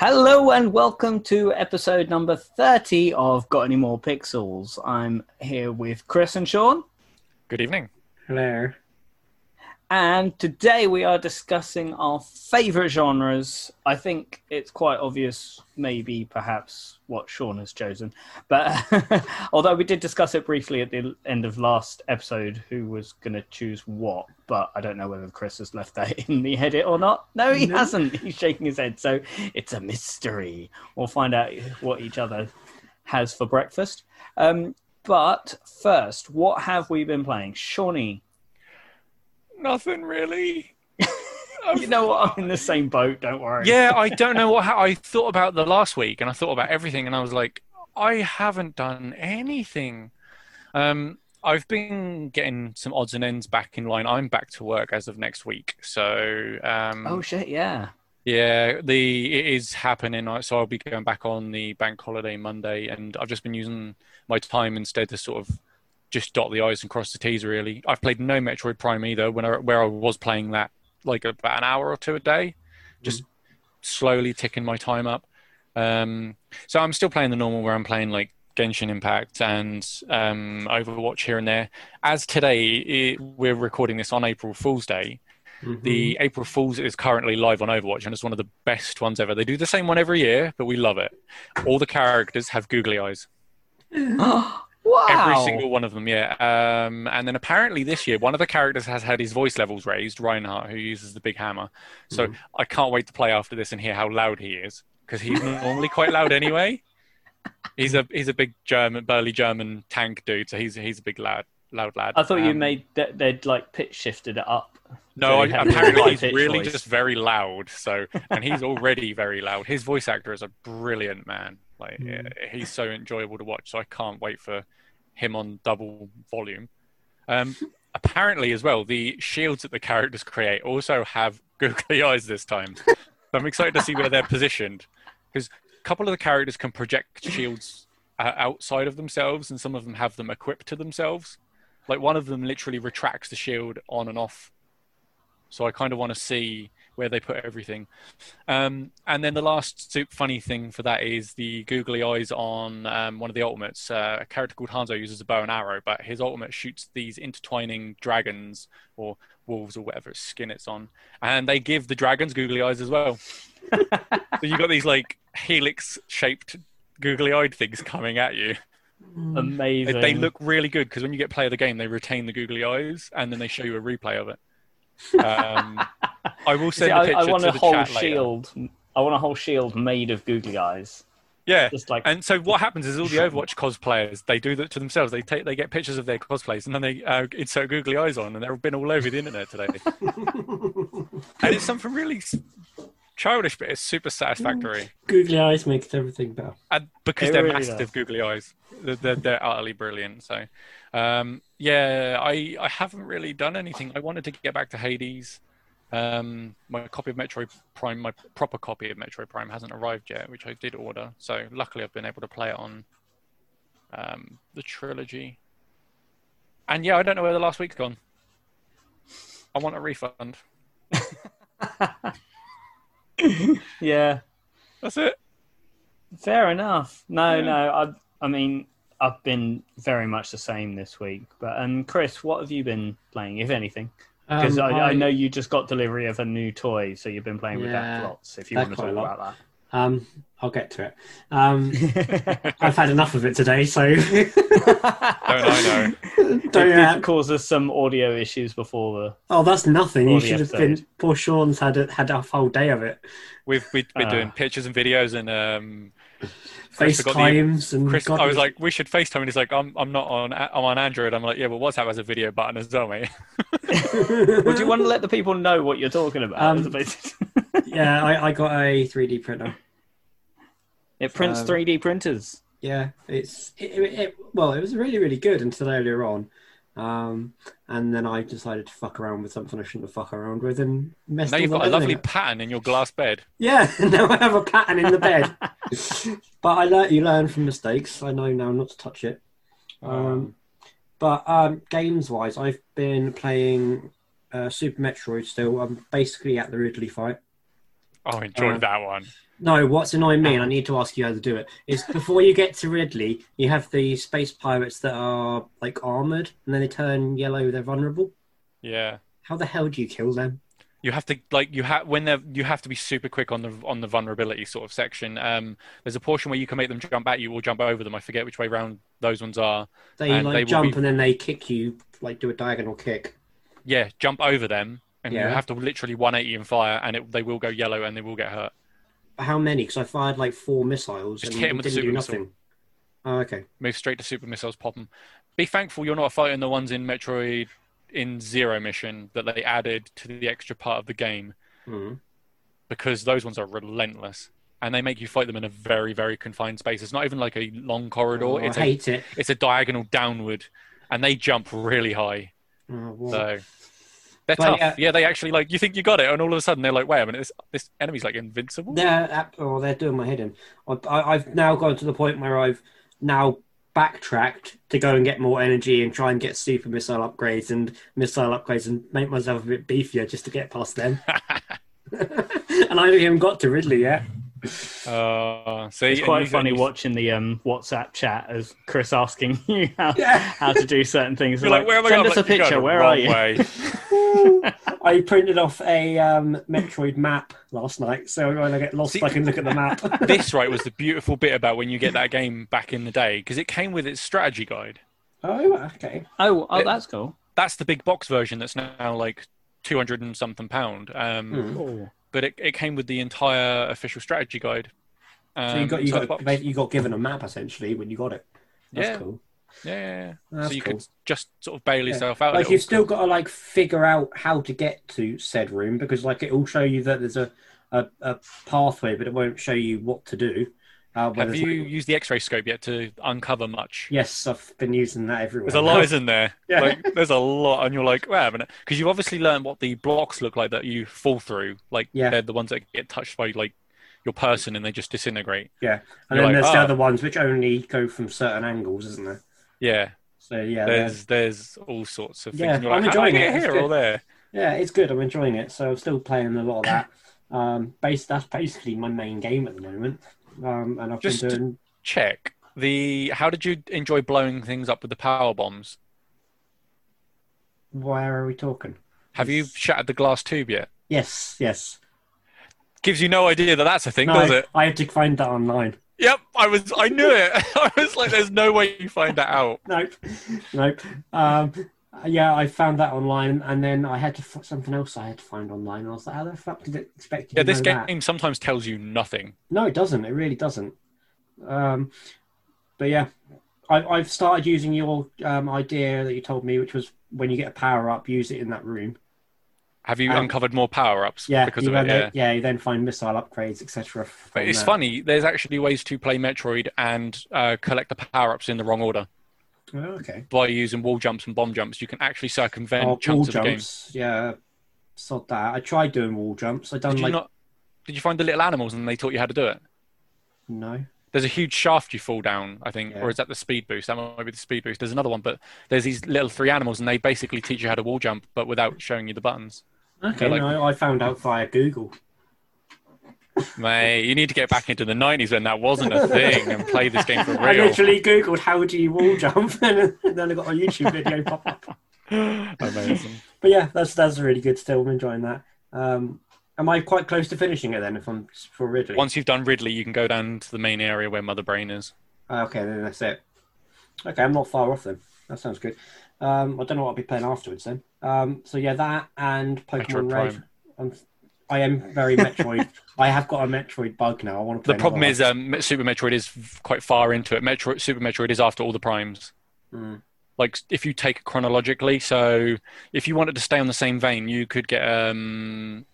Hello and welcome to episode number 30 of Got Any More Pixels. I'm here with Chris and Sean, Good evening. Hello. And today we are discussing our favorite genres. I think it's quite obvious, maybe perhaps, what Sean has chosen. But although we did discuss it briefly at the end of last episode, who was going to choose what, but I don't know whether Chris has left that in the edit or not. No, he No. hasn't. He's shaking his head. So it's a mystery. We'll find out what each other has for breakfast. Um, but first, what have we been playing? Shawnee, Nothing really. you know what? I'm in the same boat. Don't worry. Yeah, I don't know what I thought about the last week, and I thought about everything, and I was like, I haven't done anything. Um, I've been getting some odds and ends back in line. I'm back to work as of next week, so um, Oh shit! Yeah. yeah, the it is happening. I- So I'll be going back on the bank holiday Monday, and I've just been using my time instead to sort of just dot the i's and cross the t's. Really, I've played no Metroid Prime either. When I, where I was playing that like about an hour or two a day, just slowly ticking my time up. Um, so I'm still playing the normal where I'm playing like Genshin Impact and um, Overwatch here and there. As today, it, we're recording this on April Fool's Day. Mm-hmm. The April Fools is currently live on Overwatch, and it's one of the best ones ever. They do the same one every year, but we love it. All the characters have googly eyes. wow. Every single one of them, yeah. Um, and then apparently this year, one of the characters has had his voice levels raised, Reinhardt, who uses the big hammer. So Mhm. I can't wait to play after this and hear how loud he is, because he's normally quite loud anyway. He's a he's a big German, burly German tank dude, so he's he's a big loud loud lad. I thought you Um, made that they'd like pitch shifted it up. No, So I, he had a apparently he's really voice. just very loud. So, and he's already very loud. His voice actor is a brilliant man. Like Mm. he's so enjoyable to watch. So I can't wait for him on double volume. Um, apparently, as well, the shields that the characters create also have googly eyes this time. So I'm excited to see where they're positioned because a couple of the characters can project shields uh, outside of themselves, and some of them have them equipped to themselves. Like one of them literally retracts the shield on and off so I kind of want to see where they put everything. Um, and then the last super funny thing for that is the googly eyes on um, one of the ultimates. Uh, a character called Hanzo uses a bow and arrow, but his ultimate shoots these intertwining dragons or wolves or whatever skin it's on, and they give the dragons googly eyes as well. so you got these like helix-shaped googly-eyed things coming at you. Mm. They, Amazing. they look really good because when you get play of the game, they retain the googly eyes, and then they show you a replay of it. Um, I will See, send a I, picture I want to a the whole chat later. shield. I want a whole shield made of googly eyes. Yeah, Just like and so what happens is all the Overwatch cosplayers they do that to themselves. They take they get pictures of their cosplays and then they uh, insert googly eyes on, and they've been all over the internet today. and it's something really childish, but it's super satisfactory. Googly eyes makes everything better. and because It they're really massive does. googly eyes they're, they're, they're utterly brilliant so um, yeah I, I haven't really done anything. I wanted to get back to hades. Um, my copy of Metroid Prime my proper copy of Metroid Prime hasn't arrived yet which i did order. So luckily i've been able to play it on um, the trilogy. And yeah i don't know where the last week's gone. I want a refund. Yeah, that's it. Fair enough. No, Yeah. no. I I mean I've been very much the same this week. But um, Chris, what have you been playing, if anything? Because Um, I, I know you just got delivery of a new toy, so you've been playing with that lots. If you want to quite talk a lot. about Um, I'll get to it. Um. I've had enough of it today, so don't i know don't. it Uh, did cause us some audio issues before the. oh, that's nothing. You should have been. Poor Sean's had a, had a whole day of it. we've, we've been Ah. doing pictures and videos and um, Chris forgot the- FaceTimes and Chris, God I was knows- like, we should FaceTime, and he's like, I'm, I'm not on, I'm on Android. I'm like, yeah, but WhatsApp has a video button as well, mate. Would you want to let the people know what you're talking about? Um, as a bit- yeah, I, I got a 3D printer. it prints um, 3D printers. Yeah, it's it, it, it, well, it was really really good until earlier on, um, and then I decided to fuck around with something I shouldn't have fucked around with and messed. now you've got a lovely up. pattern in your glass bed. Yeah, now I have a pattern in the bed. but I learn you learn from mistakes. I know now not to touch it. Um, but um, games wise, I've been playing uh, Super Metroid still. I'm basically at the Ridley fight. oh, I enjoyed uh, that one. No, what's annoying me, and I need to ask you how to do it, is before you get to Ridley, you have the space pirates that are like armored, and then they turn yellow. They're vulnerable. Yeah. How the hell do you kill them? You have to like you have when they're you have to be super quick on the on the vulnerability sort of section. Um, there's a portion where you can make them jump at you or jump over them. I forget which way round those ones are. They And like they jump be- and then they kick you, like do a diagonal kick. Yeah, jump over them, and you have to literally 180 and fire, and it, they will go yellow and they will get hurt. How many? Because I fired like four missiles Just and hit it with the didn't do super missile. nothing. Oh, okay. Move straight to super missiles, pop them. Be thankful you're not fighting the ones in Metroid in Zero Mission that they added to the extra part of the game Hmm. because those ones are relentless. And they make you fight them in a very, very confined space. It's not even like a long corridor. Oh, it's I a hate it. it's a diagonal downward, and they jump really high. Oh, well. So they're But, tough. yeah. Yeah. they actually like you think you got it, and all of a sudden they're like, "Wait a minute, this this enemy's like invincible." They're oh, they're doing my head in. I, I, I've now gone to the point where I've now backtracked to go and get more energy and try and get super missile upgrades and missile upgrades and make myself a bit beefier just to get past them. and I haven't even got to Ridley yet. Uh, see, It's quite you- funny you- watching the um, WhatsApp chat as Chris asking you how, Yeah. how to do certain things. You're like, "Where am I Send going?" us a I'm like, "You're picture. Where are you? way." I printed off a um, Metroid map last night, so when I get lost, See- I can look at the map. this right was the beautiful bit about when you get that game back in the day because it came with its strategy guide. oh, okay. Oh, oh, that's cool. That's the big box version that's now like two hundred and something pound. Um, Hmm. But it, it came with the entire official strategy guide. Um, So you got you got box. you got given a map essentially when you got it. That's Yeah. cool. yeah, yeah, yeah. That's so you cool. could just sort of bail Yeah. yourself out. like you've still got to like figure out how to get to said room because like it will show you that there's a, a, a pathway but it won't show you what to do uh, Have you like- used the X-ray scope yet to uncover much? yes i've been using that everywhere There's a lot in there. Yeah. Like, there's a lot, and you're like, minute, because you've obviously learned what the blocks look like that you fall through. Like, Yeah. they're the ones that get touched by like your person and they just disintegrate. yeah and You're then like, there's the "Ah." other ones which only go from certain angles isn't there Yeah, so yeah there's there's all sorts of things. Yeah, you're I'm I enjoying it. Here or there. yeah it's good i'm enjoying it so i'm still playing a lot of that um base that's basically my main game at the moment um and i've Just- been doing Check the. How did you enjoy blowing things up with the power bombs? where are we talking Have you shattered the glass tube yet? yes yes Gives you no idea that that's a thing, no, does it? i had to find that online Yep, I was. I knew it. I was like, "There's no way you find that out." nope, nope. Um, yeah, I found that online, and then I had to f- something else I had to find online. And I was like, how the fuck did it expect you Yeah, this game that? sometimes tells you nothing. No, it doesn't. It really doesn't. Um, but yeah, I, I've started using your um, idea that you told me, which was when you get a power up, use it in that room. Have you Um, uncovered more power ups Yeah, because of it? Yeah. yeah, you then find missile upgrades, etc. But it's funny. There's actually ways to play Metroid and uh, collect the power ups in the wrong order Oh, okay. by using wall jumps and bomb jumps. You can actually circumvent Oh, wall chunks of the game. jumps. Yeah, sod that. I tried doing wall jumps. I done Did you like not? Did you find the little animals and they taught you how to do it? no. There's a huge shaft you fall down, I think, Yeah. or is that the speed boost? That might be the speed boost. There's another one, but there's these little three animals, and they basically teach you how to wall jump, but without showing you the buttons. Okay, like- no, I found out via Google. Mate, you need to get back into the 90s when that wasn't a thing and play this game for real. I literally googled how do you wall jump, and then I got a YouTube video pop up. Amazing. But yeah, that's that's really good. Still, I'm enjoying that. Um, am I quite close to finishing it then? If I'm for Ridley. Once you've done Ridley, you can go down to the main area where Mother Brain is. Ah, okay, then that's it. Okay, I'm not far off then. That sounds good. Um, I don't know what I'll be playing afterwards then. Um, so yeah, that and Pokemon Metroid. Prime. I'm, I am very Metroid. I have got a Metroid bug now. I want to play. The problem is, um, Super Metroid is quite far into it. Metroid, Super Metroid is after all the primes. one. Like, if you take it chronologically, so if you wanted to stay on the same vein, you could get um,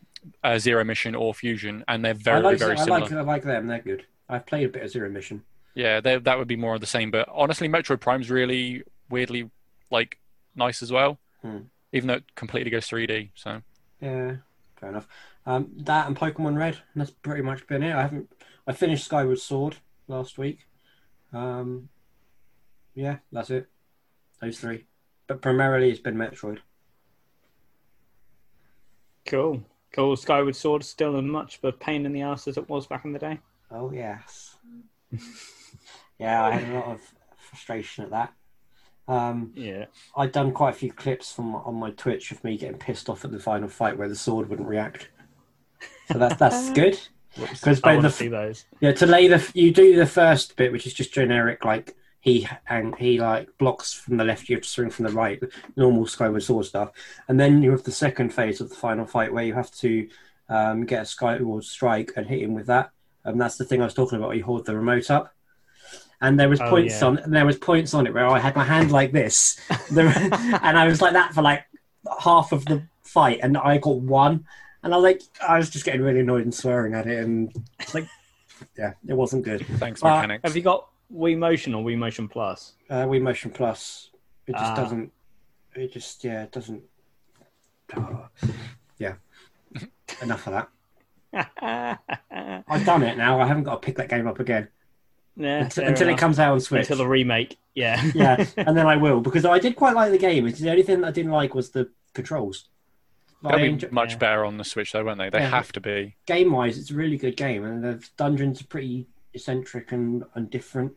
a Zero Mission or Fusion, and they're Mm. I very, like very I similar. like I like them. They're good. I've played a bit of Zero Mission. Yeah, they- that would be more of the same. But honestly, Metroid Prime's really weirdly like nice as well, Hmm. even though it completely goes 3D. So Yeah, fair enough. Um, that and Pokemon Red. and That's pretty much been it. I haven't. I finished Skyward Sword last week. Um, yeah, that's it. Those three. But primarily, it's been Metroid. Cool. Cool. Skyward Sword is still as much of a pain in the ass as it was back in the day. Oh yes. yeah, I had a lot of frustration at that. Um, Yeah. I'd done quite a few clips from on my Twitch of me getting pissed off at the final fight where the sword wouldn't react. So that's that's good. Because I the to see those. Yeah, to lay the you do the first bit, which is just generic, like he and he like blocks from the left, you have to swing from the right, normal Skyward Sword stuff, and then you have the second phase of the final fight where you have to um, get a Skyward Strike and hit him with that, and that's the thing I was talking about. You hold the remote up, and there was Oh, points yeah. on, and there was points on it where I had my hand like this, and I was like that for like half of the fight, and I got one. And I was like, I was just getting really annoyed and swearing at it, and it's like, yeah, it wasn't good. Thanks, Uh, mechanics. Have you got Wii Motion or Wii Motion Plus? Uh, Wii Motion Plus, it just Ah. doesn't. It just yeah, it doesn't. Oh, yeah. Enough of that. I've done it now. I haven't got to pick that game up again until, until it comes out on Switch. until the remake. Yeah. yeah, and then I will because I did quite like the game. It's the only thing that I didn't like was the controls. They'll be enjoy- much yeah. better on the Switch, though, won't they? They Yeah. have to be. game wise, it's a really good game, and the dungeons are pretty eccentric and, and different.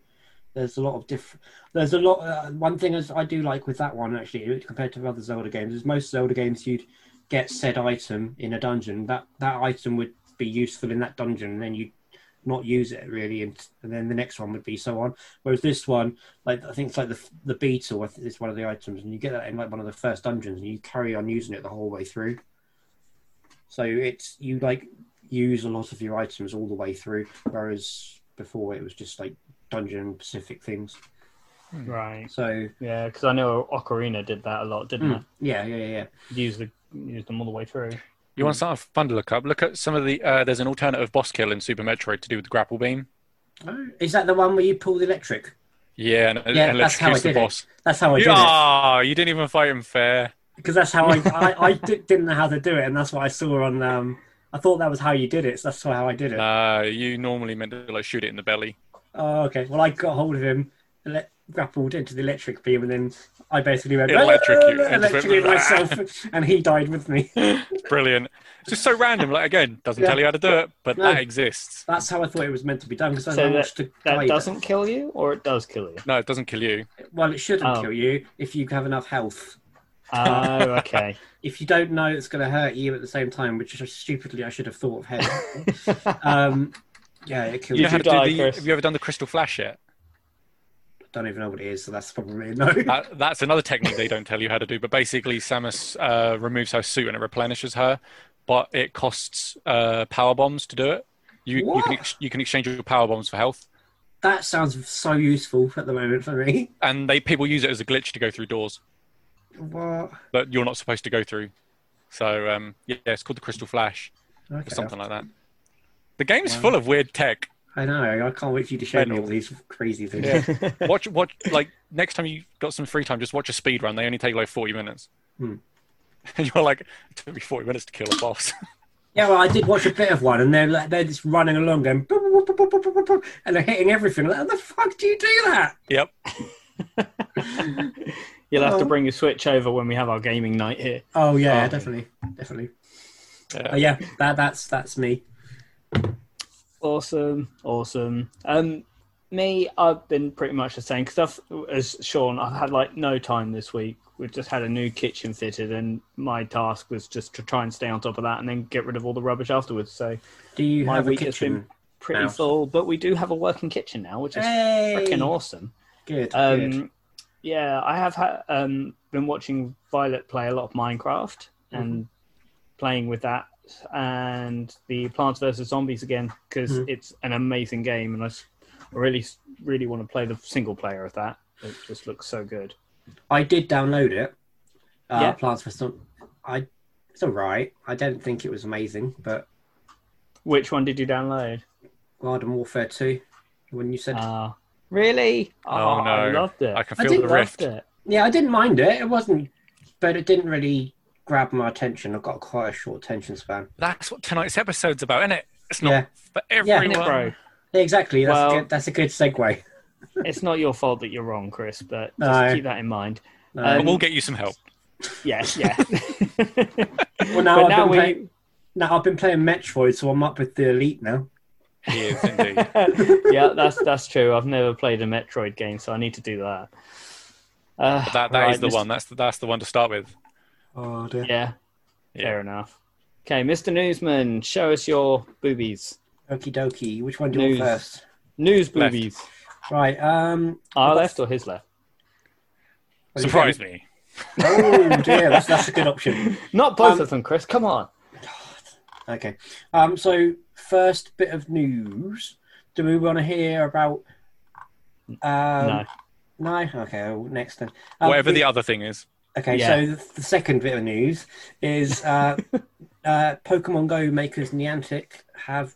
There's a lot of different. There's a lot. Uh, one thing is I do like with that one actually, compared to other Zelda games, is most Zelda games you'd get said item in a dungeon. That that item would be useful in that dungeon, and then you not use it really, and, and then the next one would be so on. Whereas this one, like I think it's like the the beetle I think is one of the items, and you get that in like one of the first dungeons, and you carry on using it the whole way through. So it's you like use a lot of your items all the way through, whereas before it was just like dungeon specific things. Right. So Yeah, because I know Ocarina did that a lot, didn't mm, yeah, yeah, yeah, yeah. Use the use them all the way through. You want something fun to look up? Look at some of the. Uh, there's an alternative boss kill in Super Metroid to do with the grapple beam. Oh, is that the one where you pull the electric? Yeah, and, Yeah, and that's how I electrocutes the did it. That's how I You, did it oh, you didn't even fight him fair. because that's how I I, I di- didn't know how to do it, and that's what I saw on. Um, I thought that was how you did it. So that's how I did it. Uh, you normally meant to like shoot it in the belly. Oh, okay. Well, I got hold of him, ele- grappled into the electric beam, and then I basically went Electrocute- electrocuted myself, and he died with me. Brilliant. It's just so random. Like again, doesn't Yeah. tell you how to do it, but No. that exists. That's how I thought it was meant to be done because I So watched the That guide. doesn't kill you, or it does kill you. No, it doesn't kill you. Well, it shouldn't Oh. kill you if you have enough health. Oh, okay. If you don't know it's going to hurt you at the same time, which is stupidly I should have thought of. um, yeah, it kills You you. know how you die, the, have you ever done the crystal flash yet? Don't even know what it is, so that's probably no. That, that's another technique they don't tell you how to do. But basically, Samus uh, removes her suit and it replenishes her, but it costs uh, power bombs to do it. You you can ex- you can exchange your power bombs for health, that sounds so useful at the moment for me. and they people use it as a glitch to go through doors What? that you're not supposed to go through. So um, yeah, it's called the Crystal Flash or something like that. The game's full of weird tech. I know. I can't wait for you to show me all these crazy things. Yeah. watch, watch. Like next time you've got some free time, just watch a speed run. They only take like forty minutes, hmm. and you're like, it took me forty minutes to kill a boss. Yeah, well, I did watch a bit of one, and they're like, they're just running along, going, boop, boop, boop, and they're hitting everything. Like, how the fuck do you do that? Yep. You'll have oh. to bring your Switch over when we have our gaming night here. Oh yeah, um, definitely, definitely. Yeah, uh, yeah that, that's that's me. Awesome, awesome. Um, me, I've been pretty much the same because I've, as Sean, I've had like no time this week. We've just had a new kitchen fitted, and my task was just to try and stay on top of that, and then get rid of all the rubbish afterwards. So Do you My have a week has been pretty Now. full, but we do have a working kitchen now, which is Hey, freaking awesome. good, good. Um, yeah, I have ha- um, been watching Violet play a lot of Minecraft and playing with that, and the Plants vs Zombies again because Mhm. it's an amazing game, and I really, really want to play the single player of that. It just looks so good. I did download it. Uh, Yeah. Plants vs. Zom- I. It's all right. I don't think it was amazing, but Which one did you download? Garden Warfare Two. When you said, Uh, really? Oh, no. I loved it. I can feel did the rift. It. yeah, I didn't mind it. It wasn't, but it didn't really grab my attention. I've got quite a short attention span. That's what tonight's episode's about, isn't it? It's not Yeah. for Yeah. everyone. Innit, bro? Exactly. That's Well- a good, that's a good segue. It's not your fault that you're wrong, Chris, but just No. keep that in mind. No. But Um, we'll get you some help. Yeah, yeah. well, now but I've now been we, playing, Now I've been playing Metroid, so I'm up with the elite now. He is yeah, that's that's true. I've never played a Metroid game, so I need to do that. Uh, But that that is right, the Mr. one. That's the, that's the one to start with. Oh dear. Yeah, Yeah. fair enough. Okay, Mr. Newsman, show us your boobies. Okie dokie. Which one do you want first? News Left. boobies. Right. Um. Our left or his left? Surprise me. Oh dear, that's that's a good option. Not both Um, of them, Chris. Come on. Okay. Um. So first bit of news. Do we want to hear about? Um, no. No. Okay. Well, next then. Um, Whatever the- the other thing is. Okay, Yeah. so the, the second bit of news is uh, uh, Pokemon Go makers Niantic have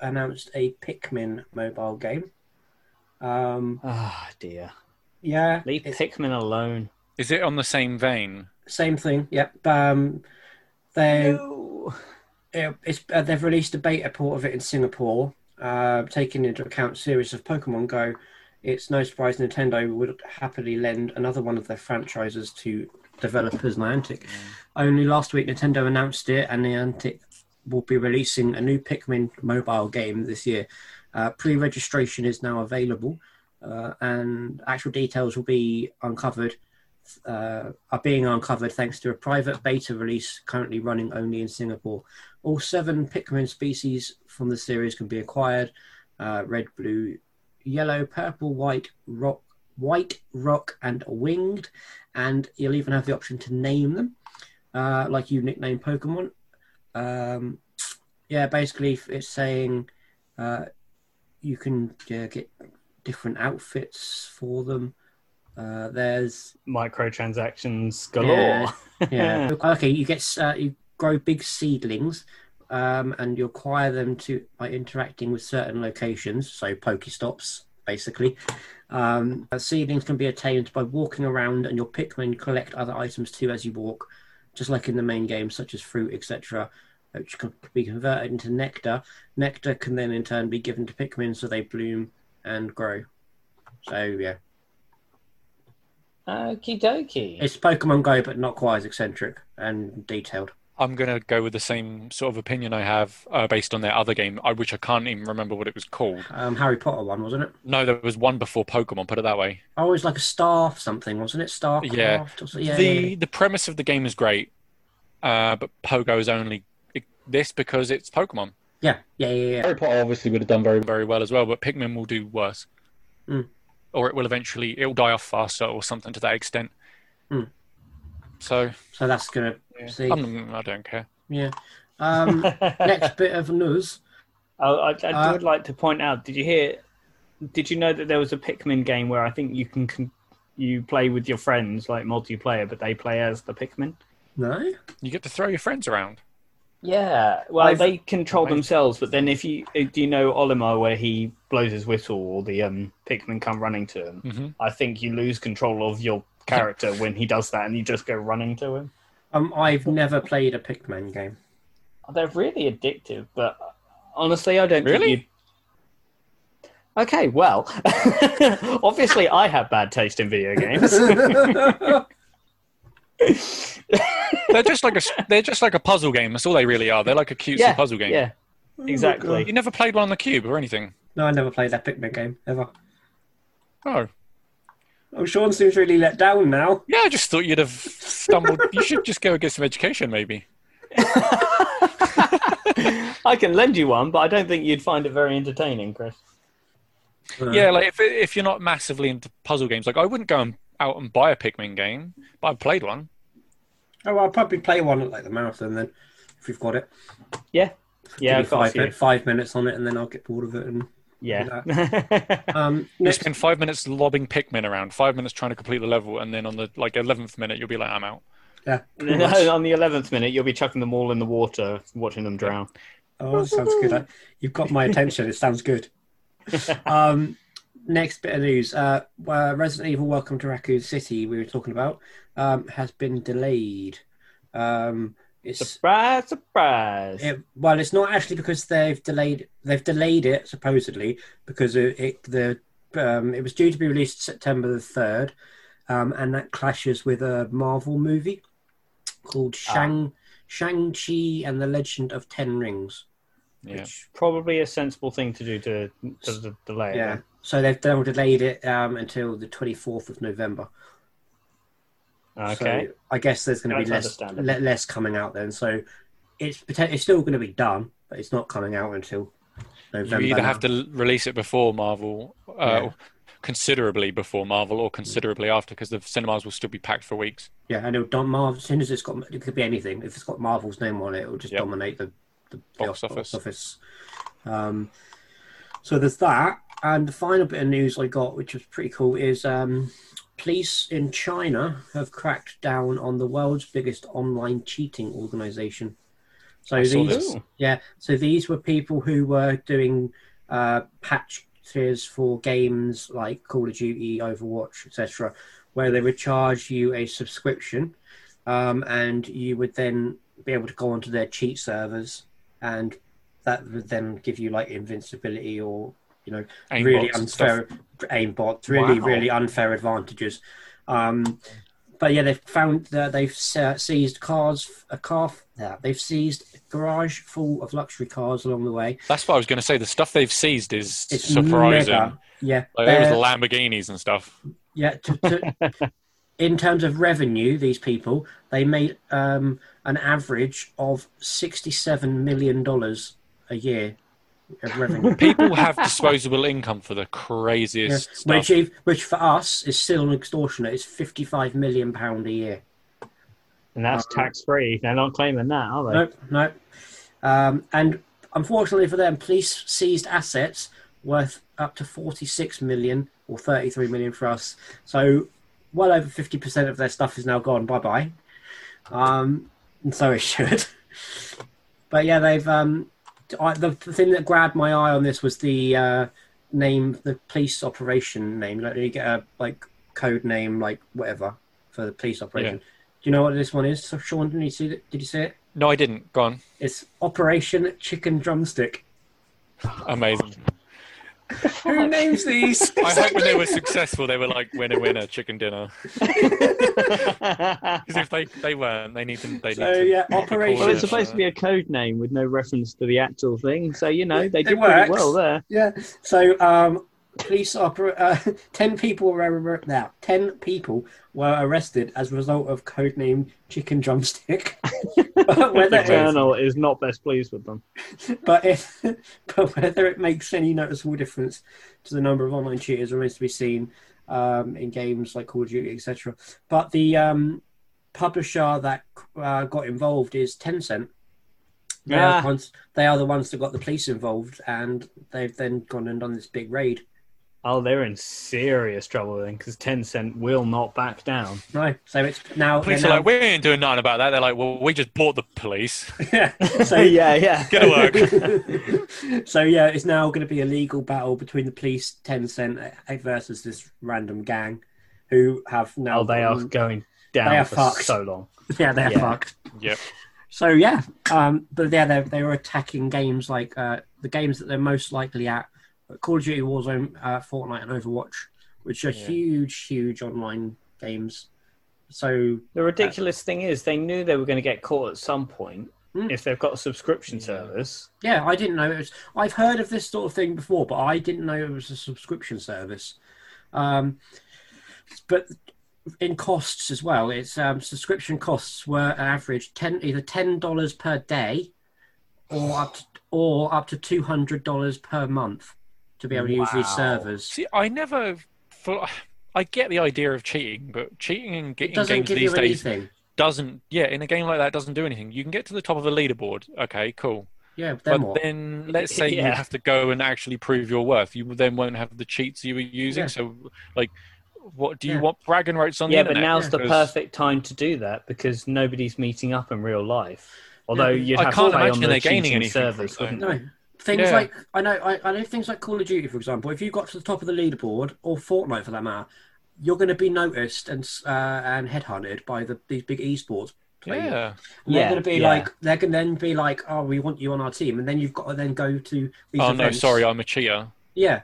announced a Pikmin mobile game. Um, Ah, dear. yeah, Leave Pikmin alone. Is it on the same vein? same thing. Yep. Um, they No. it- it's, uh, they've released a beta port of it in Singapore, uh, taking into account series of Pokemon Go. It's no surprise Nintendo would happily lend another one of their franchises to developers Niantic. Only last week, Nintendo announced it, and Niantic will be releasing a new Pikmin mobile game this year. Uh, pre-registration is now available, uh, and actual details will be uncovered. Uh, are being uncovered thanks to a private beta release currently running only in Singapore. All seven Pikmin species from the series can be acquired: uh, red, blue, yellow, purple, white, rock, white, rock, and winged. And you'll even have the option to name them, uh, like you nickname Pokemon. Um, yeah, basically, it's saying uh, you can yeah, get different outfits for them. Uh, there's Microtransactions galore. yeah. okay, you get uh, you grow big seedlings, um, and you acquire them to by interacting with certain locations, so Pokestops, basically. Um, seedlings can be attained by walking around, and your Pikmin collect other items too as you walk, just like in the main game, such as fruit, etc., which can be converted into nectar. Nectar can then in turn be given to Pikmin, so they bloom and grow. So yeah, Okie dokie. it's Pokemon Go, but not quite as eccentric and detailed. I'm gonna go with the same sort of opinion I have uh, based on their other game, uh, which I can't even remember what it was called. Um, Harry Potter one, wasn't it? No, there was one before Pokemon. Put it that way. Oh, it was like a staff something, wasn't it? Starcraft? Yeah. Yeah, the yeah, yeah. the premise of the game is great, uh, but Pogo is only this because it's Pokemon yeah, yeah, yeah, yeah. Harry Potter obviously would have done very very well as well, but Pikmin will do worse, Mm. or it will eventually it'll die off faster or something to that extent. Mm. So So that's gonna yeah. see. I'm, I don't care. yeah. Um, next bit of news. I, I, I Uh, would like to point out. Did you hear? Did you know that there was a Pikmin game where I think you can, con you play with your friends like multiplayer, but they play as the Pikmin? No. You get to throw your friends around. Yeah. Well, I've- they control Right. themselves, but then if you uh, do you know Olimar where he blows his whistle or the um, Pikmin come running to him? hmm I think you lose control of your character when he does that, and you just go running to him. Um, I've never played a Pikmin game. They're really addictive, but honestly, I don't Really? think you. Okay, well, obviously, I have bad taste in video games. They're just like a they're just like a puzzle game. That's all they really are. They're like a cutesy yeah, puzzle game. yeah, exactly. You never played one on the cube or anything. No, I never played that Pikmin game ever. Oh, Oh, Sean seems really let down now. yeah. I just thought you'd have stumbled. you should just go and get some education, maybe. I can lend you one, but I don't think you'd find it very entertaining, Chris. Uh, Yeah, like if if you're not massively into puzzle games, like I wouldn't go and, out and buy a Pikmin game, but I've played one. Oh, well, I'll probably play one at like the marathon then, if we've got it. Yeah, Give yeah, me I've got a five, few. min- five minutes on it, and then I'll get bored of it. And Yeah. um, You next, spend five minutes lobbing Pikmin around, five minutes trying to complete the level, and then on the like eleventh minute, you'll be like, I'm out. yeah, And then on the eleventh minute, you'll be chucking them all in the water, watching them drown. Oh, sounds good. You've got my attention. It sounds good. Um, next bit of news: uh, uh, Resident Evil: Welcome to Raccoon City, we were talking about, um, has been delayed. Um, it's Surprise! Surprise! it, well, it's not actually because they've delayed. They've delayed it supposedly because it, it the um, it was due to be released September the third, um, and that clashes with a Marvel movie called Ah. Shang Shang Chi and the Legend of Ten Rings. Yeah. Which probably a sensible thing to do to, to, to delay it. Yeah. So they've they've delayed it um, until the twenty fourth of November. Okay. So I guess there's going to be less le- less coming out then. So it's it's still going to be done, but it's not coming out until November. You either have to release it before Marvel, uh, Yeah. considerably before Marvel, or considerably after, because the cinemas will still be packed for weeks. Yeah, and it'll dom- Marvel, as soon as it's got, it could be anything. If it's got Marvel's name on it, it will just Yep. dominate the, the Box the office. office. Um, so there's that, and the final bit of news I got, which was pretty cool, is um, police in China have cracked down on the world's biggest online cheating organization. So I these. Yeah, so these were people who were doing uh, patches for games like Call of Duty, Overwatch, etc., where they would charge you a subscription, um, and you would then be able to go onto their cheat servers, and that would then give you like invincibility or you know Aimbots really unfair aimbots, really Wow. really unfair advantages. Um, but yeah, they've found that they've seized cars, a car. Yeah, they've seized a garage full of luxury cars along the way. That's what I was going to say. The stuff they've seized is It's surprising. mega. Yeah, Like, there was Lamborghinis and stuff. yeah. To, to, in terms of revenue, these people they made um, an average of sixty-seven million dollars a year. People have disposable income for the Yeah, craziest which, stuff. if- which for us is still an extortionate. It's fifty-five million pound a year. And that's tax free. They're not claiming that, are they? Nope, nope. Um, and unfortunately for them, police seized assets worth up to 46 million or 33 million for us. So, well over 50% of their stuff is now gone. Bye bye. Um, and so it should. but yeah, they've. Um, I, the, the thing that grabbed my eye on this was the uh, name, the police operation name. Like, you get a like code name, like whatever, for the police operation. Do you know what this one is? So, Sean, did you see it? Did you see it? No, I didn't. Go on. It's Operation Chicken Drumstick. Amazing. Who names these? I hope when they were successful, they were like winner, winner, chicken dinner. Because if they, they weren't, they need to. They So, need to yeah, call Operation- well, it's supposed to be a code name with no reference to the actual thing. So, you know, they It did pretty well there. yeah. So, um, police opera. Uh, ten people were now. Ten people were arrested as a result of codename Chicken Drumstick. whether The Colonel is not best pleased with them. but if, but whether it makes any noticeable difference to the number of online cheaters remains to be seen um, in games like Call of Duty, etc. But the um, publisher that uh, got involved is Tencent. They, are Ah. the ones, they are the ones that got the police involved, and they've then gone and done this big raid. Oh, they're in serious trouble then because Tencent will not back down. No, so it's now. Police they're now like, we ain't doing nothing about that. They're like, well, we just bought the police. yeah. So yeah, yeah. Get to work. so yeah, it's now going to be a legal battle between the police, Tencent uh, versus this random gang, who have now. Oh, they are going down They are for fucked. so long. Yeah, they're Yeah. fucked. Yep. So yeah, um, but yeah, they they were attacking games like uh, the games that they're most likely at: Call of Duty, Warzone, uh, Fortnite, and Overwatch, which are Yeah. huge, huge online games. So The ridiculous thing is, they knew they were going to get caught at some point Mm. if they've got a subscription Yeah. service. yeah, I didn't know it was. I've heard of this sort of thing before, but I didn't know it was a subscription service. Um, but in costs as well, it's um, subscription costs were an average ten either ten dollars per day, or up to, or up to two hundred dollars per month to be able to use these servers. See, I never. thought I get the idea of cheating, but cheating in, It in games give these you days anything. doesn't. Yeah, in a game like that, doesn't do anything. You can get to the top of a leaderboard. Okay, cool. Yeah, but then but what? then let's say you have to go and actually prove your worth. You then won't have the cheats you were using. Yeah. So, like, what do you Yeah. want bragging rights on Yeah, the but internet? now's the perfect time to do that because nobody's meeting up in real life. Although Yeah. you'd I have can't to play on imagine the they're gaining cheating anything servers, wouldn't No, they? Things Yeah. like I know I, I know things like Call of Duty, for example. If you got to the top of the leaderboard or Fortnite for that matter, you're going to be noticed and uh, and headhunted by the these big esports players. yeah, And they're Yeah, going to be yeah. like they're going to then be like, oh, we want you on our team, and then you've got to then go to these. oh no, sorry, I'm a cheater. Yeah,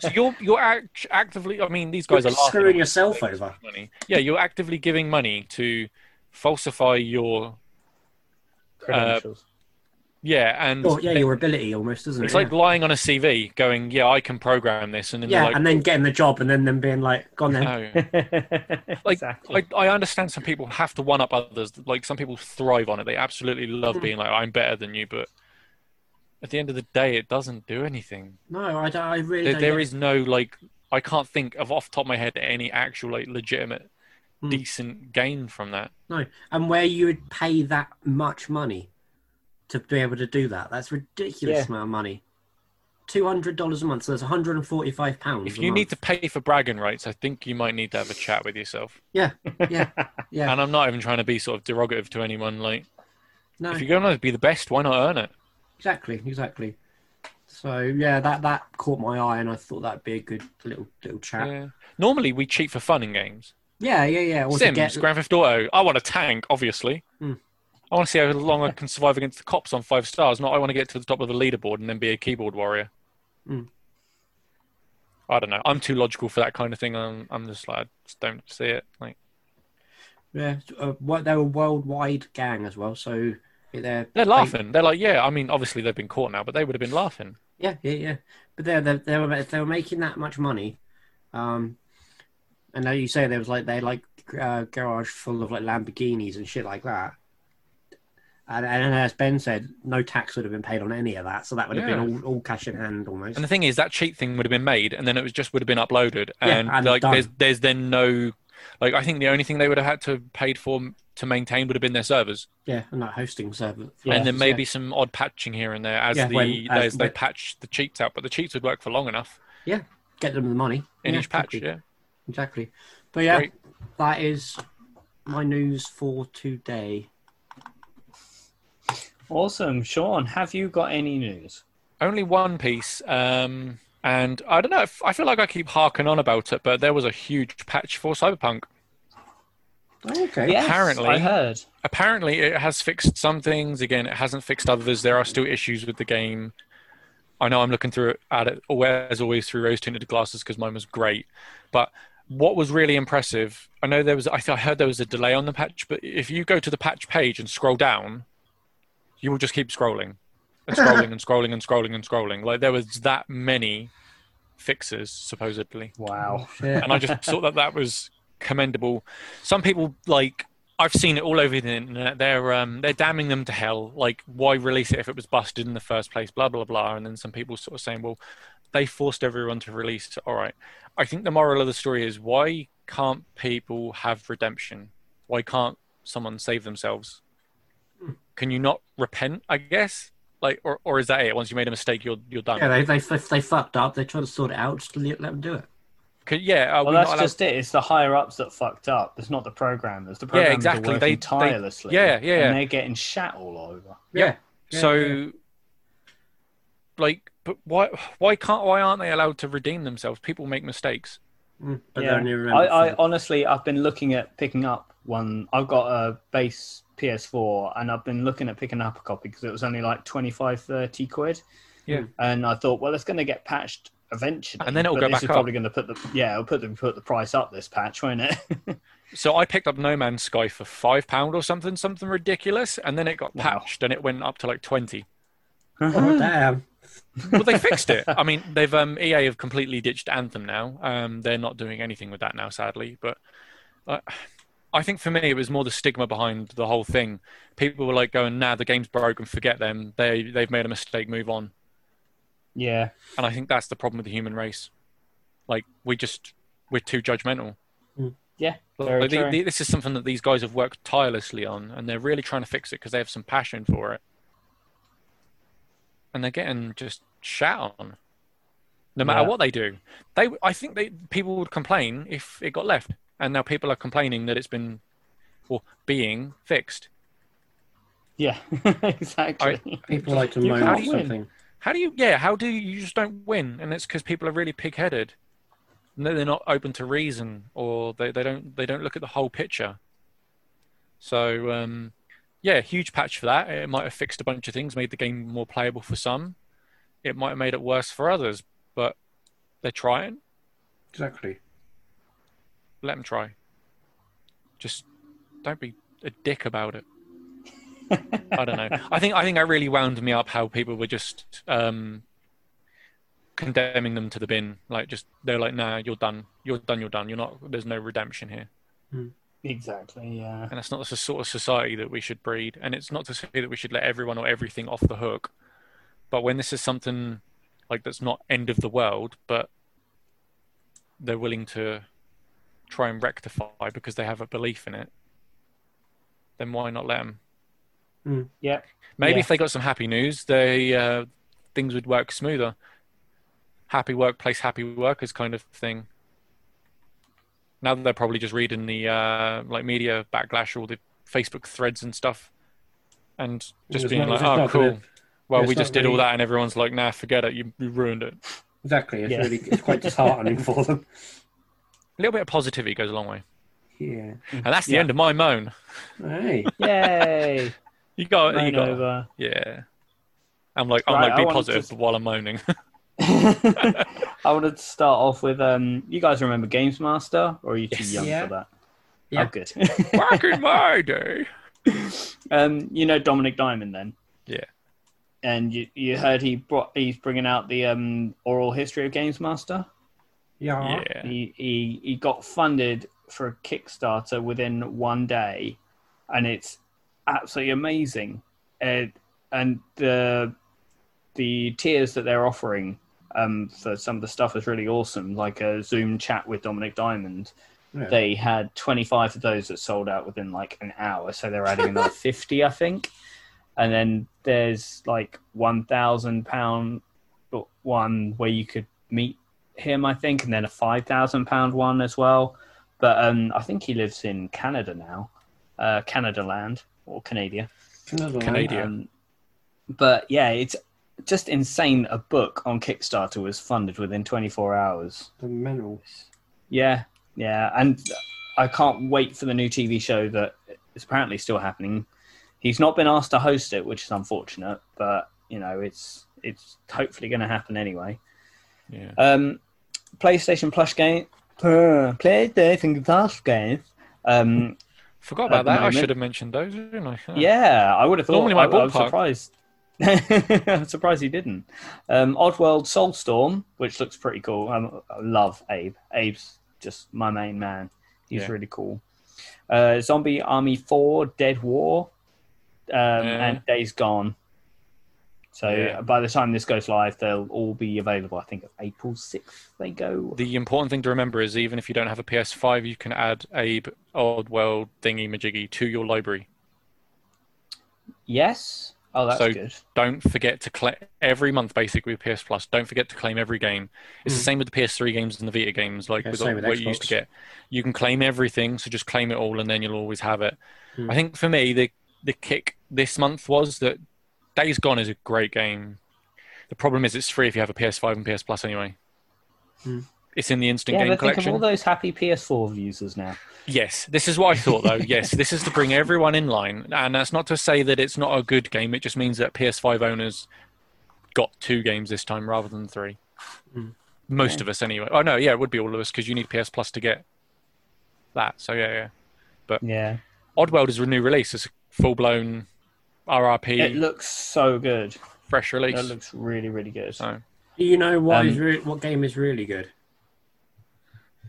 So you're you're act- actively. I mean, these guys you're are screwing at yourself taking over. Money. Yeah, you're actively giving money to falsify your credentials. Yeah, and Oh, yeah, your ability almost, isn't it's it? like Yeah. lying on a CV, going, "Yeah, I can program this," and then yeah, like, and then getting the job, and then them being like, "Gone then." "No." Like, exactly. I, I understand some people have to one up others. Like some people thrive on it. They absolutely love Hmm. being like, "I'm better than you," but at the end of the day, it doesn't do anything. No, I, don't, I really There, don't. there get- no like, I can't think of off the top of my head any actual like legitimate, Hmm. decent gain from that. no, and where you would pay that much money to be able to do that. That's ridiculous Yeah. amount of money. Two hundred dollars a month, so that's one hundred and forty-five pounds. If you need to pay for bragging rights, I think you might need to have a chat with yourself. yeah, yeah, yeah, And I'm not even trying to be sort of derogative to anyone. Like, no, if you're going to be the best, why not earn it? exactly, exactly. So yeah, that that caught my eye, and I thought that'd be a good little little chat. Yeah, Yeah. Normally, we cheat for fun in games. yeah, yeah. Or to Sims, get, Grand Theft Auto. I want a tank, obviously. Hmm. I want to see how long I can survive against the cops on five stars. Not I want to get to the top of the leaderboard and then be a keyboard warrior. Hmm. I don't know. I'm too logical for that kind of thing. I'm, I'm just like, I just don't see it. Like, yeah, uh, they're a worldwide gang as well. So they're they're laughing. They're like, yeah. I mean, obviously they've been caught now, but they would have been laughing. Yeah, yeah, yeah. But they they they were they were making that much money, um, and now you say there was like they like uh, garage full of like Lamborghinis and shit like that. And, and as Ben said, no tax would have been paid on any of that, so that would have Yeah. been all, all cash in hand almost. And the thing is, that cheat thing would have been made, and then it was just would have been uploaded, Yeah, and, and like done. there's there's then no, like I think the only thing they would have had to have paid for to maintain would have been their servers, yeah, and that hosting server. Yeah, and then maybe some odd patching here and there as the when- as- they patch the cheats out, but the cheats would work for long enough Yeah, get them the money in each patch. exactly. Yeah, exactly. But yeah, Great. that is my news for today. Awesome, Sean. Have you got any news? only one piece, um, and I don't know. if- I feel like I keep harking on about it, but there was a huge patch for Cyberpunk. Okay. Yes, Apparently- I heard. apparently it has fixed some things again it hasn't fixed others there are still issues with the game i know i'm looking through it at it always as always through rose tinted glasses because mine was great but what was really impressive i know there was i, th- I heard there was a delay on the patch but if you go to the patch page and scroll down you will just keep scrolling and scrolling and scrolling and scrolling and scrolling like there was that many fixes supposedly Wow. Shit. and I just thought that that was commendable. Some people like I've seen it all over the internet. They're um, they're damning them to hell. Like, why release it if it was busted in the first place? Blah blah blah. And then some people sort of saying, well, they forced everyone to release. it. All right. I think the moral of the story is why can't people have redemption? Why can't someone save themselves? Can you not repent? I guess. Like, or, or is that it? Once you made a mistake, you're you're done. Yeah, they, they they they fucked up. They tried to sort it out. Just let let them do it. Could- yeah. Well, we that's allowed- just it. It's the higher ups that fucked up. It's not the programmers. The programmers exactly. are working They- they- tirelessly. yeah, yeah, yeah. And they're getting shat all over. Yeah. Yeah, so yeah. like but why why can't why aren't they allowed to redeem themselves people make mistakes Mm, but yeah. I, I honestly, I've been looking at picking up one. I've got a base PS4, and I've been looking at picking up a copy because it was only like 25, 30 quid. Yeah. And I thought, well, it's going to get patched eventually, And then it'll but go this back is up. probably going to put the yeah, it'll put the put the price up this patch, won't it? so i picked up no man's sky for five pound or something something ridiculous and then it got Wow. patched and it went up to like 20 Oh damn! well they fixed it i mean they've um ea have completely ditched anthem now um they're not doing anything with that now sadly but uh, I think for me it was more the stigma behind the whole thing. People were like going, "Nah, the game's broken. Forget them. They they've made a mistake. Move on." yeah, And I think that's the problem with the human race. Like we just we're too judgmental. Mm. yeah, very Like, the- the- this is something that these guys have worked tirelessly on, and they're really trying to fix it because they have some passion for it. And they're getting just shat on, no matter Yeah. what they do. They, I think they people would complain if it got left, and now people are complaining that it's been, or being fixed. yeah, exactly. People like to moan can't win. something. How do you? Yeah, how do you, you just don't win? And it's because people are really pig-headed. And they're not open to reason, or they, they don't they don't look at the whole picture. So um, yeah, huge patch for that. It might have fixed a bunch of things, made the game more playable for some. It might have made it worse for others, but they're trying. Exactly. Let them try. Just don't be a dick about it. I don't know. I think I think that really wound me up how people were just um, condemning them to the bin. Like just they're like, nah, you're done. You're done. You're done. You're not. There's no redemption here. exactly. Yeah. And that's not the sort of society that we should breed. And it's not to say that we should let everyone or everything off the hook. But when this is something like that's not end of the world, but they're willing to try and rectify because they have a belief in it, then why not let them? Yeah. Maybe Yeah. if they got some happy news, they uh, things would work smoother. Happy workplace, happy workers kind of thing. Now they're probably just reading the uh, like media backlash, all the Facebook threads and stuff, and just being not- like, "Oh, cool." gonna- well, we just did all that, and everyone's like, "Nah, forget it. You, you ruined it." Exactly. It's Yeah. really it's quite disheartening for them. A little bit of positivity goes a long way, Yeah. and that's the Yeah. end of my moan. Hey. Yay. You got, you Moan got, over. yeah. I'm like, I'm Right, like, be positive to- while I'm moaning. I wanted to start off with um. You guys remember Games Master, or are you too Yes. young Yeah. for that? Yeah. Oh, good. Back in my day. um, you know Dominik Diamond then. Yeah. And you, you heard he brought he's bringing out the um oral history of Games Master. Yeah. Yeah. He he he got funded for a Kickstarter within one day, and it's absolutely amazing. And and the the tiers that they're offering um for some of the stuff is really awesome. Like a Zoom chat with Dominik Diamond. Yeah. They had 25 of those that sold out within like an hour, so they're adding another 50, I think. And then there's like 1,000 pound one where you could meet him, I think, and then a 5,000 pound one as well. But um, I think he lives in Canada now, uh, Canada land or Canada. Another one. Canadian. Um, but yeah, it's just insane. A book on Kickstarter was funded within 24 hours. The mental. Yeah, yeah, and I can't wait for the new TV show that is apparently still happening. He's not been asked to host it, which is unfortunate, but you know, it's it's hopefully going to happen anyway. Yeah. Um, PlayStation Plus game, uh, PlayStation Plus game. Um, Forgot about that. I should have mentioned those, didn't I? yeah, I would have thought. Normally my I, I was surprised. I'm surprised he didn't. Um, Oddworld Soulstorm, which looks pretty cool. Um, I love Abe. Abe's just my main man. He's Yeah. really cool. Uh, Zombie Army 4, Dead War, um, Yeah. and Days Gone. So Yeah. by the time this goes live, they'll all be available. I think April 6th they go. The important thing to remember is even if you don't have a PS5, you can add Abe Oddworld Thingy Majiggy to your library. Yes? Oh, that's So- good. Don't forget to claim every month, basically with PS Plus. Don't forget to claim every game. It's the Mm. same with the PS3 games and the Vita games, like Yeah, with same with what you used to get. You can claim everything, so just claim it all, and then you'll always have it. Mm. I think for me, the the kick this month was that Days Gone is a great game. The problem is it's free if you have a PS5 and PS Plus anyway. Mm. It's in the instant Yeah, game but think of all those happy PS4 users now. Yes, this is what I thought though. yes, this is to bring everyone in line, and that's not to say that it's not a good game. It just means that PS5 owners got two games this time rather than three. Mm. Most Okay. of us, anyway. Oh no, yeah, it would be all of us because you need PS Plus to get that. So yeah, yeah. But yeah. Oddworld is a new release. It's a full blown RRP, It looks so good. fresh release. It looks really, really good. so Do you know what Um, is re- what game is really good?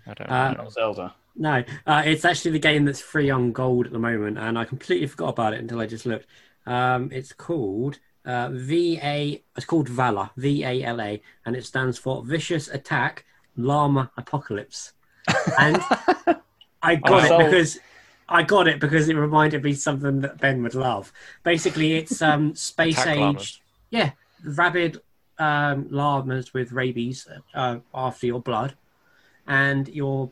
I don't Uh, know. Zelda. No, uh, it's actually the game that's free on gold at the moment, and I completely forgot about it until I just looked. Um, it's called uh, VA. It's called Vala, V A L A, and it stands for Vicious Attack Llama Apocalypse. And I got Oh, it so- because I got it because it reminded me something that Ben would love. Basically, it's um, space Attack age. llamas. Yeah, rabid um, llamas with rabies uh, after your blood, and you're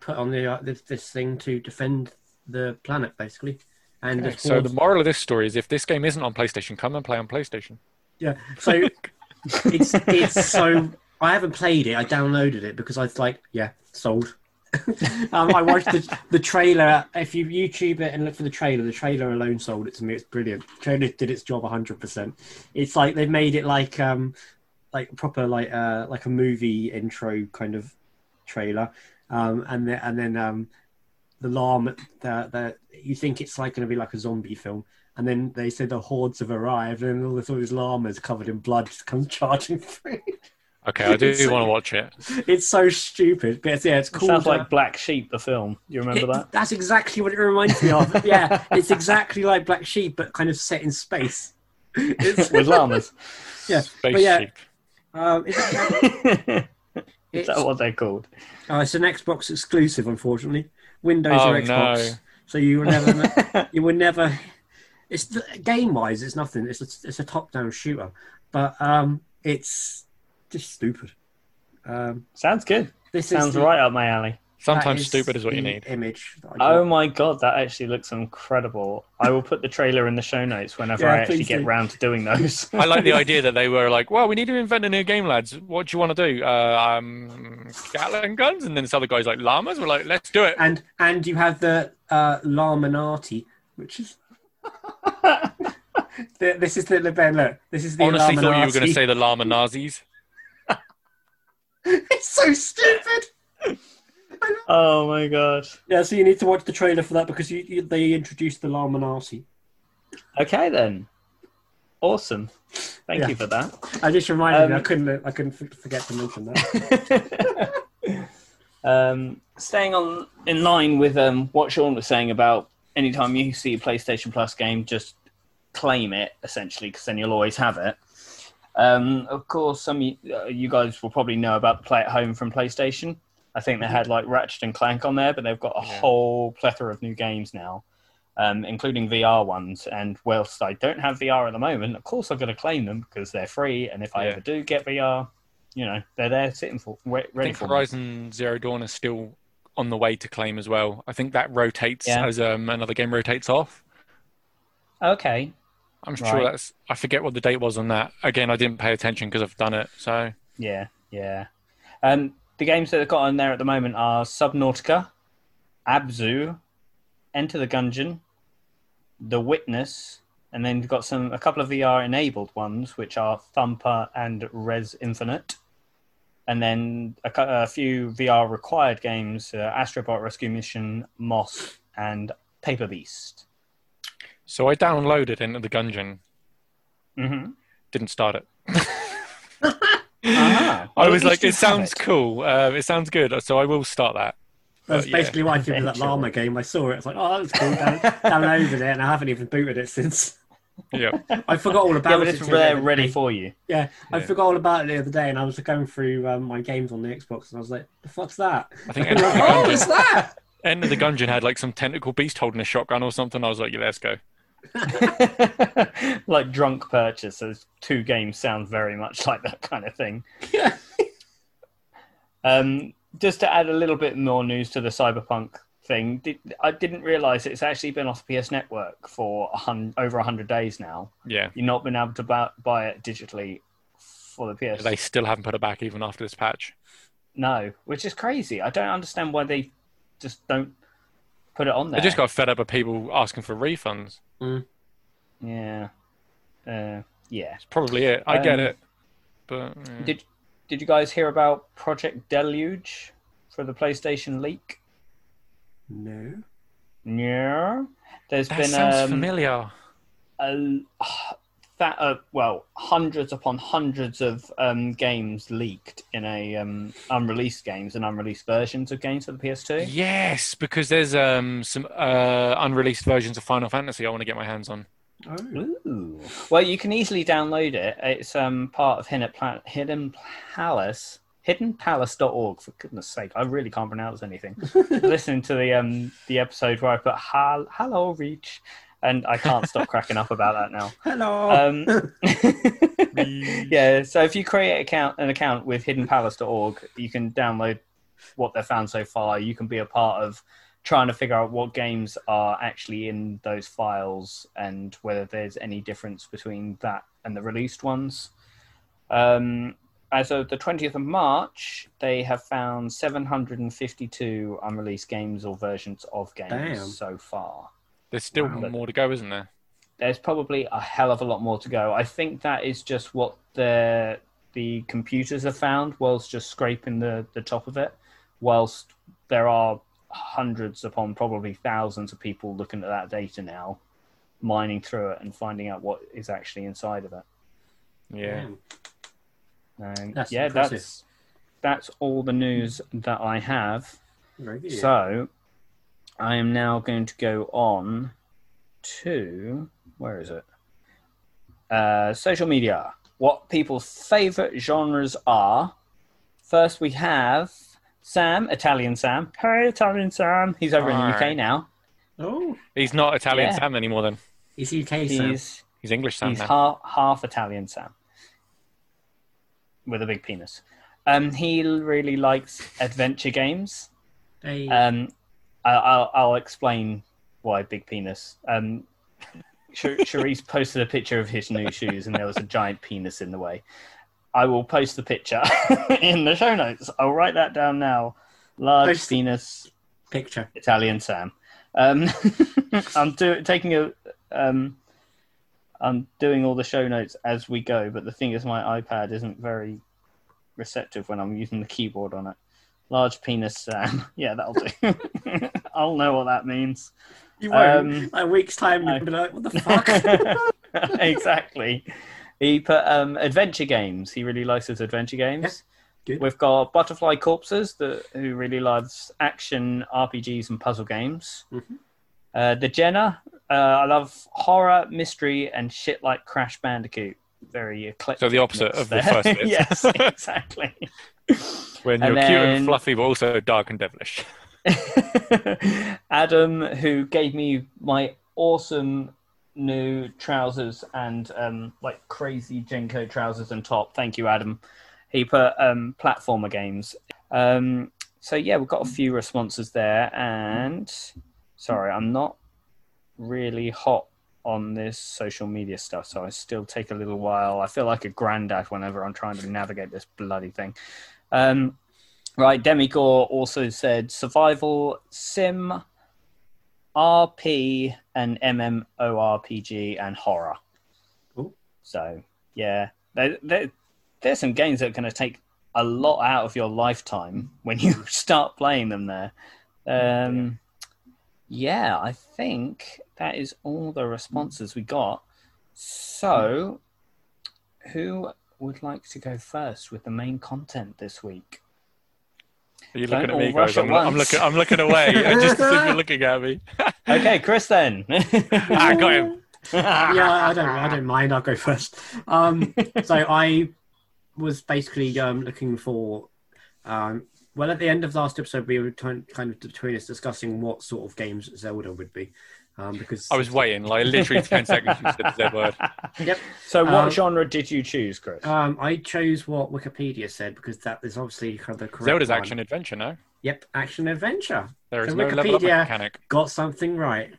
put on the uh, this, this thing to defend the planet, basically. And Okay, so the moral of this story is if this game isn't on PlayStation, come and play on PlayStation. yeah, so it's it's so I haven't played it. I downloaded it because I was like, yeah, sold. um, I watched the, the trailer. If you YouTube it and look for the trailer, the trailer alone sold it to me. It's brilliant. The trailer did its job 100. percent It's like they've made it like um like proper like uh like a movie intro kind of trailer. Um, and then and then um the llama that the you think it's like going to be like a zombie film and then they said the hordes have arrived, and all this all these llamas covered in blood just come charging through. Okay, I do want to watch it. It's so stupid, but it's, yeah, it's It called. sounds uh, like Black Sheep, the film. You remember it- that? That's exactly what it reminds me of. yeah, it's exactly like Black Sheep, but kind of set in space. It's, With llamas. yeah, Space but yeah, sheep. um, it's, Is it's, that what they're called? uh, it's an Xbox exclusive, unfortunately. Windows Oh, or Xbox, no. so you will never, you will never. It's game wise, it's nothing. It's a, it's a top down shooter, but um, it's just stupid. Um, Sounds good. this Sounds is the- right up my alley. Sometimes that stupid is what you need. Image. Oh my god, that actually looks incredible. I will put the trailer in the show notes whenever Yeah, I actually get do. round to doing those. I like the idea that they were like, "Well, we need to invent a new game, lads. What do you want to do? Uh, um, Gatling guns?" And then this other guy's like, "Llamas." We're like, "Let's do it." and and you have the uh, Laminati, which is. The- this is the Ben. Look, this is the. Honestly, thought you were going to say the llama Nazis. it's so stupid. oh my god. Yeah, so you need to watch the trailer for that because you, you, they introduced the Laminati. Okay then. Awesome. Thank Yeah. you for that. I just reminded me. I Um, couldn't. I couldn't f- forget to mention that. um, staying on in line with um, what Sean was saying about anytime you see a PlayStation Plus game, just claim it essentially, because then you'll always have it. Um, of course, some you, uh, you guys will probably know about the Play at Home from PlayStation. I think they had like Ratchet and Clank on there, but they've got a Yeah. whole plethora of new games now, um, including VR ones. And whilst I don't have VR at the moment, of course I'm going to claim them because they're free. And if I Yeah. ever do get VR, you know they're there sitting for re- I ready think for me. Horizon Zero Dawn is still on the way to claim as well. I think that rotates Yeah. as um, another game rotates off. Okay, I'm sure Right. that's. I forget what the date was on that. Again, I didn't pay attention because I've done it. So Yeah, yeah. Um, the games that they've got on there at the moment are Subnautica, Abzu, Enter the Gungeon, The Witness, and then you've got some a couple of VR enabled ones, which are Thumper and Rez Infinite, and then a, a few VR required games: uh, Astrobot Rescue Mission, Moss, and Paper Beast. So I downloaded Into the Gungeon. Mm-hmm. Didn't start it. Uh-huh. I was like, it sounds have cool. Uh, it sounds good. So I will start that. That's But, yeah. basically what I did with that llama game. I saw it. It's like, oh, that was cool. Down, downloaded it, and I haven't even booted it since. Yeah. I forgot all about Yeah, but it. it's there ready for you. Yeah, I Yeah. forgot all about it the other day, and I was going through um, my games on the Xbox, and I was like, "The fuck's that?" I think And Enter I the was oh, Gungeon, it's that. Enter the Gungeon had like some tentacle beast holding a shotgun or something. I was like, yeah, let's go. like drunk purchase. Those two games sound very much like that kind of thing. Yeah. Um, just to add a little bit more news to the Cyberpunk thing, did, I didn't realize it's actually been off the PS Network for a hun- over 100 days now. Yeah. You've not been able to buy, buy it digitally for the PS. They still haven't put it back even after this patch. No, which is crazy. I don't understand why they just don't put it on there. They just got fed up of people asking for refunds. Yeah. Uh, yeah. It's probably it. I get Um, it. But yeah. Did Did you guys hear about Project Deluge for the PlayStation leak? No. No. There's that been sounds um, familiar. a, that uh, well hundreds upon hundreds of um, games leaked in a um, unreleased games and unreleased versions of games for the PS2. Yes, because there's um some uh unreleased versions of Final Fantasy I want to get my hands on. Oh. Ooh. Well, you can easily download it. It's um, part of Hidden, Pla- Hidden Palace, hiddenpalace.org. For goodness sake, I really can't pronounce anything. Listening to the um, the episode where I put "Hal- "Hello, Reach," and I can't stop cracking up about that now. Hello. Um, yeah, so if you create account, an account with hiddenpalace.org, you can download what they've found so far. You can be a part of trying to figure out what games are actually in those files and whether there's any difference between that and the released ones. Um, as of the 20th of March, they have found 752 unreleased games or versions of games Damn. so far There's still Wow. more to go, isn't there? there's probably a hell of a lot more to go. I think that is just what the the computers have found whilst just scraping the, the top of it. Whilst there are hundreds upon probably thousands of people looking at that data now. mining through it and finding out what is actually inside of it. Yeah. Um, That's yeah, impressive. that's that's all the news that I have. Very good. So I am now going to go on to where is it? Uh, social media. What people's favorite genres are. First, we have Sam, Italian Sam. Hey, Italian Sam. He's over in the UK now. Oh, He's not Italian Yeah. Sam anymore. Then he's UK Sam. He's he's English Sam he's now. half half Italian Sam with a big penis. Um, he really likes adventure games. Hey. Um, I, I'll, I'll explain why big penis. Um, Charisse posted a picture of his new shoes, and there was a giant penis in the way. I will post the picture in the show notes. I'll write that down now. Large Post- penis Picture. Italian Sam. Um, I'm do- taking a. Um, I'm doing all the show notes as we go, but the thing is, my iPad isn't very receptive when I'm using the keyboard on it. Large penis Sam. Yeah, that'll do. I'll know what that means. You won't. Um, a week's time, you'll be like, what the fuck? exactly. He put um, adventure games. He really likes his adventure games. good. We've got Butterfly Corpses, that, who really loves action RPGs and puzzle games. Mhm. Uh, the Jenna, uh, I love horror, mystery, and shit like Crash Bandicoot. Very eclectic. So the opposite mix of the first bit. yes, exactly. When you're cute and fluffy, but also dark and devilish. Adam, who gave me my awesome new trousers and um, like crazy Jenko trousers and top. Thank you, Adam. He put um, platformer games. Um, so yeah, we've got a few responses there, and sorry, I'm not really hot on this social media stuff, so I still take a little while. I feel like a granddad whenever I'm trying to navigate this bloody thing. Um, right, Demigore also said survival sim, RP, and MMORPG and horror. Cool. So yeah, there, there, there's some games that are going to take a lot out of your lifetime when you start playing them there. Um, yeah, I think that is all the responses we got. So, who would like to go first with the main content this week? Are you Don't looking at me, guys? I'm, I'm looking. I'm looking away. I just as if you're looking at me. Okay, Chris then. ah, got him. yeah, I don't, I don't mind. I'll go first. Um, so I was basically um, looking for. Um, well, at the end of last episode, we were trying, kind of between us discussing what sort of games Zelda would be, um, because I was waiting, like literally ten seconds. You said the Z word. Yep. So, what Um, genre did you choose, Chris? Um, I chose what Wikipedia said because that is obviously kind of the correct Zelda's one. action adventure. No, Yep, action adventure. there is So no level up Wikipedia- mechanic. Got something right.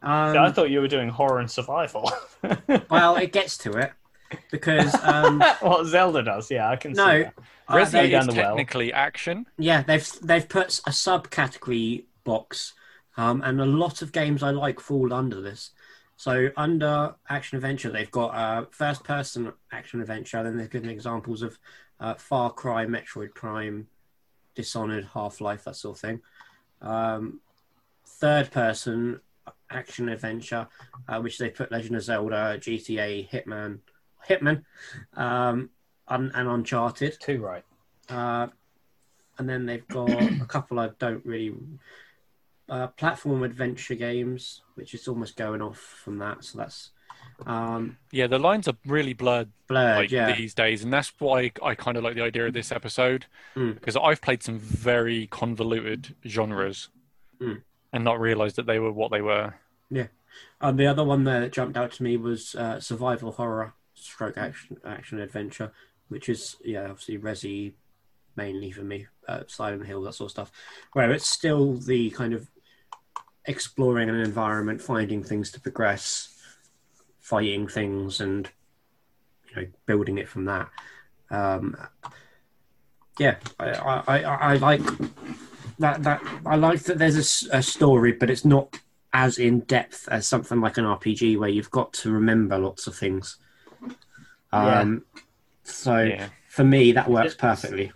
Um, I thought you were doing horror and survival. well, it gets to it because um, what Zelda does, yeah, I can see no, that. uh, Resident they, is the well. technically action. yeah, they've they've put a subcategory box, um, and a lot of games I like fall under this. So under action adventure, they've got uh, first person action adventure. Then they've given examples of uh, Far Cry, Metroid Prime, Dishonored, Half Life, that sort of thing. Um, third person action adventure, uh, which they put Legend of Zelda, GTA, Hitman, Hitman, um, and, and Uncharted. Two right. Uh, and then they've got a couple I don't really. Uh, platform adventure games, which is almost going off from that. So that's um, Yeah, the lines are really blurred blurred. like yeah. these days, and that's why I kind of like the idea of this episode Mm. because I've played some very convoluted genres Mm. and not realised that they were what they were. Um, the other one there that jumped out to me was uh, survival horror stroke action action adventure, which is yeah obviously Resi mainly for me, uh, Silent Hill that sort of stuff, where it's still the kind of exploring an environment, finding things to progress, fighting things, and you know building it from that. Um, yeah, I, I, I, I like that. That I like that there's a, a story, but it's not as in depth as something like an RPG where you've got to remember lots of things. Yeah. Um, So Yeah. for me, that works perfectly.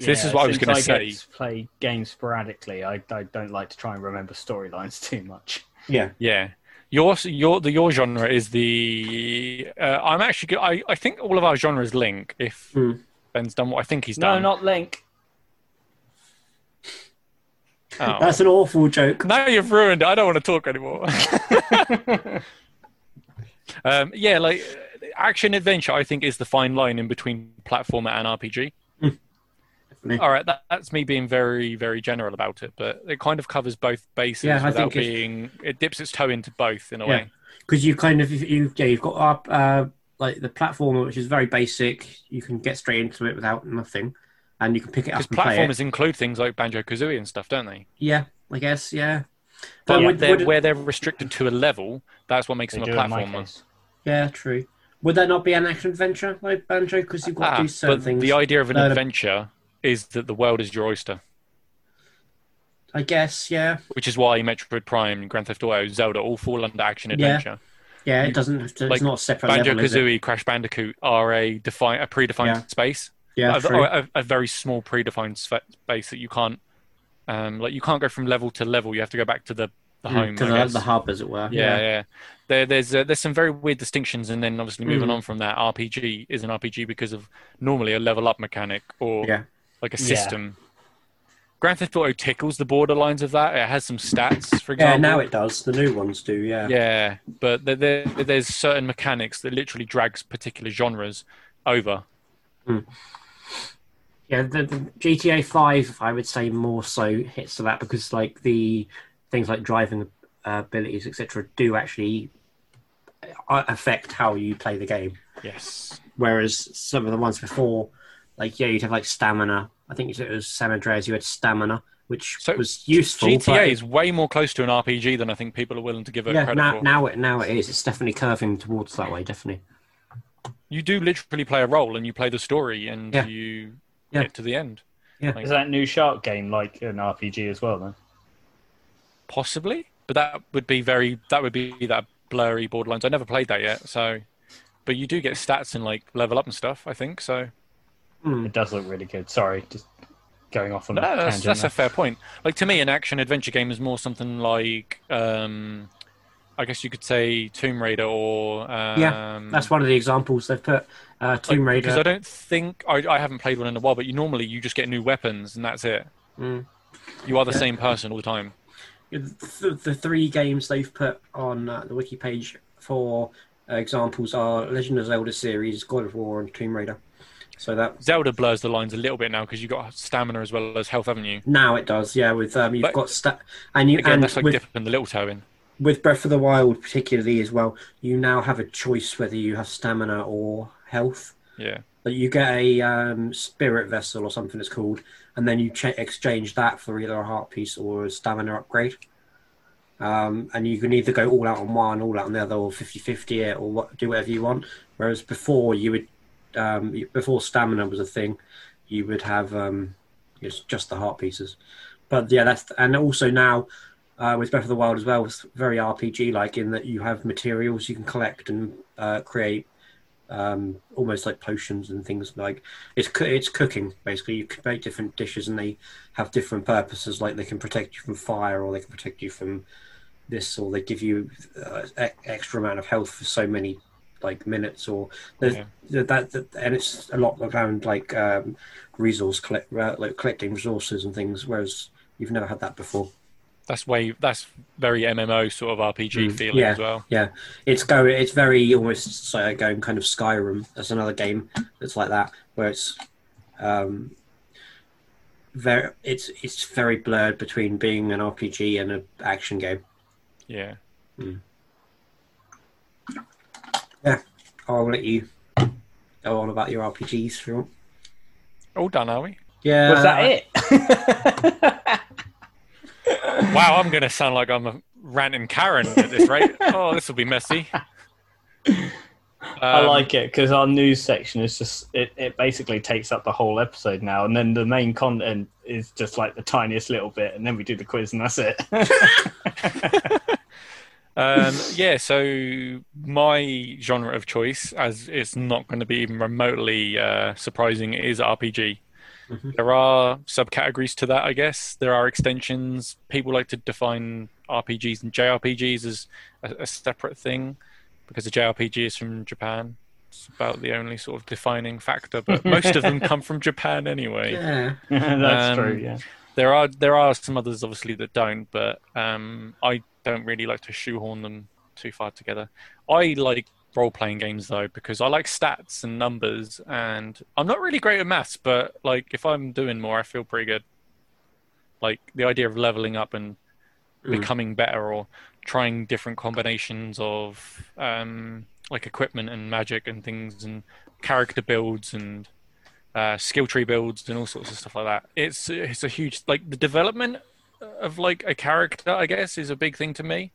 So this is what I was gonna say. get play games sporadically. I, I don't like to try and remember storylines too much. Yeah, Yeah. Your your the your genre is the. Uh, I'm actually. go- I I think all of our genres link. If Hmm. Ben's done what I think he's done. No, not Link. Oh. That's an awful joke. Now you've ruined it. I don't want to talk anymore. um, yeah, like action adventure, I think is the fine line in between platformer and RPG. Definitely. All right, that, that's me being very, very general about it, but it kind of covers both bases Yeah, I without think being. It dips its toe into both in a Yeah. way. because you kind of you yeah you've got up uh, like the platformer which is very basic. You can get straight into it without nothing, and you can pick it up Because and play it. platformers include things like Banjo Kazooie and stuff, don't they? Yeah, I guess yeah. But would- they're, would- where they're restricted to a level, that's what makes them a do in my platformer. yeah, true. Would that not be an action adventure like Banjo? Because you've got Ah, to do certain but things. the idea of an Learn a- adventure is that the world is your oyster, I guess yeah, which is why Metroid Prime, Grand Theft Auto, Zelda all fall under action adventure. yeah. You- It doesn't. Have to, like it's not a separate Banjo level. Kazooie, Crash Bandicoot are a define a predefined Yeah. space, Yeah, a, a, a very small predefined space that you can't, um, like you can't go from level to level. You have to go back to the, the home. Mm, to I the, the hub, as it were. yeah, yeah. There, there's uh, there's some very weird distinctions, and then obviously moving Mm. on from that, RPG is an RPG because of normally a level up mechanic or Yeah. Like a Yeah. system. Grand Theft Auto tickles the borderlines of that. It has some stats, for example. Yeah, now it does. The new ones do. Yeah. Yeah, but there, there, there's certain mechanics that literally drags particular genres over. Yeah, the, the GTA Five, I would say more so hits to that because like the things like driving uh, abilities, etc., do actually uh, affect how you play the game. Yes. Whereas some of the ones before, like yeah, you'd have like stamina. I think it was San Andreas. You had stamina, which So, was useful. GTA but- is way more close to an RPG than I think people are willing to give it yeah. credit Now, for. now it now it is. It's definitely curving towards that way. Definitely. You do literally play a role and you play the story and Yeah. you Yeah. get to the end. Yeah, Is that new Shark game like an RPG as well? Then Possibly, but that would be very that would be that blurry borderlines. I never played that yet, so. But you do get stats and like level up and stuff. I think so. Hmm. it does look really good. Sorry, just going off on No, a that's, tangent. that's there. a fair point. Like to me, an action adventure game is more something like, um, I guess you could say Tomb Raider or um, Yeah, That's one of the examples they've put. Uh, like, Tomb Raider. Because I don't think I, I haven't played one in a while, but you normally you just get new weapons and that's it. Mm. You are the Yeah. same person all the time. the, the three games they've put on uh, the wiki page for uh, examples are Legend of Zelda series, God of War, and Tomb Raider. So that Zelda blurs the lines a little bit now because you've got stamina as well as health, haven't you? now it does, yeah. With um, you've But- got sta- and you Again, and that's like with, dipping the little toe in. with Breath of the Wild particularly as well. You now have a choice whether you have stamina or health. Yeah. But you get a um, spirit vessel or something it's called, and then you ch- exchange that for either a heart piece or a stamina upgrade. Um, and you can either go all out on one, all out on the other, or 50 50 it, or what, do whatever you want. Whereas before, you would, um, before stamina was a thing, you would have um, just, just the heart pieces. But yeah, that's, and also now uh, with Breath of the Wild as well, it's very RPG like in that you have materials you can collect and uh, create um, almost like potions and things like it's coo- it's cooking basically. You can make different dishes and they have different purposes. Like they can protect you from fire, or they can protect you from this, or they give you uh, e- extra amount of health for so many like minutes, or Yeah. that, that, and it's a lot around like um, resource collect uh, like collecting resources and things. Whereas you've never had that before. That's way that's very MMO sort of RPG Mm, feeling yeah. as well. Yeah, it's go. It's very almost so going kind of Skyrim. That's another game that's like that, where it's um, very. It's it's very blurred between being an RPG and an action game. Yeah. I'll let you go on about your RPGs if you want. All done, are we? Yeah, Was that it? Wow, I'm going to sound like I'm a ranting Karen at this rate. oh, this will be messy. I Um, like it because our news section is just it, it basically takes up the whole episode now, and then the main content is just like the tiniest little bit, and then we do the quiz, and that's it. Um, yeah, so my genre of choice, as it's not going to be even remotely uh, surprising, is RPG. There are subcategories to that, I guess. There are extensions. People like to define RPGs and JRPGs as a, a separate thing because the JRPG is from Japan. It's about the only sort of defining factor, but most of them come from Japan anyway. Yeah. That's Um, true. Yeah. There are there are some others obviously that don't, but um, I don't really like to shoehorn them too far together. I like role playing games though because I like stats and numbers, and I'm not really great at maths, but like if I'm doing more, I feel pretty good. Like the idea of leveling up and Mm. becoming better, or trying different combinations of um, like equipment and magic and things, and character builds and uh, skill tree builds and all sorts of stuff like that. It's it's a huge like the development of like a character. I guess is a big thing to me.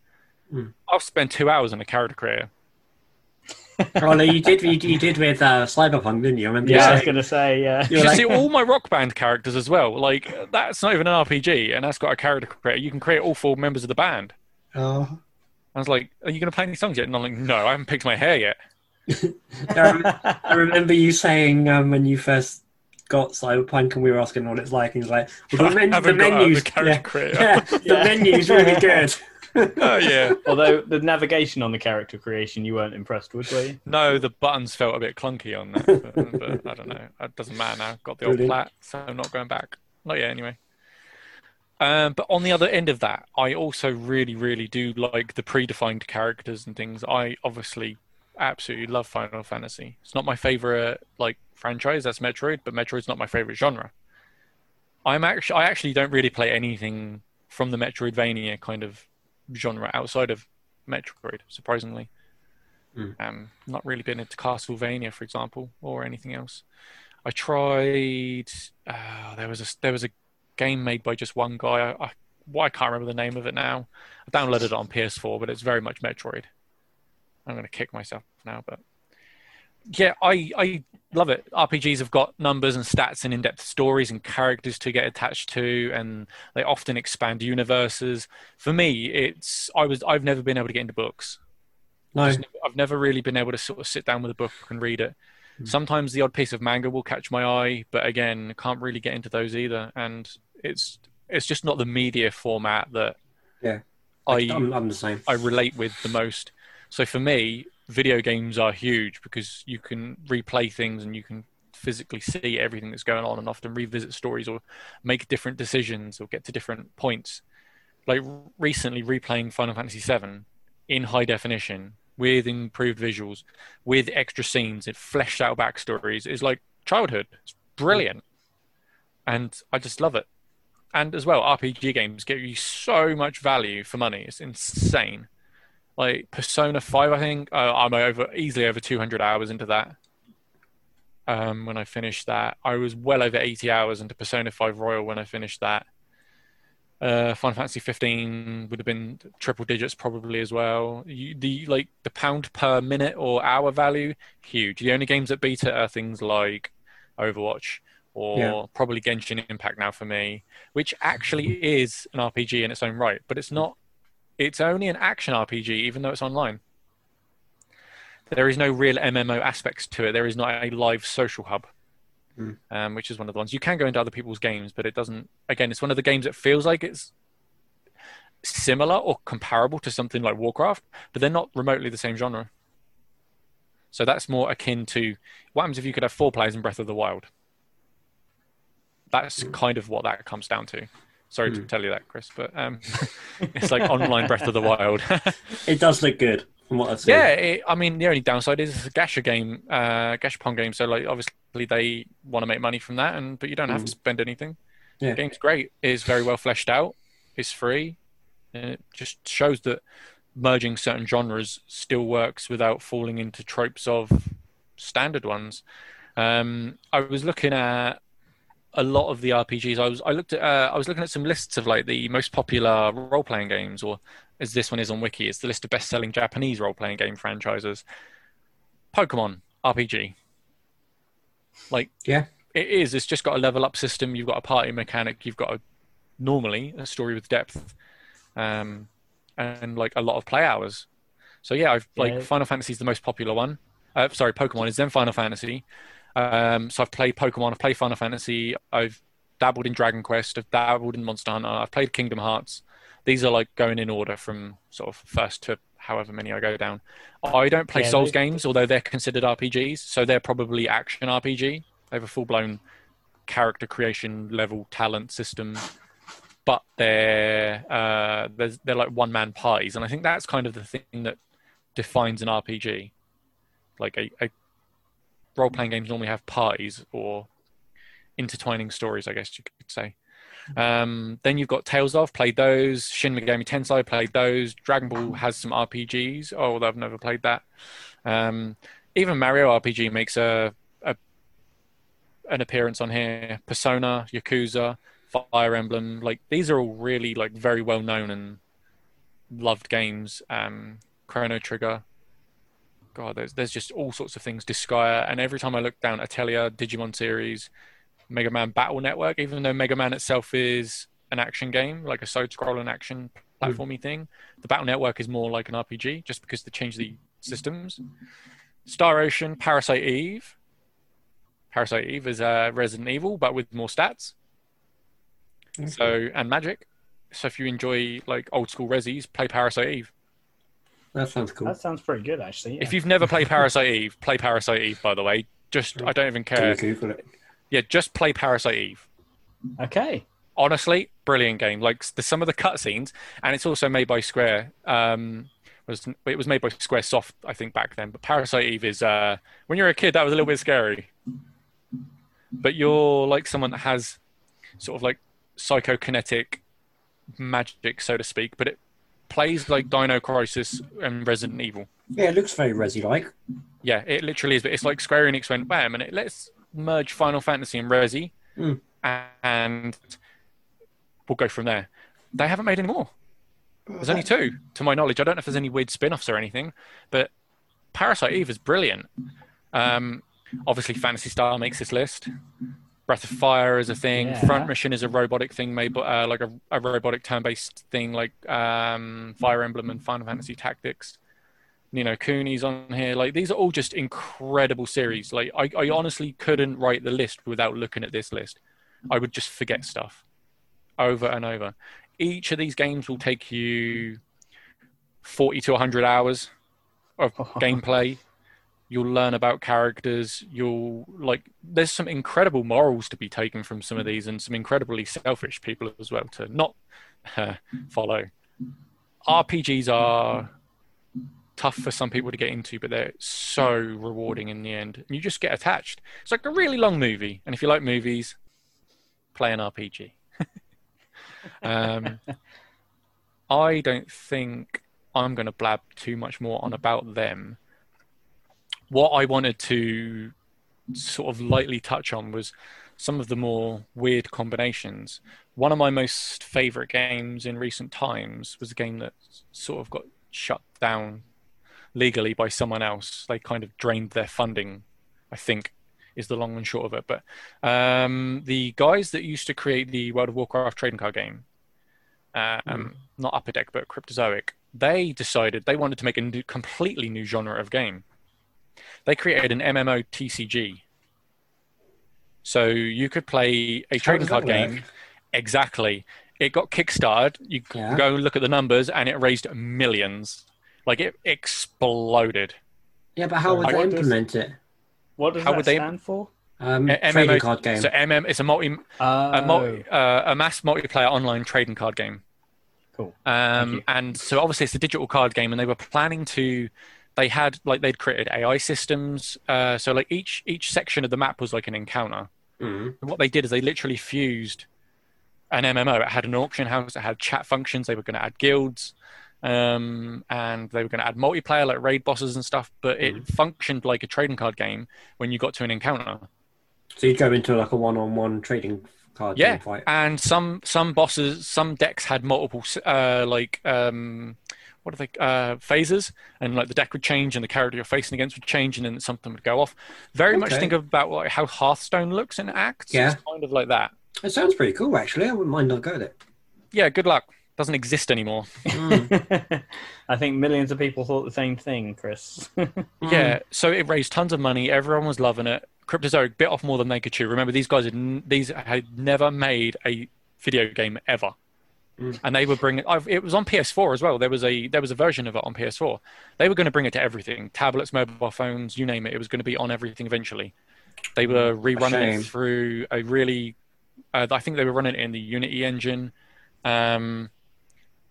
Mm. I've spent two hours on a character creator. Oh, no, you did. You, you did with uh, Cyberpunk, didn't you? I remember Yeah, I was gonna say yeah. You're you like- see all my rock band characters as well. Like that's not even an RPG, and that's got a character creator. You can create all four members of the band. Oh. I was like, "Are you going to play any songs yet?" And I'm like, "No, I haven't picked my hair yet." I, remember you saying um, when you first got Cyberpunk and we were asking what it's like, and he's like, well, the, I men- the haven't got out the menus, character yeah, creator. yeah, the menu's really good. oh yeah. Although the navigation on the character creation, you weren't impressed with, were you? No, the buttons felt a bit clunky on that, but, but I don't know. It doesn't matter now. Got the old Brilliant. plat, so I'm not going back. Not yet, anyway. Um, but on the other end of that, I also really, really do like the predefined characters and things. I obviously absolutely love Final Fantasy. It's not my favorite like franchise. That's Metroid, but Metroid's not my favorite genre. I'm actually, I actually don't really play anything from the Metroidvania kind of genre outside of Metroid, surprisingly. Mm. Um, not really been into Castlevania, for example, or anything else. I tried. Uh, there was a there was a game made by just one guy. I, I, well, I can't remember the name of it now. I downloaded it on PS4, but it's very much Metroid. I'm going to kick myself now, but yeah, I I love it. RPGs have got numbers and stats and in-depth stories and characters to get attached to, and they often expand universes. For me, it's I was I've never been able to get into books. No, Just never- I've never really been able to sort of sit down with a book and read it. Mm. Sometimes the odd piece of manga will catch my eye, but again, can't really get into those either. And it's it's just not the media format that Yeah. I I'm, I'm the same. I relate with the most. So for me, video games are huge because you can replay things and you can physically see everything that's going on and often revisit stories or make different decisions or get to different points. Like recently replaying Final Fantasy VII in high definition with improved visuals, with extra scenes and fleshed out backstories is like childhood. It's brilliant. And I just love it. And as well, RPG games give you so much value for money. It's insane. Like Persona 5, I think uh, I'm over easily over 200 hours into that. Um, when I finished that, I was well over 80 hours into Persona 5 Royal when I finished that. Uh, Final Fantasy 15 would have been triple digits probably as well. You, the like the pound per minute or hour value, huge. The only games that beat it are things like Overwatch or Yeah. probably Genshin Impact now for me, which actually is an RPG in its own right, but it's not. It's only an action RPG, even though it's online. There is no real MMO aspects to it. There is not a live social hub, Hmm. um, which is one of the ones you can go into other people's games, but it doesn't. Again, it's one of the games that feels like it's similar or comparable to something like Warcraft, but they're not remotely the same genre. So that's more akin to what happens if you could have four players in Breath of the Wild. That's kind of what that comes down to. Sorry to Hmm. tell you that, Chris, but um, it's like online Breath of the Wild. It does look good from what I've seen. yeah, it, I mean the only downside is it's a gacha game, uh, gashapon game. So like obviously they want to make money from that, and but you don't have Mm. to spend anything. Yeah. The game's great. It's very well fleshed out. It's free. And it just shows that merging certain genres still works without falling into tropes of standard ones. Um, I was looking at a lot of the RPGs. I was I looked at uh, I was looking at some lists of like the most popular role playing games, or as this one is on Wiki, it's the list of best selling Japanese role playing game franchises. Pokemon RPG. Like Yeah. it is. It's just got a level up system. You've got a party mechanic. You've got a normally a story with depth, um, and like a lot of play hours. So yeah, I've like Yeah. Final Fantasy is the most popular one. Uh, sorry, Pokemon is then Final Fantasy. Um, so I've played Pokemon, I've played Final Fantasy, I've dabbled in Dragon Quest, I've dabbled in Monster Hunter, I've played Kingdom Hearts. These are like going in order from sort of first to however many I go down. I don't play Yeah, Souls they- games, although they're considered RPGs, so they're probably action RPG. They have a full blown character creation level talent system, but they're uh, they're, they're like one man parties, and I think that's kind of the thing that defines an RPG. Like a, a role playing games normally have parties or intertwining stories, I guess you could say. Um, then you've got Tales of, played those. Shin Megami Tensei, played those. Dragon Ball has some RPGs, although I've never played that. Um, even Mario RPG makes a, a an appearance on here. Persona, Yakuza, Fire Emblem, like these are all really like very well known and loved games. Um, Chrono Trigger. God, there's there's just all sorts of things. Disgaea, and every time I look down, Atelier, Digimon series, Mega Man Battle Network. Even though Mega Man itself is an action game, like a side-scrolling action platformy thing, the Battle Network is more like an RPG, just because they changed the systems. Star Ocean, Parasite Eve. Parasite Eve is uh, Resident Evil, but with more stats. So and magic. So if you enjoy like old school Resis, play Parasite Eve. That sounds cool. That sounds pretty good, actually. yeah. If you've never played Parasite Eve, play Parasite Eve. By the way, just I don't even Can care. you Google it? Yeah, just play Parasite Eve. Okay. Honestly, brilliant game. Like the, some of the cutscenes, and it's also made by Square. Um, was it was made by Square Soft, I think, back then. But Parasite Eve is uh, when you're a kid, that was a little bit scary. But you're like someone that has sort of like psychokinetic magic, so to speak. But it plays like Dino Crisis and Resident Evil. Yeah, it looks very Resi like. Yeah, it literally is. But it's like Square Enix went, wait a minute, let's merge Final Fantasy and Resi, Hmm. and we'll go from there. They haven't made any more. There's only two, to my knowledge. I don't know if there's any weird spin-offs or anything, but Parasite Eve is brilliant. Um, obviously, Phantasy Star makes this list. Breath of Fire is a thing. Yeah. Front Mission is a robotic thing, made uh, like a, a robotic turn-based thing, like um, Fire Emblem and Final Fantasy Tactics. You know, Cooney's on here. Like these are all just incredible series. Like I, I honestly couldn't write the list without looking at this list. I would just forget stuff over and over. Each of these games will take you 40 to 100 hours of gameplay. You'll learn about characters. You'll like. There's some incredible morals to be taken from some of these, and some incredibly selfish people as well to not uh, follow. RPGs are tough for some people to get into, but they're so rewarding in the end. You just get attached. It's like a really long movie, and if you like movies, play an RPG. um, I don't think I'm going to blab too much more on about them. What I wanted to sort of lightly touch on was some of the more weird combinations. One of my most favorite games in recent times was a game that sort of got shut down legally by someone else. They kind of drained their funding, I think, is the long and short of it. But um, the guys that used to create the World of Warcraft trading card game, um, not Upper Deck, but Cryptozoic, they decided they wanted to make a new, completely new genre of game. They created an MMO TCG. So you could play a trading card that work? game. Exactly. It got kickstarted. You Yeah. go look at the numbers, and it raised millions. Like it exploded. Yeah, but how would I they wonder- implement it? What does How that would they- stand for? Um, A- trading MMO card game. So MM, it's a multi, Oh, a, multi uh, a mass multiplayer online trading card game. cool. Um, and so obviously it's a digital card game, and they were planning to. They had like they'd created AI systems. Uh, so like each each section of the map was like an encounter. Mhm. And what they did is they literally fused an MMO. It had an auction house. It had chat functions. They were going to add guilds, um, and they were going to add multiplayer like raid bosses and stuff. But it functioned like a trading card game when you got to an encounter. So you'd go into like a one-on-one trading card Yeah, game fight. and some some bosses, some decks had multiple uh, like um, what are they uh, phases, and like the deck would change, and the character you're facing against would change, and then something would go off. Very much think about like how Hearthstone looks in acts. Yeah. It's kind of like that. It sounds pretty cool, actually. I wouldn't mind not go it. Yeah, good luck. Doesn't exist anymore. Mm. I think millions of people thought the same thing, Chris. Yeah, so it raised tons of money. Everyone was loving it. Cryptozoic bit off more than they could chew. Remember, these guys had n- these had never made a video game ever, Mm. and they were bringing. It was on PS4 as well. There was a there was a version of it on PS4. They were going to bring it to everything: tablets, mobile phones, you name it. It was going to be on everything eventually. They were rerunning it through a really. Uh, I think they were running it in the Unity engine, um,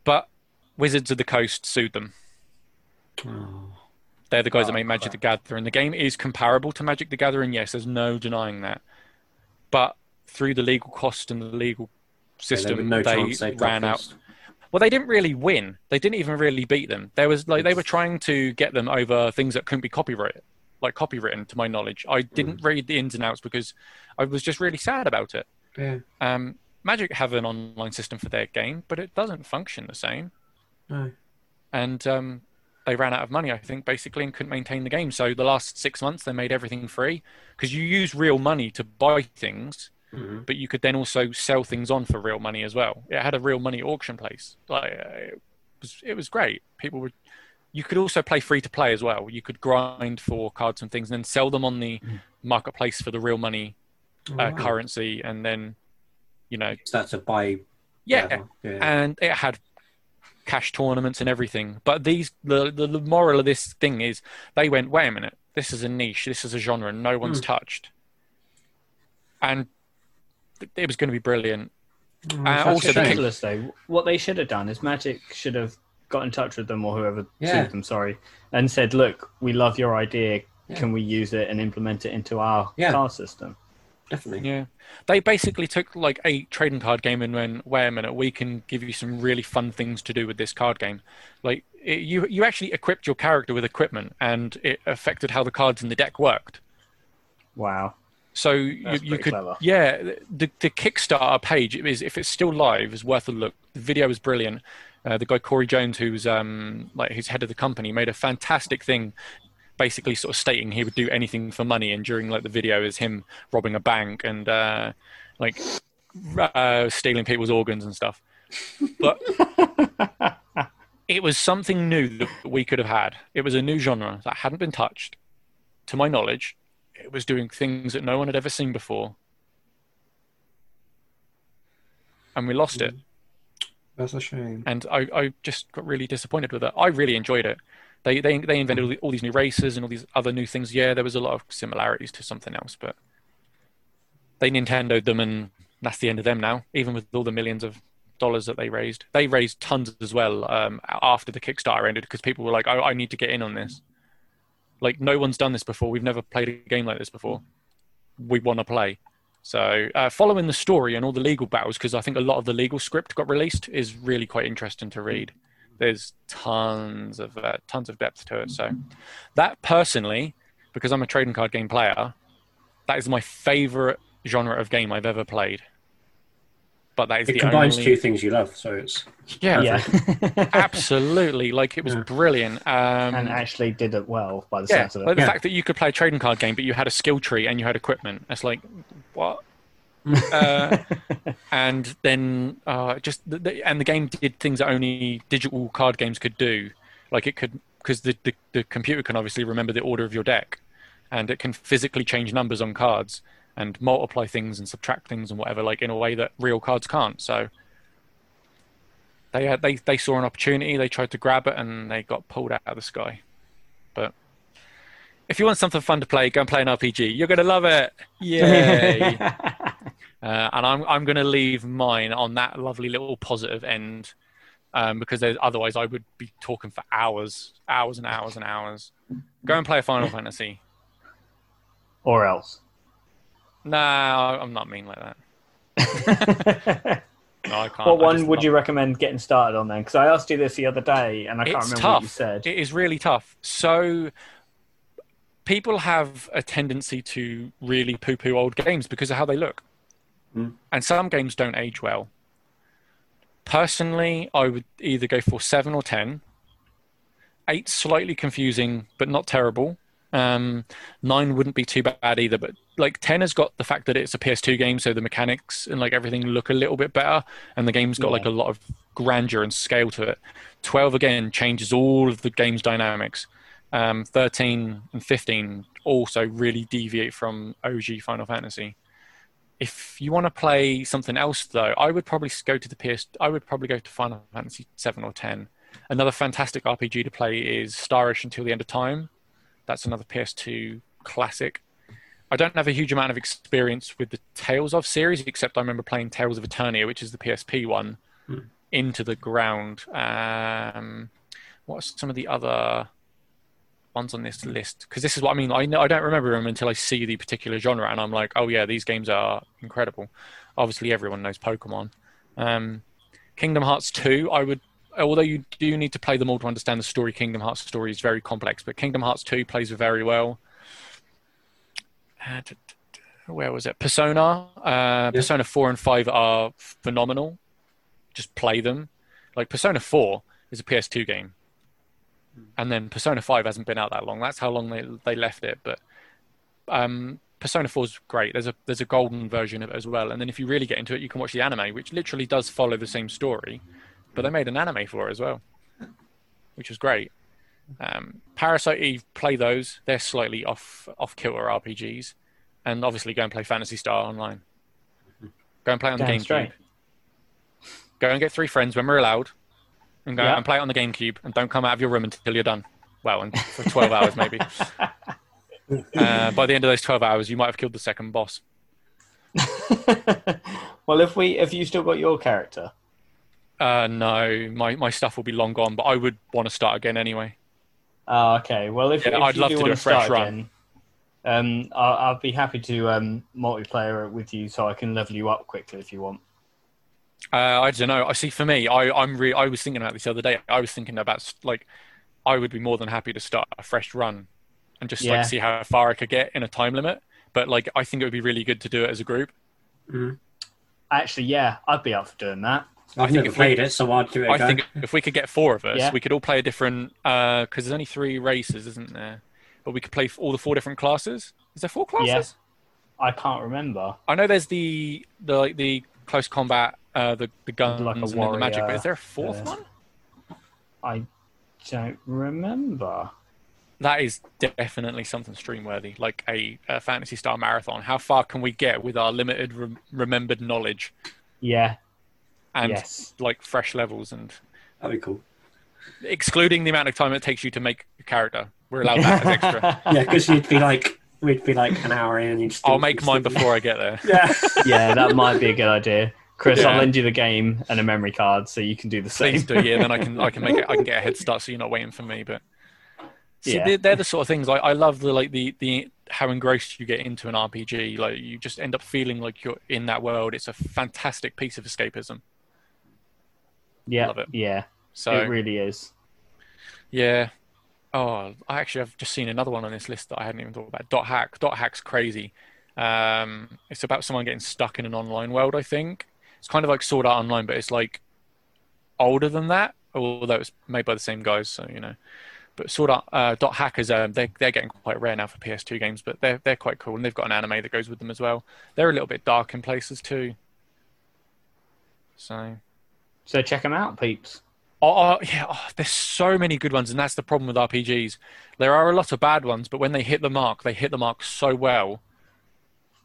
but Wizards of the Coast sued them. Oh. They're the guys that Oh, made Magic the. Gathering. The game is comparable to Magic the Gathering, yes, there's no denying that. But through the legal cost and the legal system, no they they ran out. Well, they didn't really win. They didn't even really beat them. There was like they were trying to get them over things that couldn't be copyrighted, like copywritten, to my knowledge. I didn't read the ins and outs because I was just really sad about it. Yeah. Um, Magic have an online system for their game, but it doesn't function the same. No. and um, they ran out of money, I think, basically, and couldn't maintain the game. So the last six months, they made everything free because you use real money to buy things, Mhm. but you could then also sell things on for real money as well. It had a real money auction place. Like uh, it was, it was great. People would. You could also play free to play as well. You could grind for cards and things, and then sell them on the marketplace for the real money uh, Wow. currency, and then, you know, that's a buy. yeah, yeah. and it had cash tournaments and everything. But these, the, the the moral of this thing is, they went, wait a minute, this is a niche, this is a genre, no one's Hmm. touched, and it was going to be brilliant. Oh, uh, also a the shame. ridiculous though. What they should have done is Magic should have got in touch with them or whoever Yeah. sued them, sorry, and said, "Look, we love your idea. Yeah. Can we use it and implement it into our Yeah. card system?" Definitely. Yeah, they basically took like a trading card game and went, wait a minute, we can give you some really fun things to do with this card game. Like it, you, you actually equipped your character with equipment, and it affected how the cards in the deck worked. Wow. So you, That's you pretty could, clever. yeah, the the Kickstarter page is if it's still live is worth a look. The video is brilliant. Uh, the guy Cory Jones, who's um like who's head of the company, made a fantastic thing, basically sort of stating he would do anything for money. And during like the video is him robbing a bank and uh, like uh, stealing people's organs and stuff. But it was something new that we could have had. It was a new genre that hadn't been touched, to my knowledge. It was doing things that no one had ever seen before. And we lost it. That's a shame. And I, I just got really disappointed with it. I really enjoyed it. They, they, they invented all, the, all these new races and all these other new things. Yeah, there was a lot of similarities to something else, but they Nintendoed them, and that's the end of them now. Even with all the millions of dollars that they raised, they raised tons as well um, after the Kickstarter ended because people were like, "I, I need to get in on this." Like no one's done this before. We've never played a game like this before. We want to play. So uh, following the story and all the legal battles, because I think a lot of the legal script got released, is really quite interesting to read. There's tons of uh, tons of depth to it. So that personally, because I'm a trading card game player, that is my favorite genre of game I've ever played. But that is It the combines only two things you love, so it's yeah, yeah. absolutely. Like it was Yeah. brilliant. Um, and actually did it well by the yeah, sounds of like the Yeah. fact that you could play a trading card game, but you had a skill tree and you had equipment. It's like, what? uh, and then uh, just the, the, and the game did things that only digital card games could do. Like it could because the, the the computer can obviously remember the order of your deck, and it can physically change numbers on cards and multiply things and subtract things and whatever, like in a way that real cards can't. So they had they they saw an opportunity, they tried to grab it, and they got pulled out of the sky. But if you want something fun to play, go and play an RPG. You're gonna love it. Yay! Uh, and I'm I'm going to leave mine on that lovely little positive end, um, because there's, otherwise I would be talking for hours, hours and hours and hours. Go and play a Final Fantasy. or else. No, I'm not mean like that. No, I can't. what I one would not- you recommend getting started on then? Because I asked you this the other day, and I can't remember tough. what you said. It is really tough. So people have a tendency to really poo-poo old games because of how they look, Mm. and some games don't age well. Personally, I would either go for seven or ten. Eight slightly confusing, but not terrible. Um, nine wouldn't be too bad either, but like ten has got the fact that it's a PS2 game, so the mechanics and like everything look a little bit better, and the game's got Yeah. like a lot of grandeur and scale to it. Twelve again changes all of the game's dynamics. Um, Thirteen and fifteen also really deviate from OG Final Fantasy. If you want to play something else, though, I would probably go to the PS. I would probably go to Final Fantasy seven or ten. Another fantastic RPG to play is Star Ocean Until the End of Time. That's another PS2 classic. I don't have a huge amount of experience with the Tales of series, except I remember playing Tales of Eternia, which is the PSP one, Hmm. into the ground. Um, what are some of the other ones on this list? Because this is what I mean. I know I don't remember them until I see the particular genre, and I'm like, oh yeah, these games are incredible. Obviously, everyone knows Pokemon. Um, Kingdom Hearts 2, I would, although you do need to play them all to understand the story. Kingdom Hearts story is very complex, but Kingdom Hearts 2 plays very well. Uh, t- t- where was it? Persona. Uh, Persona 4 and 5 are phenomenal. Just play them. Like Persona 4 is a PS2 game, and then Persona 5 hasn't been out that long. That's how long they they left it. But um, Persona 4 is great. There's a there's a golden version of it as well. And then if you really get into it, you can watch the anime, which literally does follow the same story, but they made an anime for it as well, which was great. Um, Parasite Eve, play those. They're slightly off off kilter RPGs, and obviously go and play Phantasy Star online. Go and play on the Damn GameCube. straight. Go and get three friends when we're allowed, and go Yeah. and play it on the GameCube. And don't come out of your room until you're done. Well, and for 12 hours maybe. Uh, by the end of those 12 hours, you might have killed the second boss. well, if we, if you still got your character, Uh, no, my, my stuff will be long gone, but I would want to start again anyway. oh, okay. Well, if, Yeah, if I'd you love do to do a fresh start run. again, um, I'll, I'll be happy to um, multiplayer it with you, so I can level you up quickly if you want. Uh, I don't know. I see. For me, I I'm re- I was thinking about this the other day. I was thinking about like, I would be more than happy to start a fresh run, and just Yeah. like see how far I could get in a time limit. But like, I think it would be really good to do it as a group. Actually, yeah, I'd be up for doing that. I've think never if we- it, so I'd give it a I go. think if we could get four of us, Yeah. we could all play a different. Because there's only three races, isn't there? But we could play all the four different classes. Is there four classes? Yeah. I can't remember. I know there's the the like the close combat, uh, the the guns Like a and then the magic. But is there a fourth uh, one? I don't remember. That is definitely something stream worthy, like a, a Phantasy Star marathon. How far can we get with our limited rem- remembered knowledge Yeah. And yes. like fresh levels and That'd be cool. excluding the amount of time it takes you to make a character? We're allowed that as extra. Yeah, because you'd be like, we'd be like an hour in, and you'd. Still, I'll make mine still before I get there. Yeah. yeah, that might be a good idea. Chris, I'll lend you the game and a memory card so you can do the same. Please do, yeah. Then I can I can make it. I can get a head start, so you're not waiting for me. But see, Yeah. they're, they're the sort of things I, I love. The like the the how engrossed you get into an RPG. Like you just end up feeling like you're in that world. It's a fantastic piece of escapism. Yeah, Love it. yeah, So it really is. Yeah. Oh, I actually have just seen another one on this list that I hadn't even thought about. Dot hack. Dot hack's crazy. Um, it's about someone getting stuck in an online world. I think it's kind of like Sword Art Online, but it's like older than that. Although it's made by the same guys, so you know. But Sword Art uh, Dot hackers, um, they they're getting quite rare now for PS2 games, but they're they're quite cool, and they've got an anime that goes with them as well. They're a little bit dark in places too. So So check them out, peeps. Oh, oh, yeah, oh, there's so many good ones, and that's the problem with RPGs. There are a lot of bad ones, but when they hit the mark, they hit the mark so well.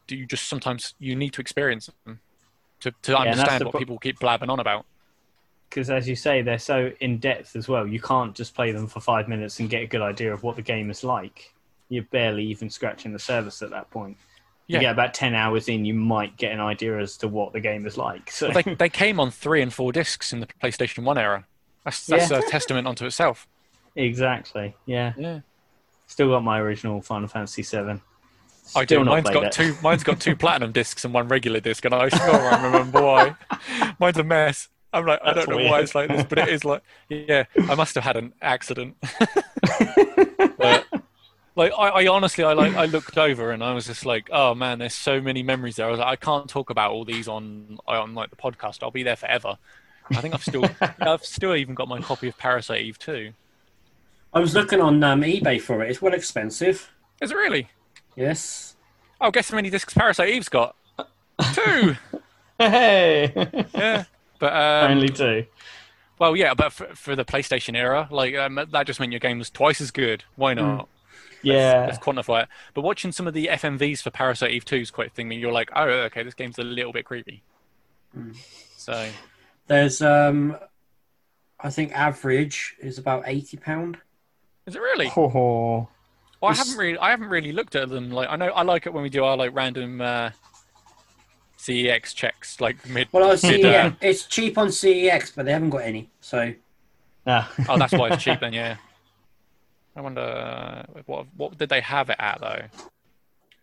Do you just sometimes you need to experience them to, to that's understand what pro- people keep blabbing on about? Because as you say, they're so in depth as well. You can't just play them for five minutes and get a good idea of what the game is like. You're barely even scratching the surface at that point. You Yeah. get about ten hours in, you might get an idea as to what the game is like. So Well, they they came on three and four discs in the PlayStation One era. That's that's Yeah. a testament unto itself. exactly, yeah. Yeah, Still got my original Final Fantasy Seven. I do. not Mine's played got it. two. Mine's got two platinum discs and one regular disc, and I still can't remember why. Mine's a mess. I'm like, I don't know why it's like this, but it is like, yeah, I must have had an accident. like, I, I honestly, I like, I looked over and I was just like, oh man, there's so many memories there. I was like, I can't talk about all these on on like the podcast. I'll be there forever. I think I've still, I've still even got my copy of Parasite Eve too. I was looking on um, eBay for it. It's well expensive. Is it really? Yes. Oh, guess how many discs Parasite Eve's got? Two. Hey, yeah. But um, only two. Well, yeah, but for, for the PlayStation era, like um, that just meant your game was twice as good. Why not? Yeah. let's quantify it. But watching some of the FMVs for Parasite Eve 2 is quite a thing. You're like, oh, okay, this game's a little bit creepy. Mm. So There's, um, I think average is about eighty pound. is it really? Oh, Well, I haven't really, I haven't really looked at them. Like, I know I like it when we do our like random uh, CEX checks, like mid. Well, I see, uh, yeah, it's cheap on CEX, but they haven't got any. So Ah. Oh, that's why it's cheap then. Yeah. I wonder what what did they have it at though?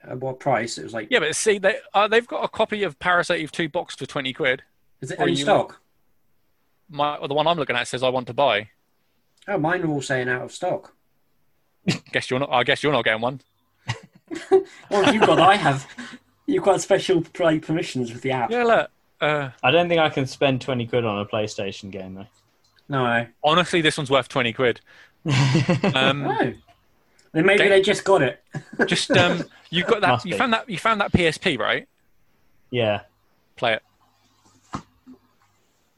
at what price? It was like, Yeah, but see, they uh, they've got a copy of Parasite Eve 2 box for twenty quid. is it or in you- stock? My the one I'm looking at says I want to buy. Oh, mine are all saying out of stock. Guess you're not. I guess you're not getting one. Well, if you've got, I have. You've got special play permissions with the app. Yeah, look. Uh, I don't think I can spend 20 quid on a PlayStation game, though. No. honestly, this one's worth twenty quid. Um, No. Then maybe Okay. they just got it. just um, you got that. Must You be. found that. You found that PSP, right? yeah. Play it.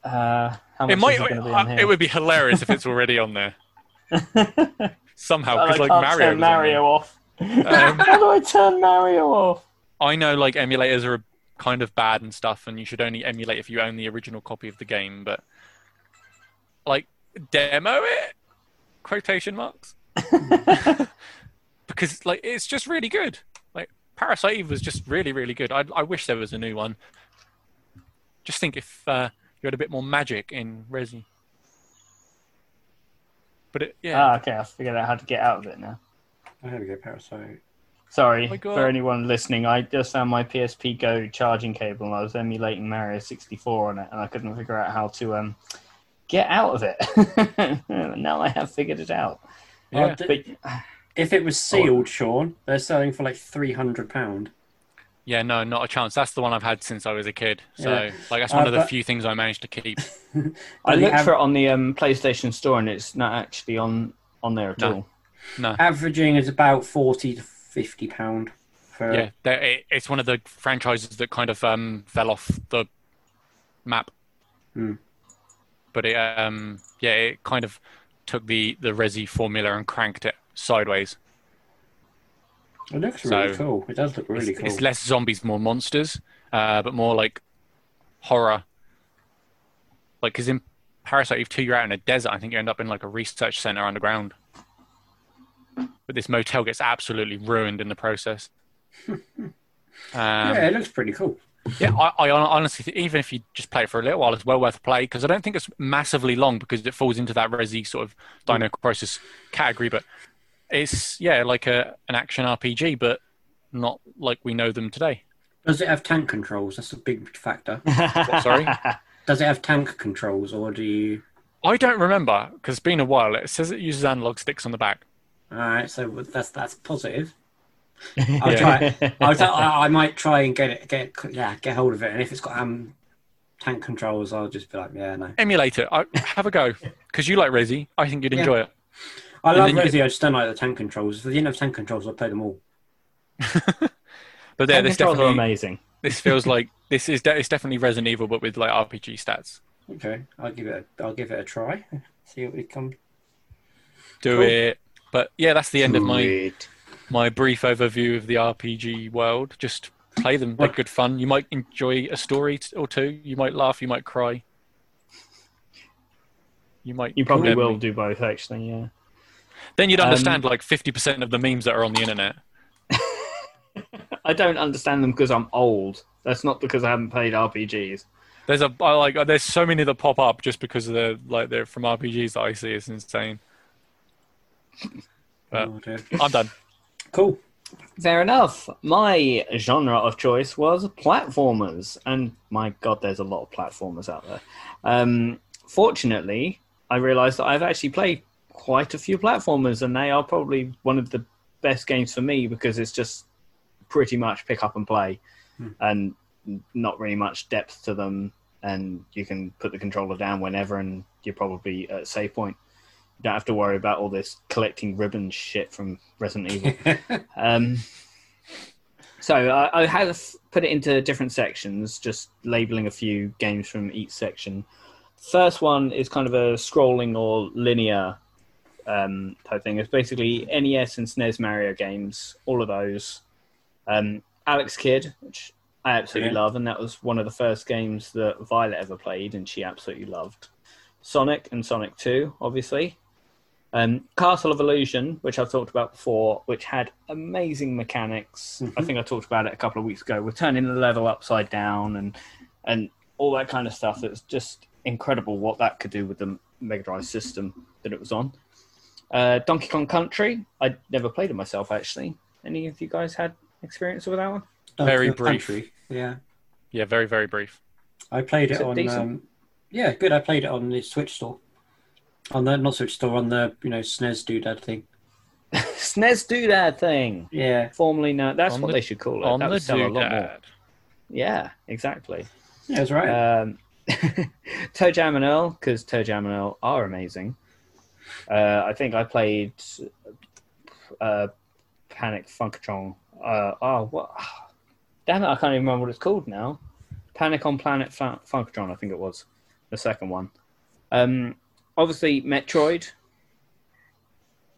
Uh, how much It might. is it going to be on here? it would be hilarious if it's already on there somehow. Because like can't Mario. turn Mario off. Um, How do I turn Mario off? I know like emulators are kind of bad and stuff, and you should only emulate if you own the original copy of the game. But like demo it? Quotation marks. because like it's just really good. Like Parasite Eve was just really really good. I I wish there was a new one. Just think if uh, you had a bit more magic in Resi. But it, yeah, Ah, okay. I figured out how to get out of it now. Oh, there we go, Parasite. Sorry Oh for anyone listening. I just found my PSP Go charging cable and I was emulating Mario 64 on it, and I couldn't figure out how to um get out of it. now I have figured it out. yeah. Oh, d- But if it was sealed, Sean, they're selling for like three hundred pound. Yeah, no, not a chance. That's the one I've had since I was a kid. So, Yeah. like, that's Uh, one of the but- few things I managed to keep. I looked av- for it on the um, PlayStation Store, and it's not actually on on there at No. all. No, Averaging is about forty to fifty pound for. yeah, it, it's one of the franchises that kind of um, fell off the map. Hmm. But it, um, yeah, it kind of took the the Resi formula and cranked it sideways. It looks So, really cool. It does look really it's, cool. it's less zombies, more monsters, uh, but more like horror. Like, because in Parasite Eve 2, you're out in a desert. I think you end up in like a research center underground. But this motel gets absolutely ruined in the process. um, yeah, it looks pretty cool. Yeah, I, I honestly, think even if you just play it for a little while, it's well worth a play because I don't think it's massively long because it falls into that Resi sort of Dino Crisis category. But it's yeah, like a an action RPG, but not like we know them today. Does it have tank controls? That's a big factor. sorry? Does it have tank controls, or do you? I don't remember because it's been a while. It says it uses analog sticks on the back. All right, so that's that's positive. I'll Yeah. try. I'll, I, I might try and get it, get yeah, get hold of it. And if it's got um tank controls, I'll just be like, yeah, no. Emulate it. I, have a go because you like Resi. I think you'd Yeah. enjoy it. I And love then you- I just don't like the tank controls. If they didn't have tank controls, I'd play them all. But yeah, this controls are definitely amazing. this feels like this is de- it's definitely Resident Evil, but with like RPG stats. Okay, I'll give it. A, I'll give it a try. See what we come. Do Cool. it. But yeah, that's the end of my Sweet. My brief overview of the RPG world. Just play them; they're good fun. You might enjoy a story or two. You might laugh. You might cry. You might. You probably will me. do both, actually. Yeah. Then you'd Um, understand like fifty percent of the memes that are on the internet. I don't understand them because I'm old. That's not because I haven't played RPGs. There's a I like there's so many that pop up just because they're like they're from RPGs that I see. It's insane. But- Oh. I'm done. Cool. Fair enough. My genre of choice was platformers, and my god, there's a lot of platformers out there. Um, fortunately, I realised that I've actually played quite a few platformers, and they are probably one of the best games for me because it's just pretty much pick up and play, Hmm. and not really much depth to them. And you can put the controller down whenever, and you're probably at a save point. You don't have to worry about all this collecting ribbon shit from Resident Evil. Um, so I, I have put it into different sections, just labeling a few games from each section. First one is kind of a scrolling or linear um, type thing. It's basically NES and SNES Mario games, all of those. Um, Alex Kidd, which I absolutely Yeah. love, and that was one of the first games that Violet ever played, and she absolutely loved. Sonic and Sonic 2, obviously. Um, Castle of Illusion, which I've talked about before, which had amazing mechanics. I Mhm. think I talked about it a couple of weeks ago. We're turning the level upside down and and all that kind of stuff. It's just incredible what that could do with the Mega Drive system that it was on. Uh, Donkey Kong Country, I never played it myself actually. Any of you guys had experience with that one? Very Donkey Kong brief. Country, Yeah, Yeah, very very brief. I played Is it it on. Um, yeah, good. I played it on the Switch store. On the not Switch store, on the you know SNES doodad thing. SNES Doodad thing, Yeah, formerly known. That's On what the- they should call it. On that the would sell a lot more. doodad. Yeah, exactly. yeah, that's right. Um, ToeJam and Earl, because ToeJam and Earl are amazing. Uh, I think I played uh, Panic Funkotron. Uh, oh, what? Damn it, I can't even remember what it's called now. Panic on Planet Fun- Funkotron, I think it was the second one. Um, obviously, Metroid.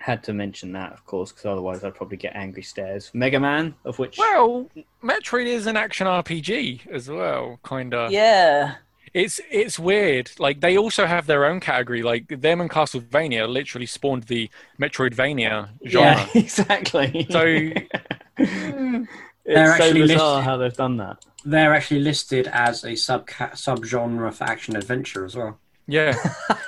Had to mention that, of course, because otherwise I'd probably get angry stares. Mega Man, of which. Well, Metroid is an action RPG as well, kind of. yeah. It's it's weird. Like they also have their own category. Like them and Castlevania literally spawned the Metroidvania genre. Yeah, exactly. So it's They're so actually bizarre listed- how they've done that. They're actually listed as a sub subgenre for action adventure as well. Yeah,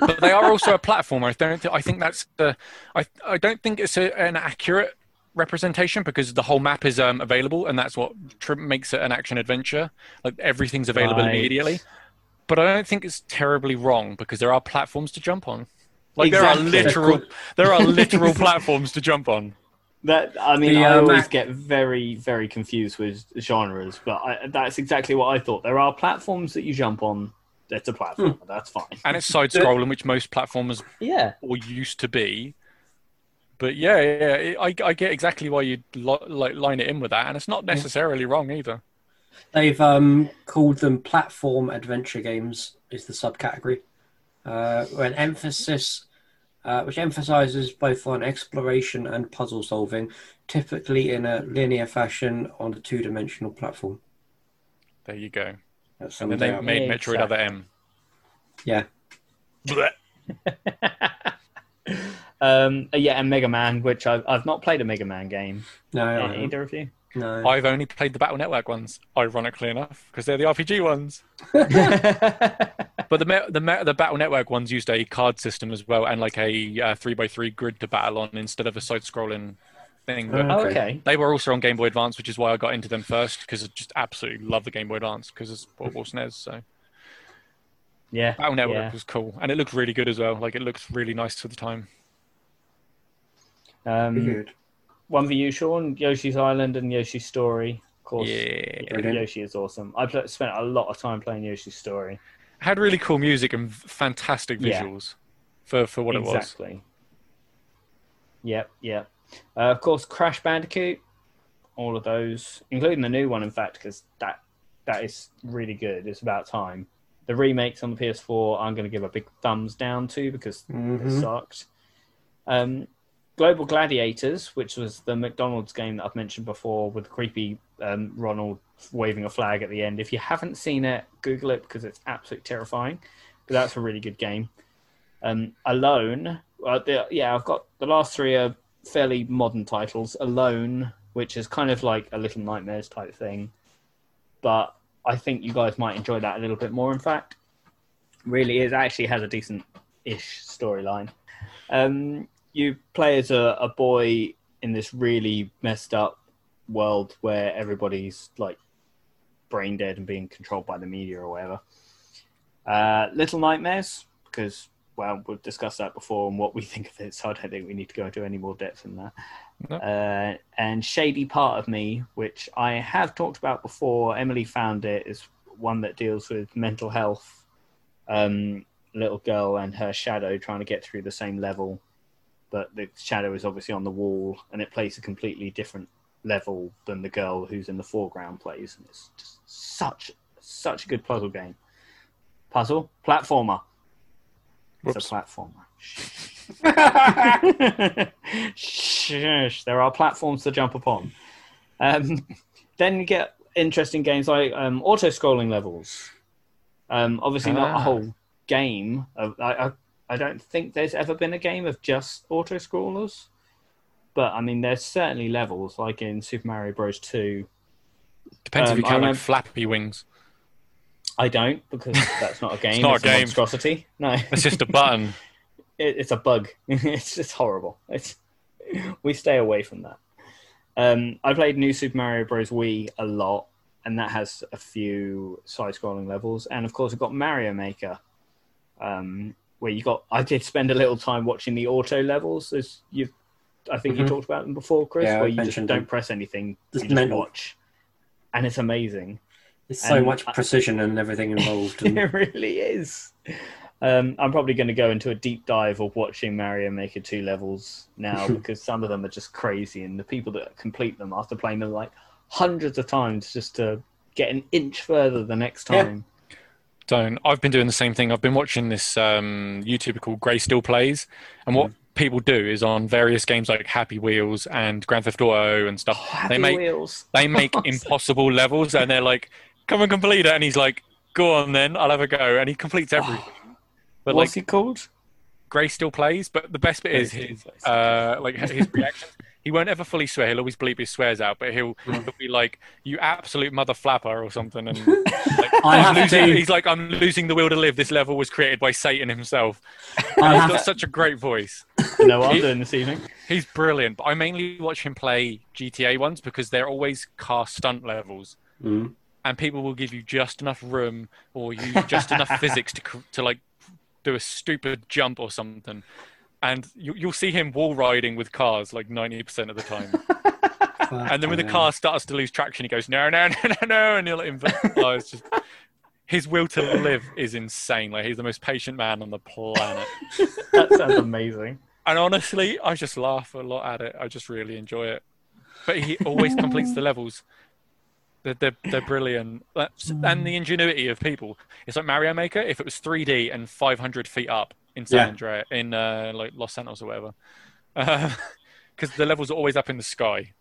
but they are also a platformer. I don't. Th- I think that's the. I I don't think it's a, an accurate representation because the whole map is um, available, and that's what tr- makes it an action adventure. Like everything's available Right. immediately. But I don't think it's terribly wrong because there are platforms to jump on. Like there are literal, there are literal platforms to jump on. That I mean, The, I uh, always Mac- get very, very confused with genres, but I, that's exactly what I thought. There are platforms that you jump on. It's a platform. That's fine. and it's side scrolling, which most platformers Yeah, or used to be. But yeah, yeah, it- I, I get exactly why you li- like line it in with that, and it's not necessarily wrong either. They've um, called them platform adventure games is the subcategory, uh, an emphasis uh, which emphasizes both on exploration and puzzle solving, typically in a linear fashion on a two-dimensional platform. There you go. That's And then they doubt. made Yeah, Metroid other M. yeah. Um, yeah, and Mega Man, which I've I've not played a Mega Man game. No, I. Either of you? no. I've only played the Battle Network ones, ironically enough, because they're the RPG ones. But the the the Battle Network ones used a card system as well, and like a uh, three by three grid to battle on instead of a side-scrolling thing. But Oh. Okay. okay. They were also on Game Boy Advance, which is why I got into them first because I just absolutely love the Game Boy Advance because it's portable SNES. So Yeah. Battle Network yeah. was cool, and it looked really good as well. Like it looked really nice for the time. Um, Good. one for you, Sean. Yoshi's Island and Yoshi's Story. Of course. Yeah, Yeah, Yoshi is awesome. I pl- spent a lot of time playing Yoshi's Story. had really cool music and v- fantastic Yeah. visuals for for what it was. exactly. Yep, yep. Uh, of course, Crash Bandicoot. All of those, including the new one, in fact, because that that is really good. It's about time. The remakes on the PS4, I'm going to give a big thumbs down to because they Mhm. sucked. Um, Global Gladiators, which was the McDonald's game that I've mentioned before with creepy um, Ronald waving a flag at the end. If you haven't seen it, Google it because it's absolutely terrifying. But that's a really good game. Um, Alone, uh, the, yeah, I've got the last three are fairly modern titles. Alone, which is kind of like a Little Nightmares type thing, but I think you guys might enjoy that a little bit more. In fact, really is actually has a decent ish storyline. Um, you play as a, a boy in this really messed up world where everybody's like brain dead and being controlled by the media or whatever. Uh, Little Nightmares, because well, we've discussed that before and what we think of it, so I don't think we need to go into any more depth in that. Uh, and Shady Part of Me, which I have talked about before. Emily found it is one that deals with mental health. Um, little girl and her shadow trying to get through the same level, but the shadow is obviously on the wall, and it plays a completely different level than the girl who's in the foreground plays. And it's just such such a good puzzle game. Puzzle platformer. It's a platformer. Shush. There are platforms to jump upon. Um, then you get interesting games like um, auto-scrolling levels. Um, obviously, not a Ah. whole game. Of, I, I I don't think there's ever been a game of just auto-scrollers. But I mean, there's certainly levels like in Super Mario Bros. Two. Depends Um, if you I count like flappy wings. I don't because that's not a game. it's not a it's game. monstrosity. No, It's just a button. it, it's a bug. it's just horrible. It's we stay away from that. Um, I played New Super Mario Bros. Wii a lot, and that has a few side-scrolling levels, and of course, I've got Mario Maker, um, where you got. I did spend a little time watching the auto levels, as you. I think you Mhm. talked about them before, Chris, Yeah, I where you just don't them. press anything, It's you just watch, and it's amazing. There's so And much I- precision and everything involved. And it really is. Um, I'm probably going to go into a deep dive of watching Mario Maker 2 levels now because some of them are just crazy, and the people that complete them after playing them like hundreds of times just to get an inch further the next Yeah. time. Don't. I've been doing the same thing. I've been watching this um, YouTuber called GrayStillPlays, and what people do is on various games like Happy Wheels and Grand Theft Auto and stuff. Happy they make Wheels. they make impossible levels, and they're like, "Come and complete it," and he's like, "Go on then, I'll have a go," and he completes everything. But What's like he called? GrayStillPlays, but the best bit is his uh, like his reactions. He won't ever fully swear. He'll always bleep his swears out, but he'll he'll be like, "You absolute mother flapper" or something, and like, I'm losing, to- he's like, "I'm losing the will to live." This level was created by Satan himself. I He's got such a great voice. You know what I'm doing this evening? He's brilliant. But I mainly watch him play GTA ones because they're always car stunt levels, Mm. And people will give you just enough room or you just enough physics to to like do a stupid jump or something. And you, you'll see him wall riding with cars like 90% of the time. And then when the car starts to lose traction, he goes, no, no, no, no, no. And he'll. Oh, it's just, his will to live is insane. Like, he's the most patient man on the planet. That sounds amazing. And honestly, I just laugh a lot at it. I just really enjoy it. But he always completes the levels. They're, they're, they're brilliant. That's, and the ingenuity of people. It's like Mario Maker. If it was 3D and 500 feet up in San Yeah. Andreas, in uh, like Los Santos or whatever, because the levels are always up in the sky.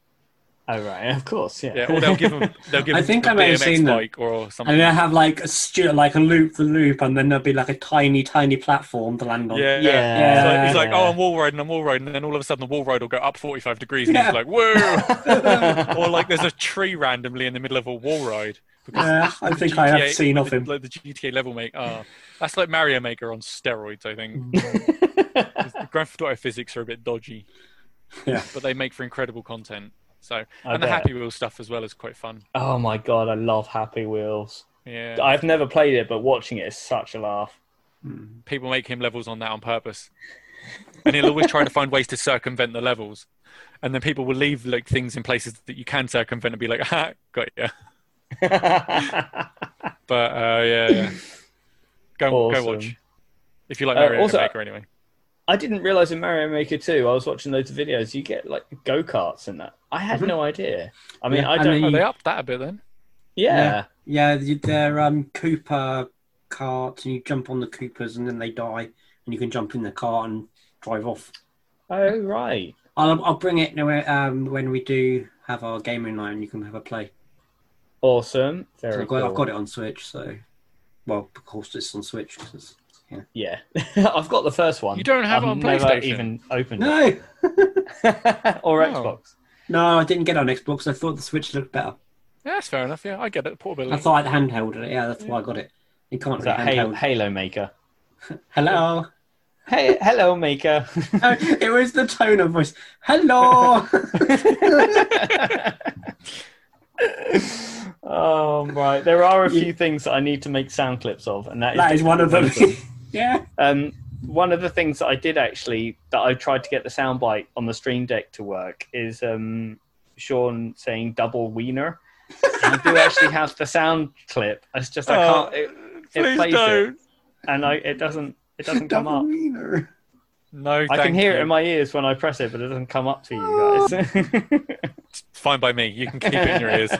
Oh right, of course, yeah. Yeah, or they'll give them. They'll give I them think I may have BMX seen them. bike or something. And they have like a stu- like a loop the loop, and then there'll be like a tiny, tiny platform to land on. Yeah, Yeah. He's like, he's like, oh, I'm wall riding, I'm wall riding, and then all of a sudden the wall ride will go up 45 degrees, and Yeah. he's like, whoa! or like there's a tree randomly in the middle of a wall ride. because Yeah, I the think I have seen of him. Like the GTA level make. Oh, that's like Mario Maker on steroids, I think. Mm. 'Cause the Grand Theft Auto physics are a bit dodgy, Yeah. but they make for incredible content. So, I and the bet. Happy Wheels stuff as well is quite fun. Oh my god, I love Happy Wheels. Yeah, I've never played it, but watching it is such a laugh. people make him levels on that on purpose, and he'll always try to find ways to circumvent the levels. And then people will leave like things in places that you can circumvent and be like, "Ah, got ya." But uh, yeah, yeah. go go watch if you like Uh, Mario also- Maker anyway. I didn't realize in Mario Maker 2, I was watching loads of videos, you get like go karts in that. I had Mhm. no idea. I mean, Yeah, I don't. the- Oh, they upped that a bit then. yeah. Yeah, you- they're um, Koopa carts, and you jump on the Koopas, and then they die, and you can jump in the car and drive off. Oh, right. I'll, I'll bring it when- um, when we do have our gaming night, and you can have a play. Awesome. Very So I've, got, cool. I've got it on Switch, so well, of course it's on Switch. 'cause it's- Yeah. I've got the first one. You don't have it I've on never PlayStation? even opened No, it. or Oh. Xbox. no, I didn't get it on Xbox. I thought the Switch looked better. Yeah, that's fair enough. Yeah, I get it. Portability. I thought I'd handheld it. Yeah, that's why I got it. You can't Is be that Halo, handheld. Halo Maker? Hello. Hey, hello, Maker. Oh, it was the tone of voice. Hello. oh, right. There are a few things that I need to make sound clips of, and that is, that is one of them. Them. yeah. Um, one of the things that I did actually that I tried to get the soundbite on the Stream Deck to work is um, Sean saying double wiener. I do actually have the sound clip. It's just I Oh, can't. It, it Please plays don't. it, and I it doesn't it doesn't come up. wiener. No, I can hear you. it in my ears when I press it, but it doesn't come up to you guys. It's fine by me. You can keep it in your ears.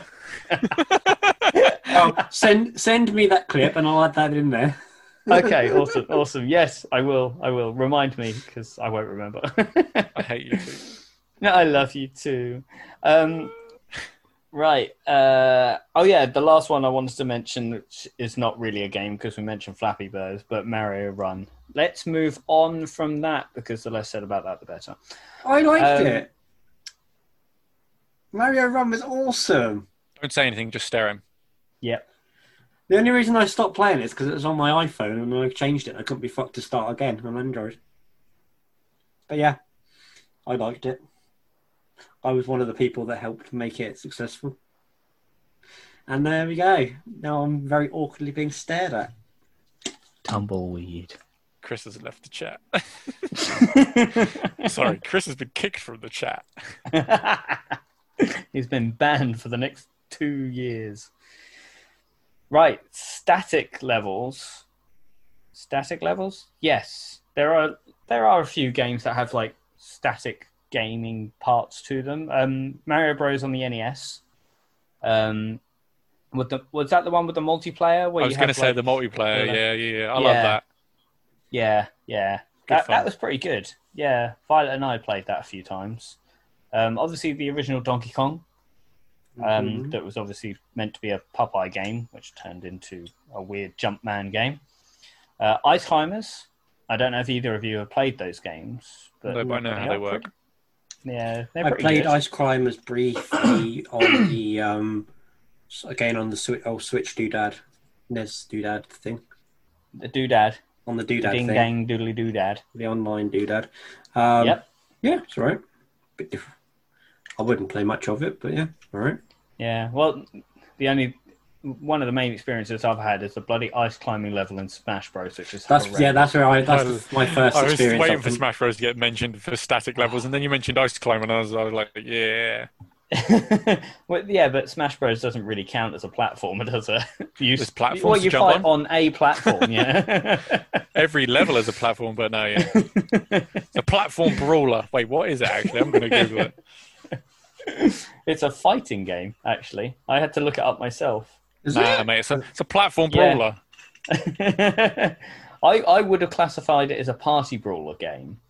Oh, send send me that clip and I'll add that in there. Okay, awesome, awesome. Yes, I will. I will. Remind me because I won't remember. I hate you too. no, I love you too. Um, right. Uh, oh yeah, the last one I wanted to mention, which is not really a game because we mentioned Flappy Birds, but Mario Run. Let's move on from that because the less said about that, the better. I liked Um, it. Mario Run was awesome. Don't say anything. Just stare at him. Yep. The only reason I stopped playing it is because it was on my iPhone and I changed it. I couldn't be fucked to start again on Android. But yeah, I liked it. I was one of the people that helped make it successful. And there we go. Now I'm very awkwardly being stared at. Tumbleweed. Chris has left the chat. Sorry, Chris has been kicked from the chat. He's been banned for the next two years. Right, static levels. Static levels? Yes, there are. There are a few games that have like static gaming parts to them. Um, Mario Bros on the NES. Um, with the was that the one with the multiplayer? Where I was you going to say like- the multiplayer. yeah. Yeah, yeah, yeah. I Yeah. love that. Yeah, yeah. Good That, fun. that was pretty good. Yeah, Violet and I played that a few times. Um, obviously, the original Donkey Kong, um, Mhm. that was obviously meant to be a Popeye game, which turned into a weird Jumpman game. Uh, Ice Climbers. I don't know if either of you have played those games, but No, I know how they work. Yeah, I played good. Ice Climbers briefly on the um again on the Switch oh Switch doodad NES doodad thing The Doodad, on the doodad Ding thing Dang Doodly Doodad. the online doodad. Um, Yep. Yeah, it's all right. Bit different. I wouldn't play much of it, but yeah, all right. Yeah, well, the only one of the main experiences I've had is the bloody ice climbing level in Smash Bros, which is That's horrendous. yeah, that's where I that's I- the- my first I was experience. waiting of for. Smash Bros to get mentioned for static levels, and then you mentioned Ice climbing, and I was, I was like, yeah. well, yeah, but Smash Bros doesn't really count as a platformer, does it? You, There's platforms well, you jump fight on. a platform, yeah. Every level is a platform, but no, yeah. It's a platform brawler. Wait, what is it actually? I'm going to Google it. it's a fighting game, actually. I had to look it up myself. Is Nah, it? mate, it's a, it's a platform Yeah. brawler. I I would have classified it as a party brawler game,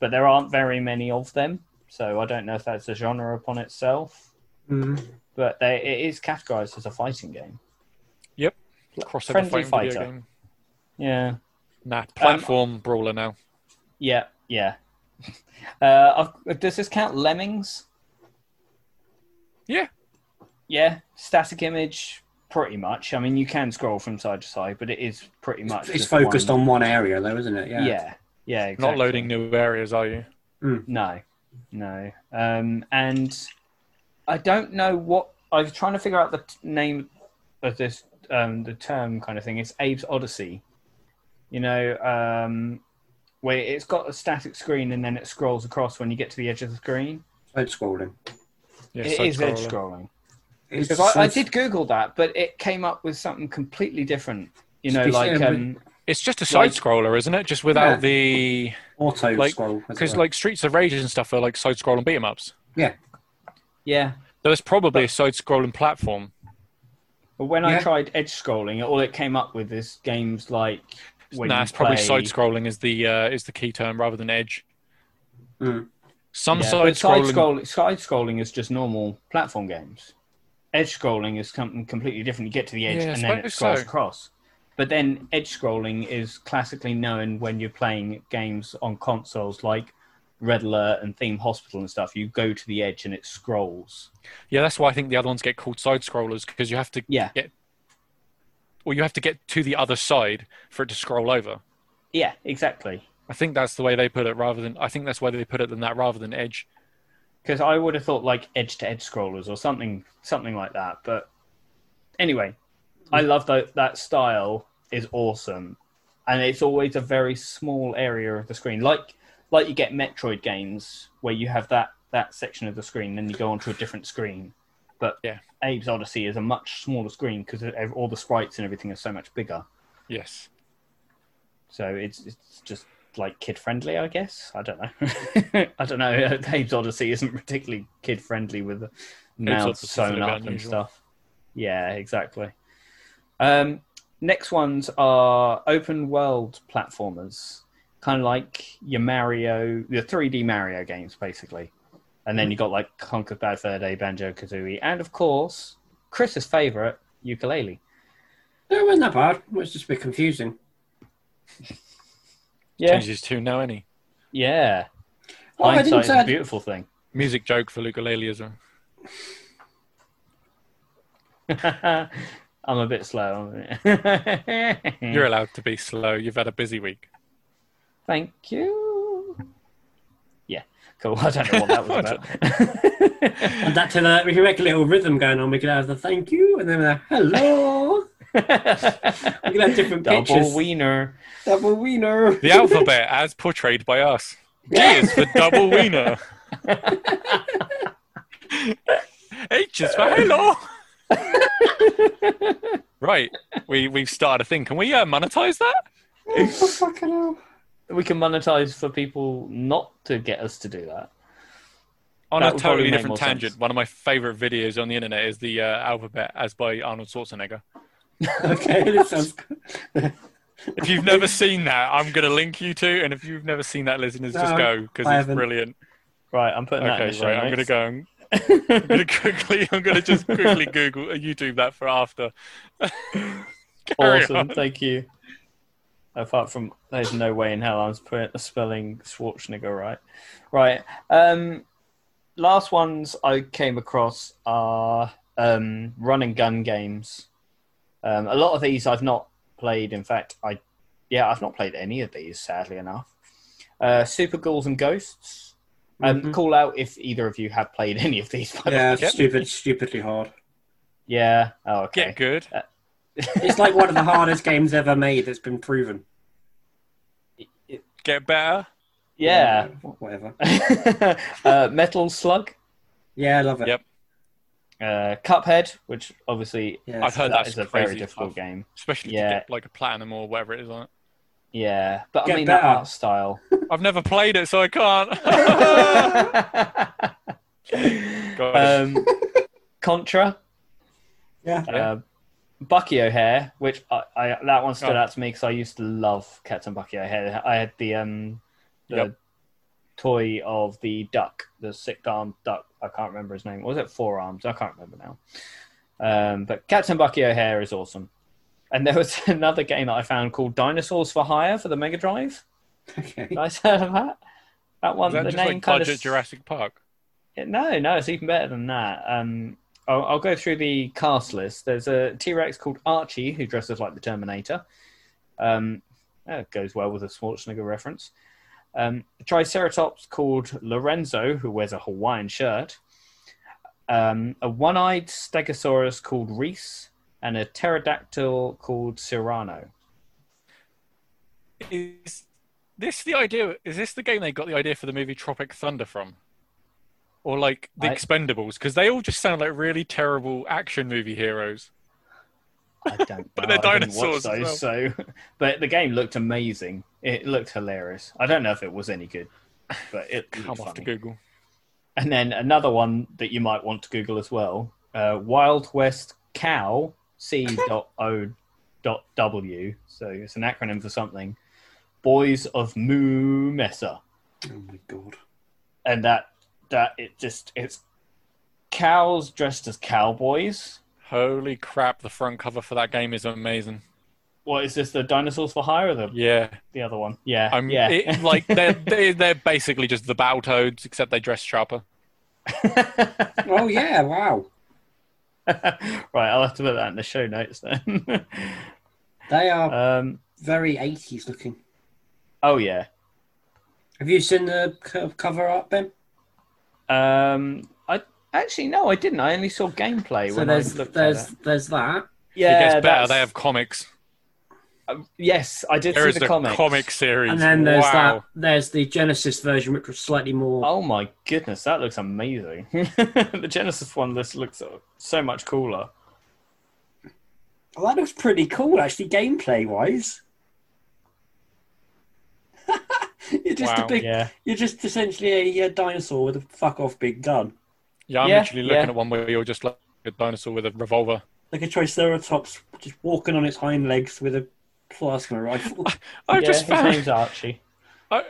but there aren't very many of them, so I don't know if that's a genre upon itself. Mm. But they, it is categorized as a fighting game. Crossover Friendly fighting fighter. game. Yeah. Nah, platform brawler now. Yeah, yeah. Uh, I've, does this count Lemmings? Yeah. Yeah, static image, pretty much. I mean, you can scroll from side to side, but it is pretty much. It's focused one- on one area, though, isn't it? Yeah, Yeah. yeah, exactly. Not loading new areas, are you? No, no. Um, and I don't know what I was trying to figure out the t- name of this, um, the term kind of thing. It's Abe's Oddysee. You know, um, where it's got a static screen and then it scrolls across when you get to the edge of the screen. Side scrolling. Yeah, it side is edge scrolling. It's Because I, I did Google that, but it came up with something completely different. You know, like um, It's just a Like- side scroller, isn't it? Just without Yeah. the auto like- scroll. because were. like Streets of Rage and stuff are like side scrolling beat 'em ups. yeah. So it's probably a side scrolling platform. But when I tried edge scrolling, all it came up with is games like when nah, you it's probably side scrolling is the uh, is the key term rather than edge. Mm. Some Yeah, side side scrolling. scrolling, side scrolling is just normal platform games. Edge scrolling is something completely different. You get to the edge Yeah, and then it scrolls so. across. But then edge scrolling is classically known when you're playing games on consoles like Red Alert and Theme Hospital and stuff. You go to the edge and it scrolls. Yeah, that's why I think the other ones get called side scrollers because you have to Yeah, get, or you have to get to the other side for it to scroll over. yeah, exactly. I think that's the way they put it rather than I think that's why they put it than that rather than edge. Because I would have thought like edge to edge scrollers or something, something like that. But anyway, I love that that style is awesome, and it's always a very small area of the screen, like like you get Metroid games where you have that that section of the screen, then you go onto a different screen. But Yeah. Abe's Oddysee is a much smaller screen because all the sprites and everything are so much bigger. Yes. So it's it's just like kid friendly, I guess. I don't know. I don't know. Abe's Oddysee isn't particularly kid friendly with the mouths Odyssey's sewn little bit up and unusual. stuff. Yeah, exactly. Um, next ones are open world platformers, kind of like your Mario, your 3D Mario games, basically. And then you got like Conker Bad Fur Day, Banjo Kazooie, and of course, Chris's favorite, Yooka-Laylee. No, it wasn't that bad. It was just a bit confusing. Yeah, Changes to now any yeah. Oh, I Hindsight didn't is say a beautiful thing. music joke for ukulele. I'm a bit slow. You're allowed to be slow. You've had a busy week. Thank you. Yeah, cool. I don't know what that was about. And that to the, we can make a little rhythm going on. We could have the thank you and then the hello. We could have different Double pictures. wiener. Double wiener. The alphabet as portrayed by us. G is for double wiener. H is for hello. right, we we've started a thing. Can we uh, monetize that? Oh, fucking hell. We can monetize for people not to get us to do that. On That a totally different tangent, sense. one of my favorite videos on the internet is the uh, alphabet as by Arnold Schwarzenegger. Okay, that sounds good. If you've never seen that, I'm going to link you to, and if you've never seen that, listeners, just go because I it's haven't. brilliant. Right, I'm putting that in Okay, the show right, I'm going to go. and- I'm going to quickly. I'm going to just quickly Google uh, YouTube that for after. Awesome, on. thank you. Apart from, there's no way in hell I'm spelling Schwarzenegger right. Right. Um, last ones I came across are um, run and gun games. Um, a lot of these I've not played. In fact, I yeah, I've not played any of these. Sadly enough, uh, Super Ghouls and Ghosts. Um, Mhm. Call out if either of you have played any of these. By the Yeah, way. stupid, stupidly hard. Yeah. Oh, okay. Get good. It's like one of the hardest games ever made that's been proven. Get better. yeah. Whatever. uh, Metal Slug, Yeah, I love it. Yep. Uh, Cuphead, which obviously Yeah, I've heard that that's is a very difficult tough. game. Especially Yeah. to get like a platinum or whatever it is on it. Yeah, but I Get mean that art style. I've never played it, so I can't. Um, Contra, Yeah. Yeah. uh, Bucky O'Hare, which I, I that one stood Oh. out to me because I used to love Captain Bucky O'Hare. I had the um the Yep. Toy of the duck, the six armed duck. I can't remember his name. Was it four arms? I can't remember now. Um, but Captain Bucky O'Hare is awesome. And there was another game that I found called Dinosaurs for Hire for the Mega Drive. Okay. Guys heard of that? That one, that the just name like kind budget of Jurassic Park? no, no, it's even better than that. Um, I'll, I'll go through the cast list. There's a T Rex called Archie who dresses like the Terminator. Um, that goes well with a Schwarzenegger reference. Um, a Triceratops called Lorenzo who wears a Hawaiian shirt. Um, a one-eyed Stegosaurus called Reese, and a pterodactyl called Cyrano. Is this the idea? Is this the game they got the idea for the movie Tropic Thunder from? Or like the I- Expendables? Because they all just sound like really terrible action movie heroes. I don't know. But they're I didn't watch dinosaurs as those, so but the game looked amazing. It looked hilarious. I don't know if it was any good, but it Come looked off to. Google. And then another one that you might want to Google as well: uh, Wild West Cow C dot O dot W. So it's an acronym for something. Boys of Moo Mesa, Oh my god. and that that it just it's cows dressed as cowboys. Holy crap! The front cover for that game is amazing. What is this? The dinosaurs for hire or the Yeah, the other one? Yeah, I'm yeah. it, like they're, they're they're basically just the Battletoads, except they dress sharper. Oh yeah! Wow. right, I'll have to put that in the show notes then. They are um, very 80s looking. oh yeah. Have you seen the cover art, Ben? Um, I actually no, I didn't. I only saw gameplay So when there's I looked there's at it. there's that. Yeah, it gets better. that's- They have comics. um, yes, I did There see is the, the comics. comic series. And then there's wow. that. There's the Genesis version, which was slightly more. Oh my goodness, that looks amazing. the Genesis one, this looks so much cooler. Oh, that looks pretty cool, actually, gameplay wise. you're just Wow. a big. Yeah, You're just essentially a, uh dinosaur with a fuck off big gun, Yeah, I'm Yeah, literally looking yeah. at one where you're just like a dinosaur with a revolver. like a Triceratops just walking on its hind legs with a plasma rifle. I've yeah, just his found. name's Archie. I,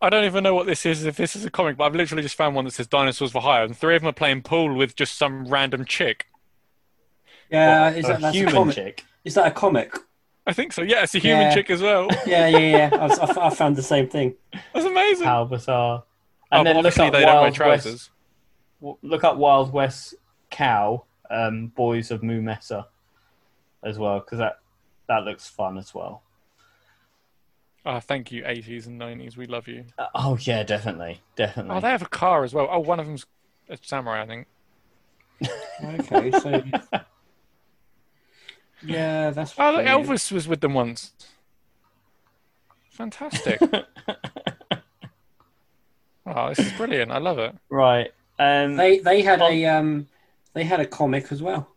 I don't even know what this is. If this is a comic, but I've literally just found one that says "Dinosaurs for Hire," and three of them are playing pool with just some random chick. Yeah, What, is a that that's a human comic? chick? Is that a comic? I think so. Yeah, it's a human Yeah. chick as well. Yeah, yeah, yeah. I've, I've, I've found the same thing. That's amazing. How bizarre! oh, And then but look obviously up they don't wear Wild trousers. West. W- Look up Wild West Cow, um, Boys of Moo Mesa, as well, because that that looks fun as well. Oh, thank you, 80s and 90s. We love you. Uh, oh yeah, definitely, definitely. Oh, they have a car as well. Oh, one of them's a samurai, I think. Okay, so yeah, that's. Oh, look. Elvis was with them once. Fantastic. oh, this is brilliant. I love it. right. Um, They they had a um they had a comic as well.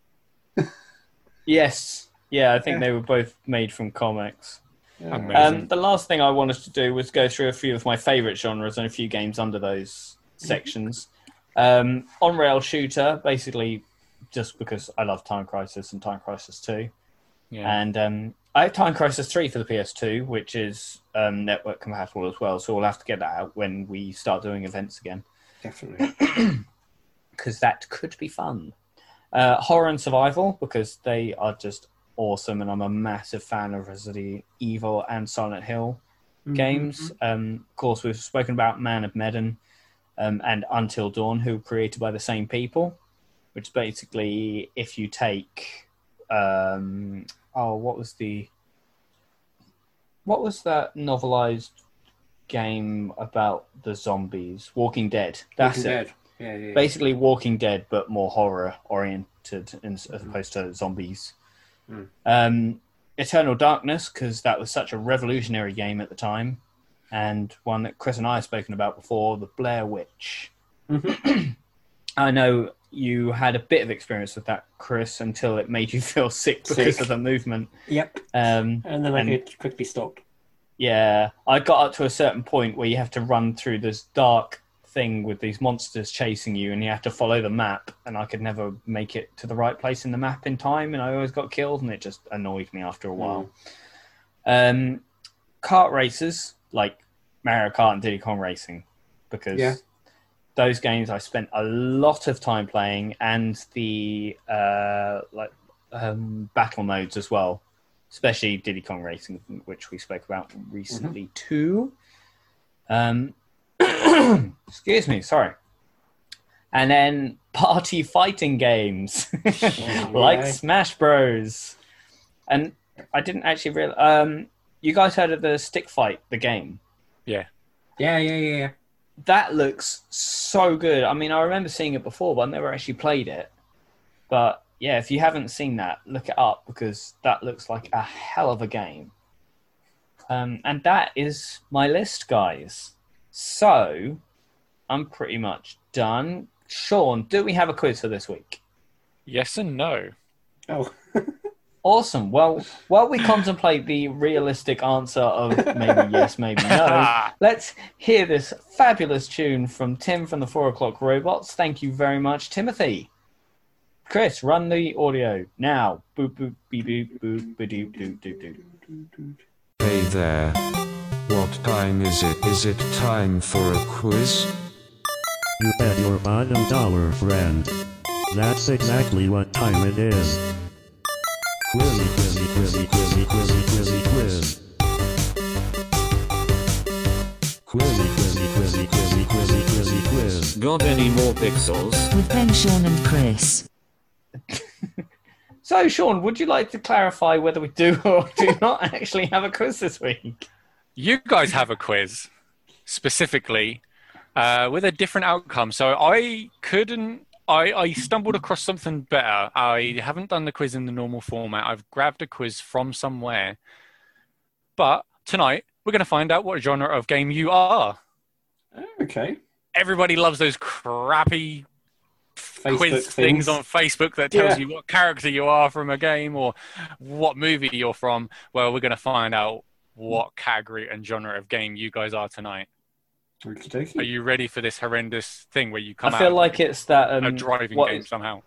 yes. Yeah, I think Yeah. they were both made from comics. Yeah. Um, the last thing I wanted to do was go through a few of my favourite genres and a few games under those sections. Um, on rail shooter, basically, just because I love Time Crisis and Time Crisis Two, Yeah. and um, I have Time Crisis Three for the PS2, which is um, network compatible as well. So we'll have to get that out when we start doing events again, Definitely. because that could be fun. Uh, horror and survival, because they are just awesome, and I'm a massive fan of Resident Evil and Silent Hill. Mm-hmm. games. Um, of course, we've spoken about Man of Medan um, and Until Dawn, who were created by the same people, which basically if you take, um, oh, what was the, what was that novelized game about the zombies? Walking Dead. That's Walking it. Dead. Yeah, yeah. yeah. Basically, Walking Dead, but more horror oriented as opposed to zombies. Mm. Um, Eternal Darkness, because that was such a revolutionary game at the time, and one that Chris and I have spoken about before, The Blair Witch. Mhm. I know you had a bit of experience with that, Chris, until it made you feel sick because Sick. of the movement. Yep. Um, And then I And- quickly stopped. Yeah, I got up to a certain point where you have to run through this dark thing with these monsters chasing you, and you have to follow the map. And I could never make it to the right place in the map in time, and I always got killed, and it just annoyed me after a while. Um, kart races like Mario Kart and Diddy Kong Racing, because Yeah. those games I spent a lot of time playing, and the uh, like um, battle modes as well especially Diddy Kong Racing, which we spoke about recently too. Um, excuse me, sorry. And then party fighting games like yeah. Smash Bros. And I didn't actually realize. Um, you guys heard of the Stick Fight, the game? Yeah, yeah, yeah, yeah. That looks so good. I mean, I remember seeing it before, but I never actually played it. But yeah, if you haven't seen that, look it up because that looks like a hell of a game. Um, and that is my list, guys. So I'm pretty much done. Sean, do we have a quiz for this week? Yes and no. Oh, Awesome. Well, while we contemplate the realistic answer of maybe yes, maybe no, let's hear this fabulous tune from Tim from the Four O'Clock Robots. Thank you very much, Timothy. Chris, run the audio now. Boop boop beep boop boop ba doop doop doop doop. Hey there. What time is it? Is it time for a quiz? You bet your bottom dollar, friend. That's exactly what time it is. Quizzy, quizzy, quizzy, quizzy, quizzy, quizzy, quiz. Quizzy, quizzy, quizzy, quizzy, quizzy, quizzy, quiz. Got any more pixels? with Ben, Sean, and Chris. So, Sean, would you like to clarify whether we do or do not actually have a quiz this week? You guys have a quiz specifically uh, with a different outcome. So I couldn't. I, I stumbled across something better. I haven't done the quiz in the normal format. I've grabbed a quiz from somewhere. But tonight we're going to find out what genre of game you are. okay. Everybody loves those crappy Facebook quiz things. things. on Facebook that tells Yeah. you what character you are from a game or what movie you're from. Well, we're going to find out what category and genre of game you guys are tonight. Okey-dokey. Are you ready for this horrendous thing where you come I feel out like it's that um, a driving what game is- somehow?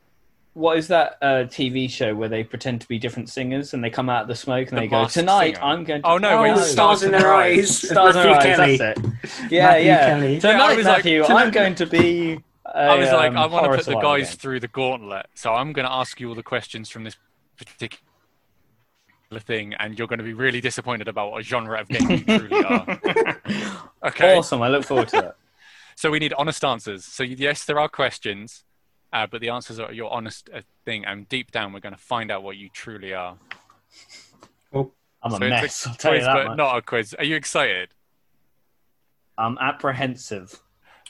what is that uh, TV show where they pretend to be different singers and they come out of the smoke and The they go, "Tonight Singer." I'm going to." Oh, no, wait, Oh, Stars in Their Eyes. Stars in their Matthew eyes. Kelly. That's it. Yeah, Matthew yeah. Kelly. Tonight, Yeah, I was like, Matthew, tonight- I'm going to be. A, I was like, um, I want to put the guys again. through the gauntlet, so I'm going to ask you all the questions from this particular thing, and you're going to be really disappointed about what genre of game you truly are. Okay. Awesome! I look forward to it. So we need honest answers. So yes, there are questions, uh, but the answers are your honest uh, thing, and deep down, we're going to find out what you truly are. I'm a so mess. it's a I'll tell you quiz, that but much. not a quiz. Are you excited? I'm apprehensive.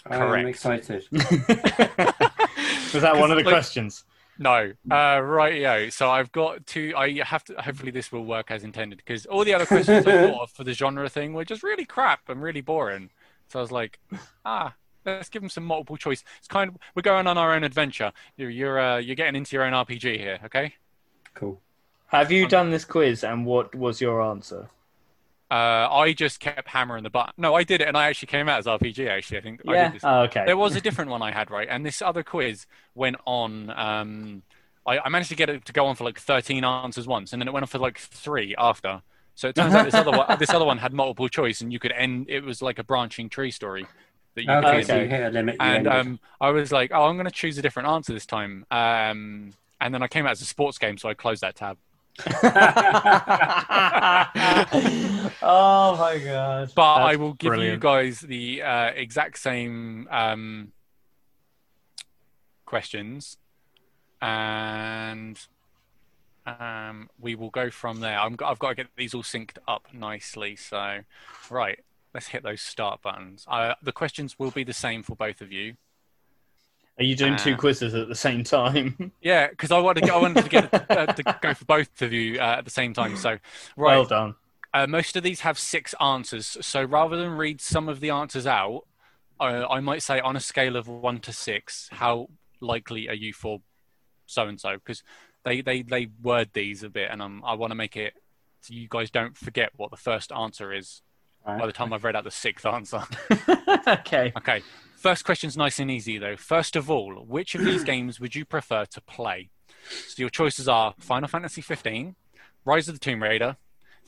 I'm excited. Was that one of the like- questions? No. Uh, right, yo. So I've got two. I have to. Hopefully, this will work as intended because all the other questions I thought of for the genre thing were just really crap and really boring. So I was like, ah, let's give them some multiple choice. It's kind of we're going on our own adventure. You're you're uh, you're getting into your own RPG here, okay? Cool. Have you done this quiz and what was your answer? Uh, I just kept hammering the button. No, I did it, and I actually came out as RPG. Actually, I think I Yeah. did this. Oh, okay. There was a different one I had right, and this other quiz went on. Um, I, I managed to get it to go on for like 13 answers once, and then it went on for like three after. So it turns out this other one, this other one had multiple choice, and you could end. It was like a branching tree story that you Okay, could. so you hit a limit. And um, I was like, oh, I'm going to choose a different answer this time. Um, and then I came out as a sports game, so I closed that tab. oh my god! But I will give you guys the uh, exact same um, questions, and um, we will go from there. I'm, I've got to get these all synced up nicely. So, right, let's hit those start buttons. Uh, the questions will be the same for both of you. Are you doing two Uh, quizzes at the same time? Yeah, because I wanted to, I wanted to get uh, to go for both of you uh, at the same time. So, right, Well done. Uh, most of these have six answers, so rather than read some of the answers out, uh, I might say on a scale of one to six, how likely are you for so and so? Because they, they they word these a bit, and um, I want to make it so you guys don't forget what the first answer is by the time I've read out the sixth answer. okay. okay, first question's nice and easy though. First of all, which of these games would you prefer to play? So your choices are Final Fantasy 15, Rise of the Tomb Raider,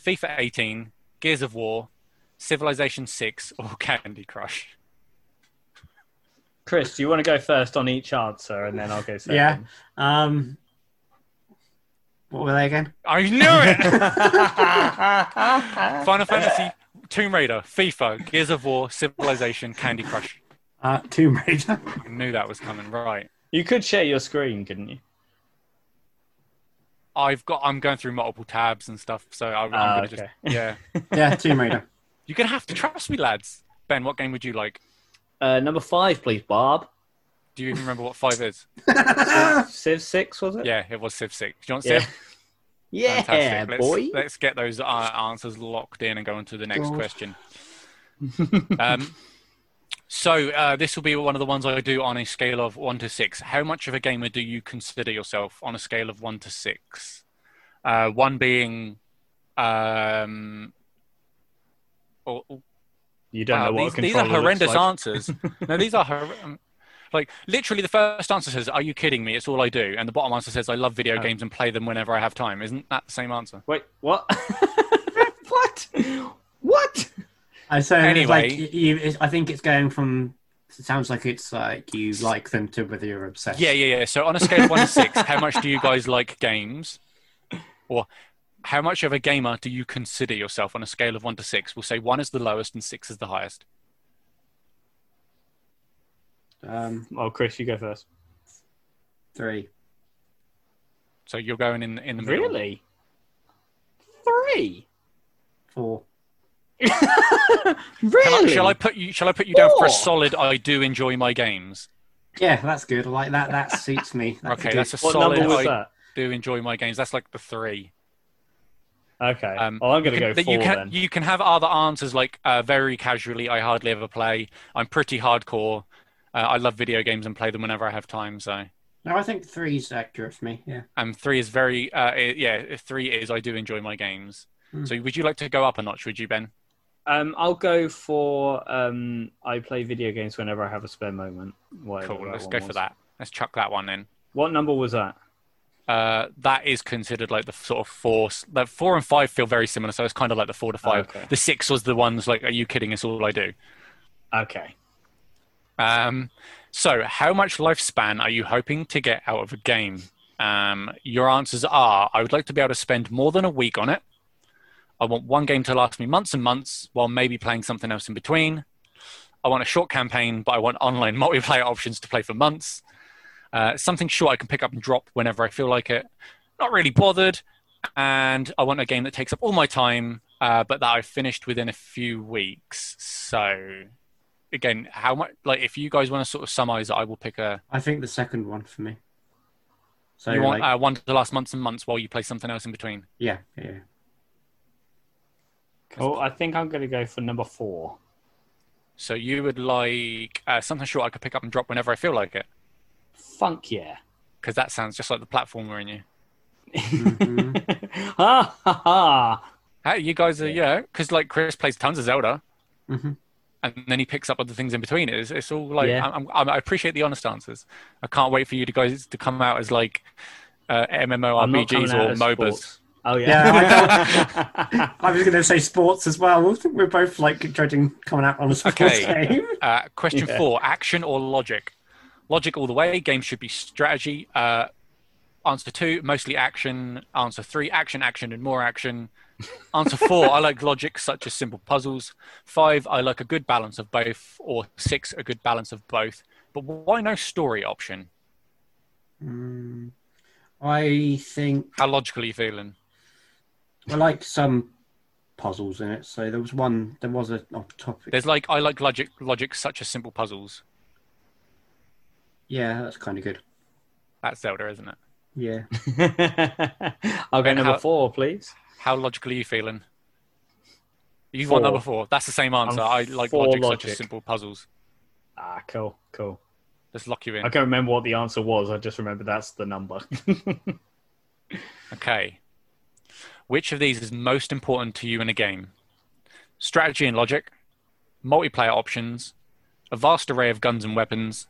FIFA 18, Gears of War, Civilization 6, or Candy Crush. Chris, do you want to go first on each answer, and then I'll go second? Yeah. Um, what were they again? I knew it! Final Fantasy, Tomb Raider, FIFA, Gears of War, Civilization, Candy Crush. Uh, Tomb Raider. I knew that was coming. Right. you could share your screen, couldn't you? I've got. I'm going through multiple tabs and stuff, so I, I'm Ah, gonna okay. just. Yeah. yeah, Tomb Raider. You're gonna have to trust me, lads. Ben, what game would you like? Uh, number five, please, Barb. Do you even remember what five is? Civ six was it? Yeah, it was Civ Six. Do you want Yeah. Civ? Yeah, Fantastic. Let's, boy. let's get those uh, answers locked in and go on to the next God. question. um, so uh, this will be one of the ones I do on a scale of one to six. How much of a gamer do you consider yourself on a scale of one to six? Uh, one being, um, or, You don't Wow, know what these, a these are controller looks horrendous like. answers. no, these are hor- um, like literally the first answer says, "Are you kidding me? It's all I do," and the bottom answer says, "I love video Oh. games and play them whenever I have time." Isn't that the same answer? Wait, what? what? What? I so Anyway. like you, it, I think it's going from. It sounds like it's like you like them to whether you're obsessed. Yeah, yeah, yeah. So on a scale of one to six, how much do you guys like games, or how much of a gamer do you consider yourself on a scale of one to six? We'll say one is the lowest and six is the highest. Um, Oh, Chris, you go first. three. So you're going in in the middle. Really? Three? Four. Can I- really? shall I put you? Shall I put you down for a solid? I do enjoy my games. Yeah, that's good. I like that. That suits me. That's Okay, good. that's a What solid. was I that? do enjoy my games. That's like the three. Okay. Um, well, I'm going to go four you can, then. You can have other answers like uh, very casually. I hardly ever play. I'm pretty hardcore. Uh, I love video games and play them whenever I have time. So, No, I think three is accurate for me. Yeah. and three is very uh, yeah. Three is I do enjoy my games. Hmm. So, would you like to go up a notch? Would you, Ben? Um, I'll go for um, I play video games whenever I have a spare moment. Cool. Let's go was. for that. Let's chuck that one in. What number was that? uh, that is considered like the sort of four. The four and five feel very similar, so it's kind of like the four to five. Okay. The six was the ones like, are you kidding? It's all I do. Okay. Um, so, how much lifespan are you hoping to get out of a game? Um, your answers are: I would like to be able to spend more than a week on it. I want one game to last me months and months, while maybe playing something else in between. I want a short campaign, but I want online multiplayer options to play for months. Uh, something short I can pick up and drop whenever I feel like it. Not really bothered, and I want a game that takes up all my time, uh, but that I've finished within a few weeks. So, again, how much? Like, if you guys want to sort of summarize it, I will pick a. I think the second one for me. So you want like, uh, one to last months and months while you play something else in between. yeah, yeah. Cool. I think I'm going to go for number four. So you would like uh, something short I could pick up and drop whenever I feel like it, Funk yeah. because that sounds just like the platformer in you. Mhm. ha ha ha. Hey, you guys are yeah, because like Chris plays tons of Zelda, Mhm. and then he picks up other things in between. It's, it's all like Yeah. I'm, I'm, I appreciate the honest answers. I can't wait for you to guys to come out as like uh, I'm not coming MMORPGs or as MOBAs. sports. Oh Yeah, yeah. I was going to say sports as well. We're both like judging coming out on a sports Okay. game. Uh, question Yeah. four: Action or logic? Logic all the way. Game should be strategy. Uh, answer two: mostly action. Answer three: action, action, and more action. Answer four: I like logic, such as simple puzzles. Five: I like a good balance of both. Or six: a good balance of both. But why no story option? Mm, I think How logical are you feeling? I like some puzzles in it. So there was one. There was a off topic. There's like I like logic, logic such as simple puzzles. Yeah, that's kind of good. That's Zelda, isn't it? Yeah. I'll go And number how- four, please. How logical are you feeling? You Four. want number four? That's the same answer. I like four logic, such logic. as simple puzzles. Ah, cool, cool. Let's lock you in. I can't remember what the answer was. I just remember that's the number. Okay. Which of these is most important to you in a game? Strategy and logic, multiplayer options, a vast array of guns and weapons,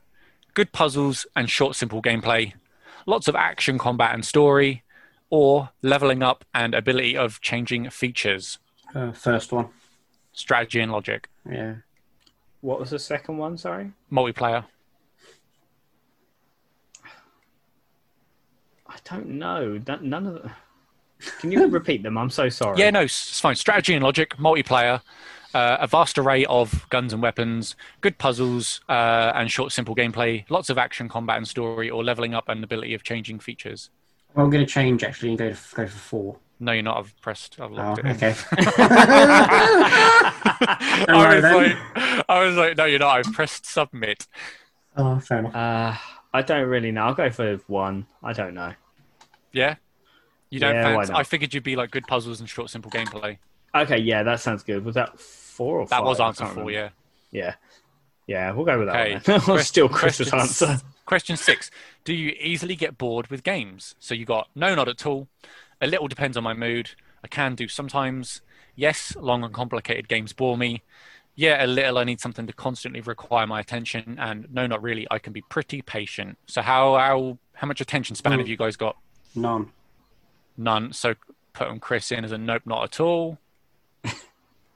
good puzzles and short, simple gameplay, lots of action, combat, and story, or leveling up and ability of changing features. Uh, first one. Strategy and logic, Yeah. what was the second one? Sorry. multiplayer. I don't know. That, none of the... Can you repeat them? I'm so sorry. Yeah, no, it's fine. Strategy and logic, multiplayer, uh, a vast array of guns and weapons, good puzzles, uh, and short, simple gameplay, lots of action, combat, and story, or leveling up and ability of changing features. Well, I'm going to change actually and go to, go for four. No, you're not. I've pressed. I've Oh, locked it okay. I, Alright was then. like, I was like, no, you're not. I've pressed submit. oh, fair enough. Uh, I don't really know. I'll go for one. I don't know. Yeah. You don't. Yeah, fancy. I figured you'd be like good puzzles and short, simple gameplay. Okay, yeah, that sounds good. Was that four or That five? was answer four. Yeah. Yeah. Yeah, we'll go with that Okay. one. then. Question- Still Chris's question- answer. Question six: Do you easily get bored with games? So you got no, not at all. A little depends on my mood. I can do sometimes. Yes, long and complicated games bore me. Yeah, a little. I need something to constantly require my attention. And no, not really. I can be pretty patient. So how how how much attention span Mm. have you guys got? None. None. So putting Chris in as a nope, not at all.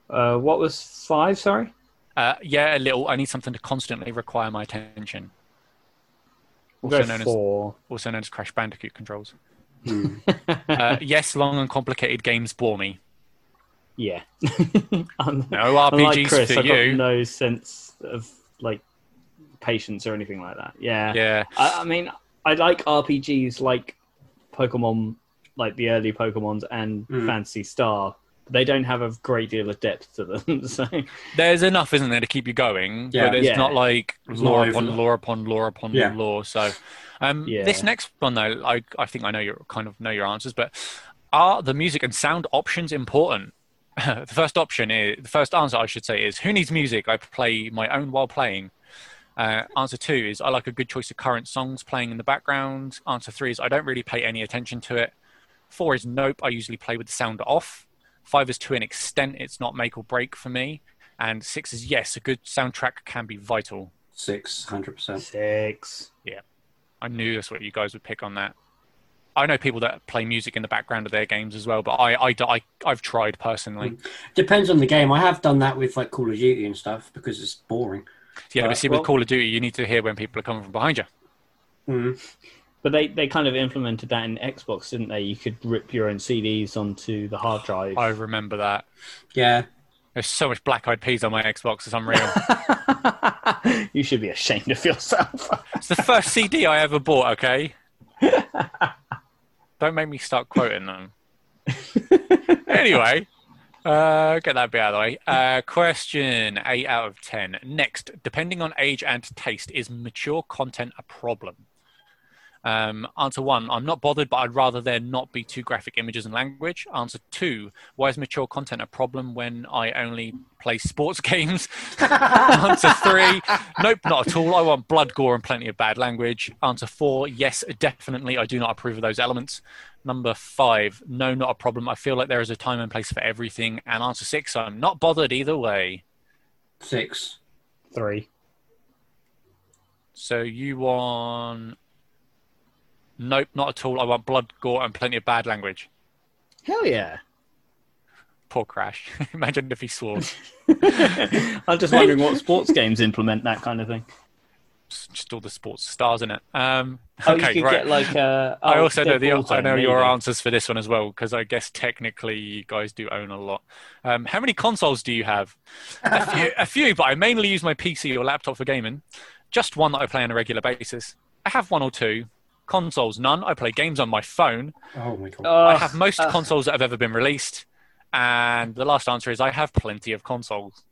Uh, what was five? Sorry. Uh, yeah, a little. I need something to constantly require my attention. We'll Also go known as- four. Also known as Crash Bandicoot controls. Hmm. Uh, yes, long and complicated games bore me. Yeah. Un- No Unlike RPGs Chris, for I've you. got no sense of like patience or anything like that. Yeah. Yeah. I, I mean, I like RPGs like Pokemon, like the early Pokemons and Mm. Phantasy Star. They don't have a great deal of depth to them. so There's enough, isn't there, to keep you going? Yeah. but it's Yeah. not like There's lore upon overlap. lore upon lore upon Yeah. lore. So, um, Yeah. this next one though, I I think I know your kind of know your answers, but are the music and sound options important? the first option is the first answer I should say is who needs music? I play my own while playing. Uh, answer two is I like a good choice of current songs playing in the background. Answer three is I don't really pay any attention to it. Four is nope. I usually play with the sound off. Five is to an extent it's not make or break for me. And six is yes, a good soundtrack can be vital. Six hundred percent. six. Yeah. I knew that's what you guys would pick on that. I know people that play music in the background of their games as well, but I, I, I I've tried personally. Depends on the game. I have done that with like Call of Duty and stuff because it's boring. Yeah, Right, but see, well- with Call of Duty, you need to hear when people are coming from behind you. Mm. But they, they kind of implemented that in Xbox, didn't they? You could rip your own CDs onto the hard drive. I remember that. Yeah. There's so much black eyed peas on my Xbox, it's unreal. you should be ashamed of yourself. it's the first CD I ever bought, okay? Don't make me start quoting them. anyway, uh, get that bit out of the way. Uh, question 8 out of 10. Next, depending on age and taste, is mature content a problem? Um, answer one, I'm not bothered, but I'd rather there not be too graphic images and language. Answer two, why is mature content a problem when I only play sports games? Answer three, nope, not at all. I want blood, gore, and plenty of bad language. Answer four, yes, definitely. I do not approve of those elements. Number five, no, not a problem. I feel like there is a time and place for everything. And answer six, I'm not bothered either way. Six. Three. So you want. Nope, not at all. I want blood, gore, and plenty of bad language. Hell yeah. Poor Crash. Imagine if he swore. I'm just wondering what sports games implement that kind of thing. Just all the sports stars in it. Um, Oh, okay, you could right. get like uh, I oh, also know the I know your answers for this one as well because I guess technically you guys do own a lot. Um, how many consoles do you have? A few, a few, but I mainly use my PC or laptop for gaming. Just one that I play on a regular basis. I have one or two consoles. None. I play games on my phone. Oh my god. I have most uh, consoles that have ever been released. And the last answer is I have plenty of consoles.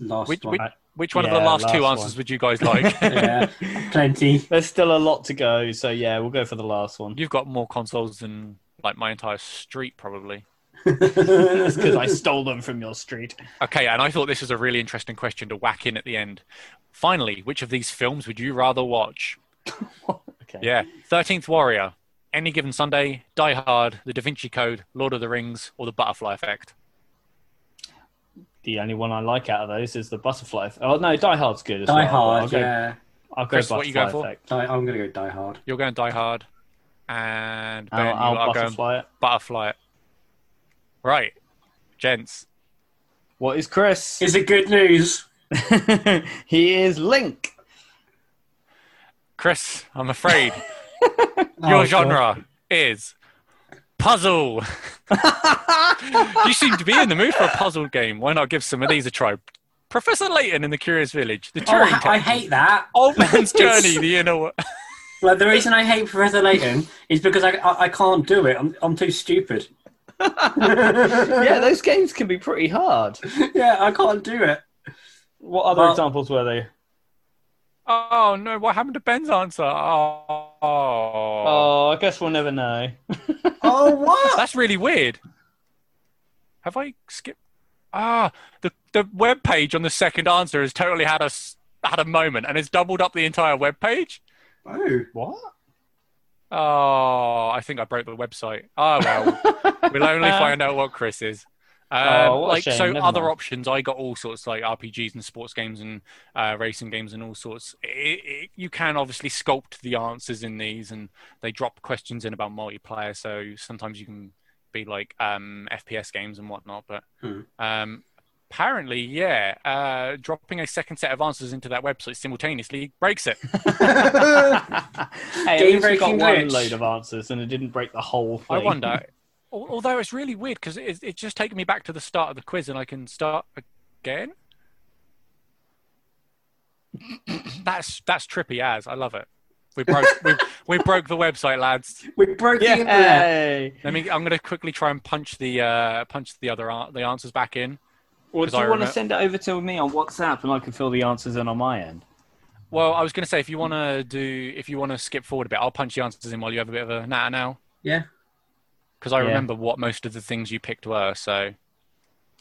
Last Which, one. which, which one of the last, two answers one. would you guys like? yeah. Plenty. There's still a lot to go, so yeah, we'll go for the last one. You've got more consoles than like my entire street, probably. That's because I stole them from your street. Okay, and I thought this was a really interesting question to whack in at the end. Finally, which of these films would you rather watch? Okay. Yeah, Thirteenth Warrior, Any Given Sunday, Die Hard, The Da Vinci Code, Lord of the Rings, or The Butterfly Effect. The only one I like out of those is the butterfly. Oh no, Die Hard's good as Die well. Hard. I'll go, yeah. I'll go Chris, butterfly what you going for? effect. Die, I'm gonna go Die Hard. You're going Die Hard, and Ben, I'll, you I'll are going butterfly Butterfly. Right, gents. What is Chris? Is it good news? he is Link. Chris, I'm afraid Oh, your God. genre is puzzle. you seem to be in the mood for a puzzle game. Why not give some of these a try? Professor Layton in the Curious Village, the Oh, Turing I, I hate that. Old Man's It's- Journey, the inner. Wo- Like the reason I hate Professor Layton is because I, I, I can't do it. I'm, I'm too stupid. yeah, those games can be pretty hard. yeah, I can't do it. What other Well- examples were they? Oh no! What happened to Ben's answer? Oh, Oh, I guess we'll never know. Oh what? that's really weird. Have I skipped? Ah, the the web page on the second answer has totally had a s- had a moment and has doubled up the entire web page. Oh. What? Oh, I think I broke the website. Oh well, we'll only find out what Chris is. Um, Oh, like shame. so, Never other mind. options. I got all sorts like RPGs and sports games and uh, racing games and all sorts. It, it, you can obviously sculpt the answers in these, and they drop questions in about multiplayer. So sometimes you can be like um, FPS games and whatnot. But Hmm. um, apparently, yeah, uh, dropping a second set of answers into that website simultaneously breaks it. hey, at least we got Game-breaking one load of answers and it didn't break the whole thing. I wonder. Al- Although it's really weird because it's, it's just taken me back to the start of the quiz, and I can start again. That's that's trippy as I love it. We broke we, we broke the website, lads. We broke the internet. Yay! Let me. I'm going to quickly try and punch the uh, punch the other an- the answers back in. Well, 'Cause do I you want to send it over to me on WhatsApp and I can fill the answers in on my end? Well, I was going to say if you want to do if you want to skip forward a bit, I'll punch the answers in while you have a bit of a natter now Yeah. Because I Yeah. remember what most of the things you picked were. So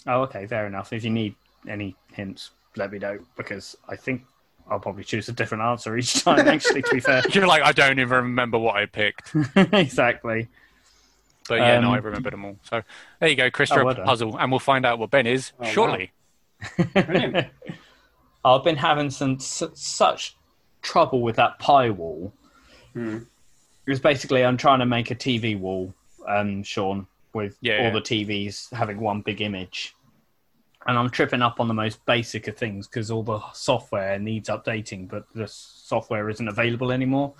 Oh, okay, fair enough. If you need any hints, let me know because I think I'll probably choose a different answer each time. Actually, to be fair, you're like I don't even remember what I picked. exactly. But yeah, no, Um, I remembered them all. So there you go, Chris, Oh, you're well a puzzle, and we'll find out what Ben is Oh, shortly. Brilliant. I've been having some su- such trouble with that PiWall. Hmm. It's basically I'm trying to make a TV wall, um, Sean, with Yeah, all yeah. the TVs having one big image. And I'm tripping up on the most basic of things because all the software needs updating, but the software isn't available anymore.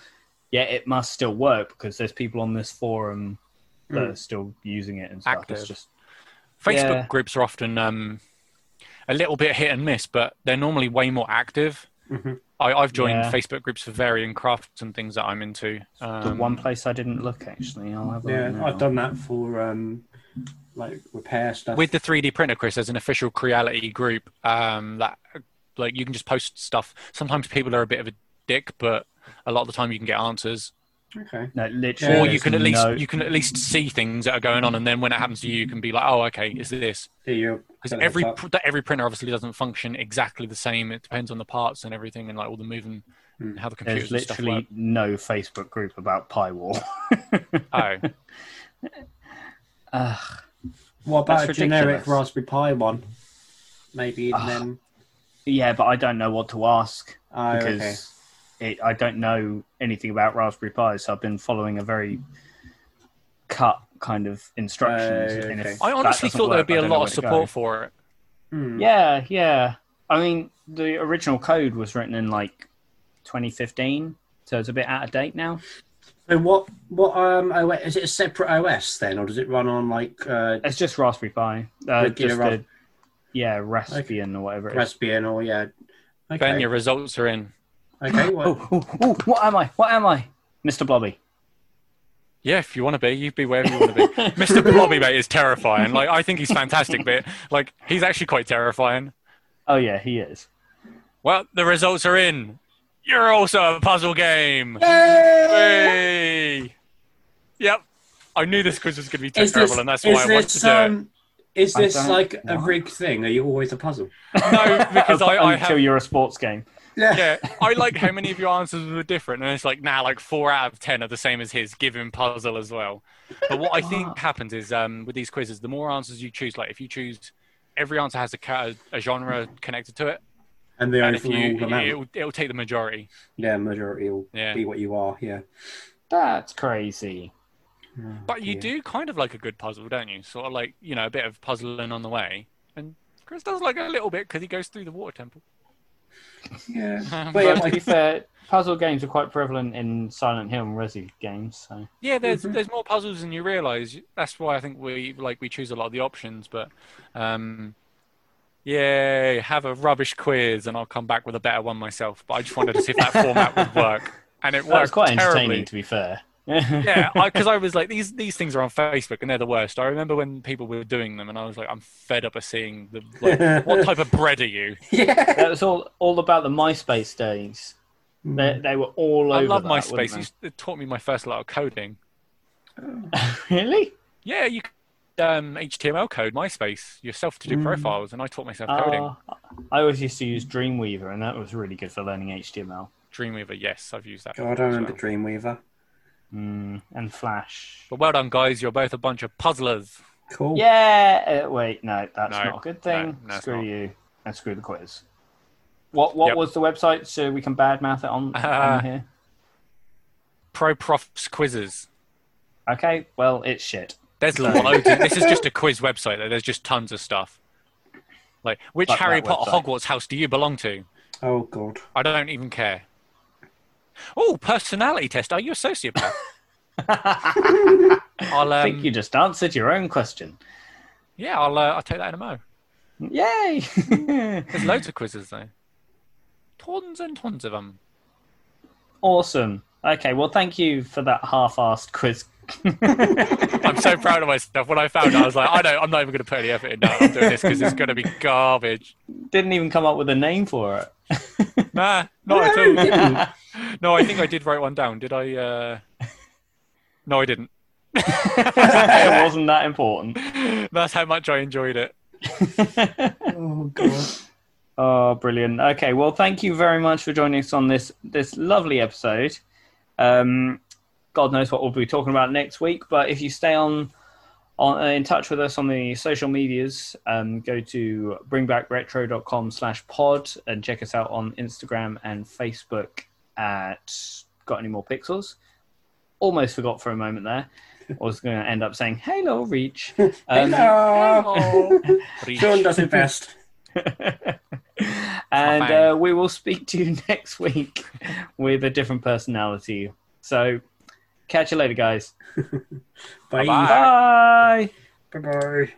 Yet it must still work because there's people on this forum that Mm. are still using it and stuff. Active. It's just Facebook Yeah. groups are often um, a little bit hit and miss, but they're normally way more active. Mhm. I, I've joined Yeah. Facebook groups for varying crafts and things that I'm into. the Um, one place I didn't look actually. I'll have Yeah, look now. I've done that for um, like repair stuff. with the 3D printer, Chris, there's an official Creality group um, that like you can just post stuff. Sometimes people are a bit of a dick, but a lot of the time you can get answers, okay. No, literally. or you can at least no- you can at least see things that are going on, and then when it happens to you, you can be like, oh, okay, is this? Because every pr- every printer obviously doesn't function exactly the same. It depends on the parts and everything, and like all the moving, and how the There's computers and stuff literally work. no Facebook group about Pi PiWall. Oh, Ugh. What about That's a generic. Raspberry Pi one? Maybe Ah, then. yeah, but I don't know what to ask Oh, because okay. It, I don't know anything about Raspberry Pi, so I've been following a very cut kind of instructions. Uh, and okay. I honestly doesn't thought there'd be a lot of support for it. Hmm. Yeah, yeah. I mean, the original code was written in like 2015, so it's a bit out of date now. So what? What um? OS, is it a separate OS then, or does it run on like uh, It's just Raspberry Pi. Uh, just Ras- a, yeah, Raspbian or whatever it is. Raspbian or yeah? Okay. Ben, your results are in. Okay. Well, Oh, oh, oh, what am I? What am I? Mr. Blobby. Yeah, if you want to be, you be wherever you want to be. Mr. Blobby, mate, is terrifying. Like, I think he's fantastic, but like, he's actually quite terrifying. Oh, yeah, he is. Well, the results are in. You're also a puzzle game. Yay! Yep. I knew this quiz was going to be is terrible, this, and that's is why I wanted this, to do um, is I this don't- like a what? rigged thing? Are you always a puzzle? No, because I, I Until have. you're a sports game. Yeah, I like how many of your answers were different, and it's like now, like four out of ten are the same as his. Give him puzzle as well. But what I think happens is, um, with these quizzes, the more answers you choose, like if you choose, every answer has a, ca- a genre connected to it, And the only if you, all amount. it'll, it'll take the majority. Yeah, majority will Yeah. be what you are. Yeah. That's crazy. But you Yeah. do kind of like a good puzzle, don't you? Sort of like you know a bit of puzzling on the way. And Chris does like a little bit because he goes through the water temple. Yeah. Um, But yeah, to be fair, puzzle games are quite prevalent in Silent Hill and Resi games. So Yeah, there's Mhm. there's more puzzles than you realise. That's why I think we like we choose a lot of the options. But um, yay, have a rubbish quiz, and I'll come back with a better one myself. But I just wanted to see if that format would work, and it that was worked quite entertaining, terribly. to be fair. Yeah, because I, was like, these these things are on Facebook and they're the worst. I remember when people were doing them, and I was like, I'm fed up of seeing the like, what type of bread are you? yeah. that was all all about the MySpace days. They, they were all I over. love that, MySpace. weren't It taught me my first lot of coding. they? really? Yeah, you could, um, HTML code MySpace yourself to do Mm. profiles, and I taught myself coding. Uh, I always used to use Dreamweaver, and that was really good for learning HTML Dreamweaver, yes, I've used that. God, I before as remember well. Dreamweaver. Mm, and Flash. But well done, guys. You're both a bunch of puzzlers. Cool. Yeah. Uh, wait, no, that's No, not a good thing. no, no, it's screw not. you and screw the quiz. What What Yep. was the website so we can badmouth it on, Uh, on here? ProProfs quizzes. Okay, well it's shit. There's loads. Of, this is just a quiz website. Though. There's just tons of stuff. Like, which Like Harry that Potter website. Hogwarts house do you belong to? Oh God. I don't even care. Oh, personality test. Are you a sociopath? I'll, I um, think you just answered your own question. Yeah, I'll. Uh, I'll take that in a mo. Yay! There's loads of quizzes though. Tons and tons of them. awesome. Okay, well, thank you for that half-assed quiz. I'm so proud of myself. When I found it, I was like, I don't. I'm not even going to put any effort in. now. I'm doing this because it's going to be garbage. Didn't even come up with a name for it. Nah, not at all. No, I think I did write one down. Did I? Uh... No, I didn't. it wasn't that important. That's how much I enjoyed it. Oh God. Oh, brilliant. Okay, well, thank you very much for joining us on this this lovely episode. Um, God knows what we'll be talking about next week, but if you stay on on uh, in touch with us on the social medias, um, go to bringbackretro.com slash pod and check us out on Instagram and Facebook at Got Any More Pixels. almost forgot for a moment there. I was going to end up saying "Hello, Reach." Um, Hello. Reach. Sean does it best. and uh, we will speak to you next week with a different personality. So, catch you later, guys. Bye. Bye-bye. Bye. Bye. Bye.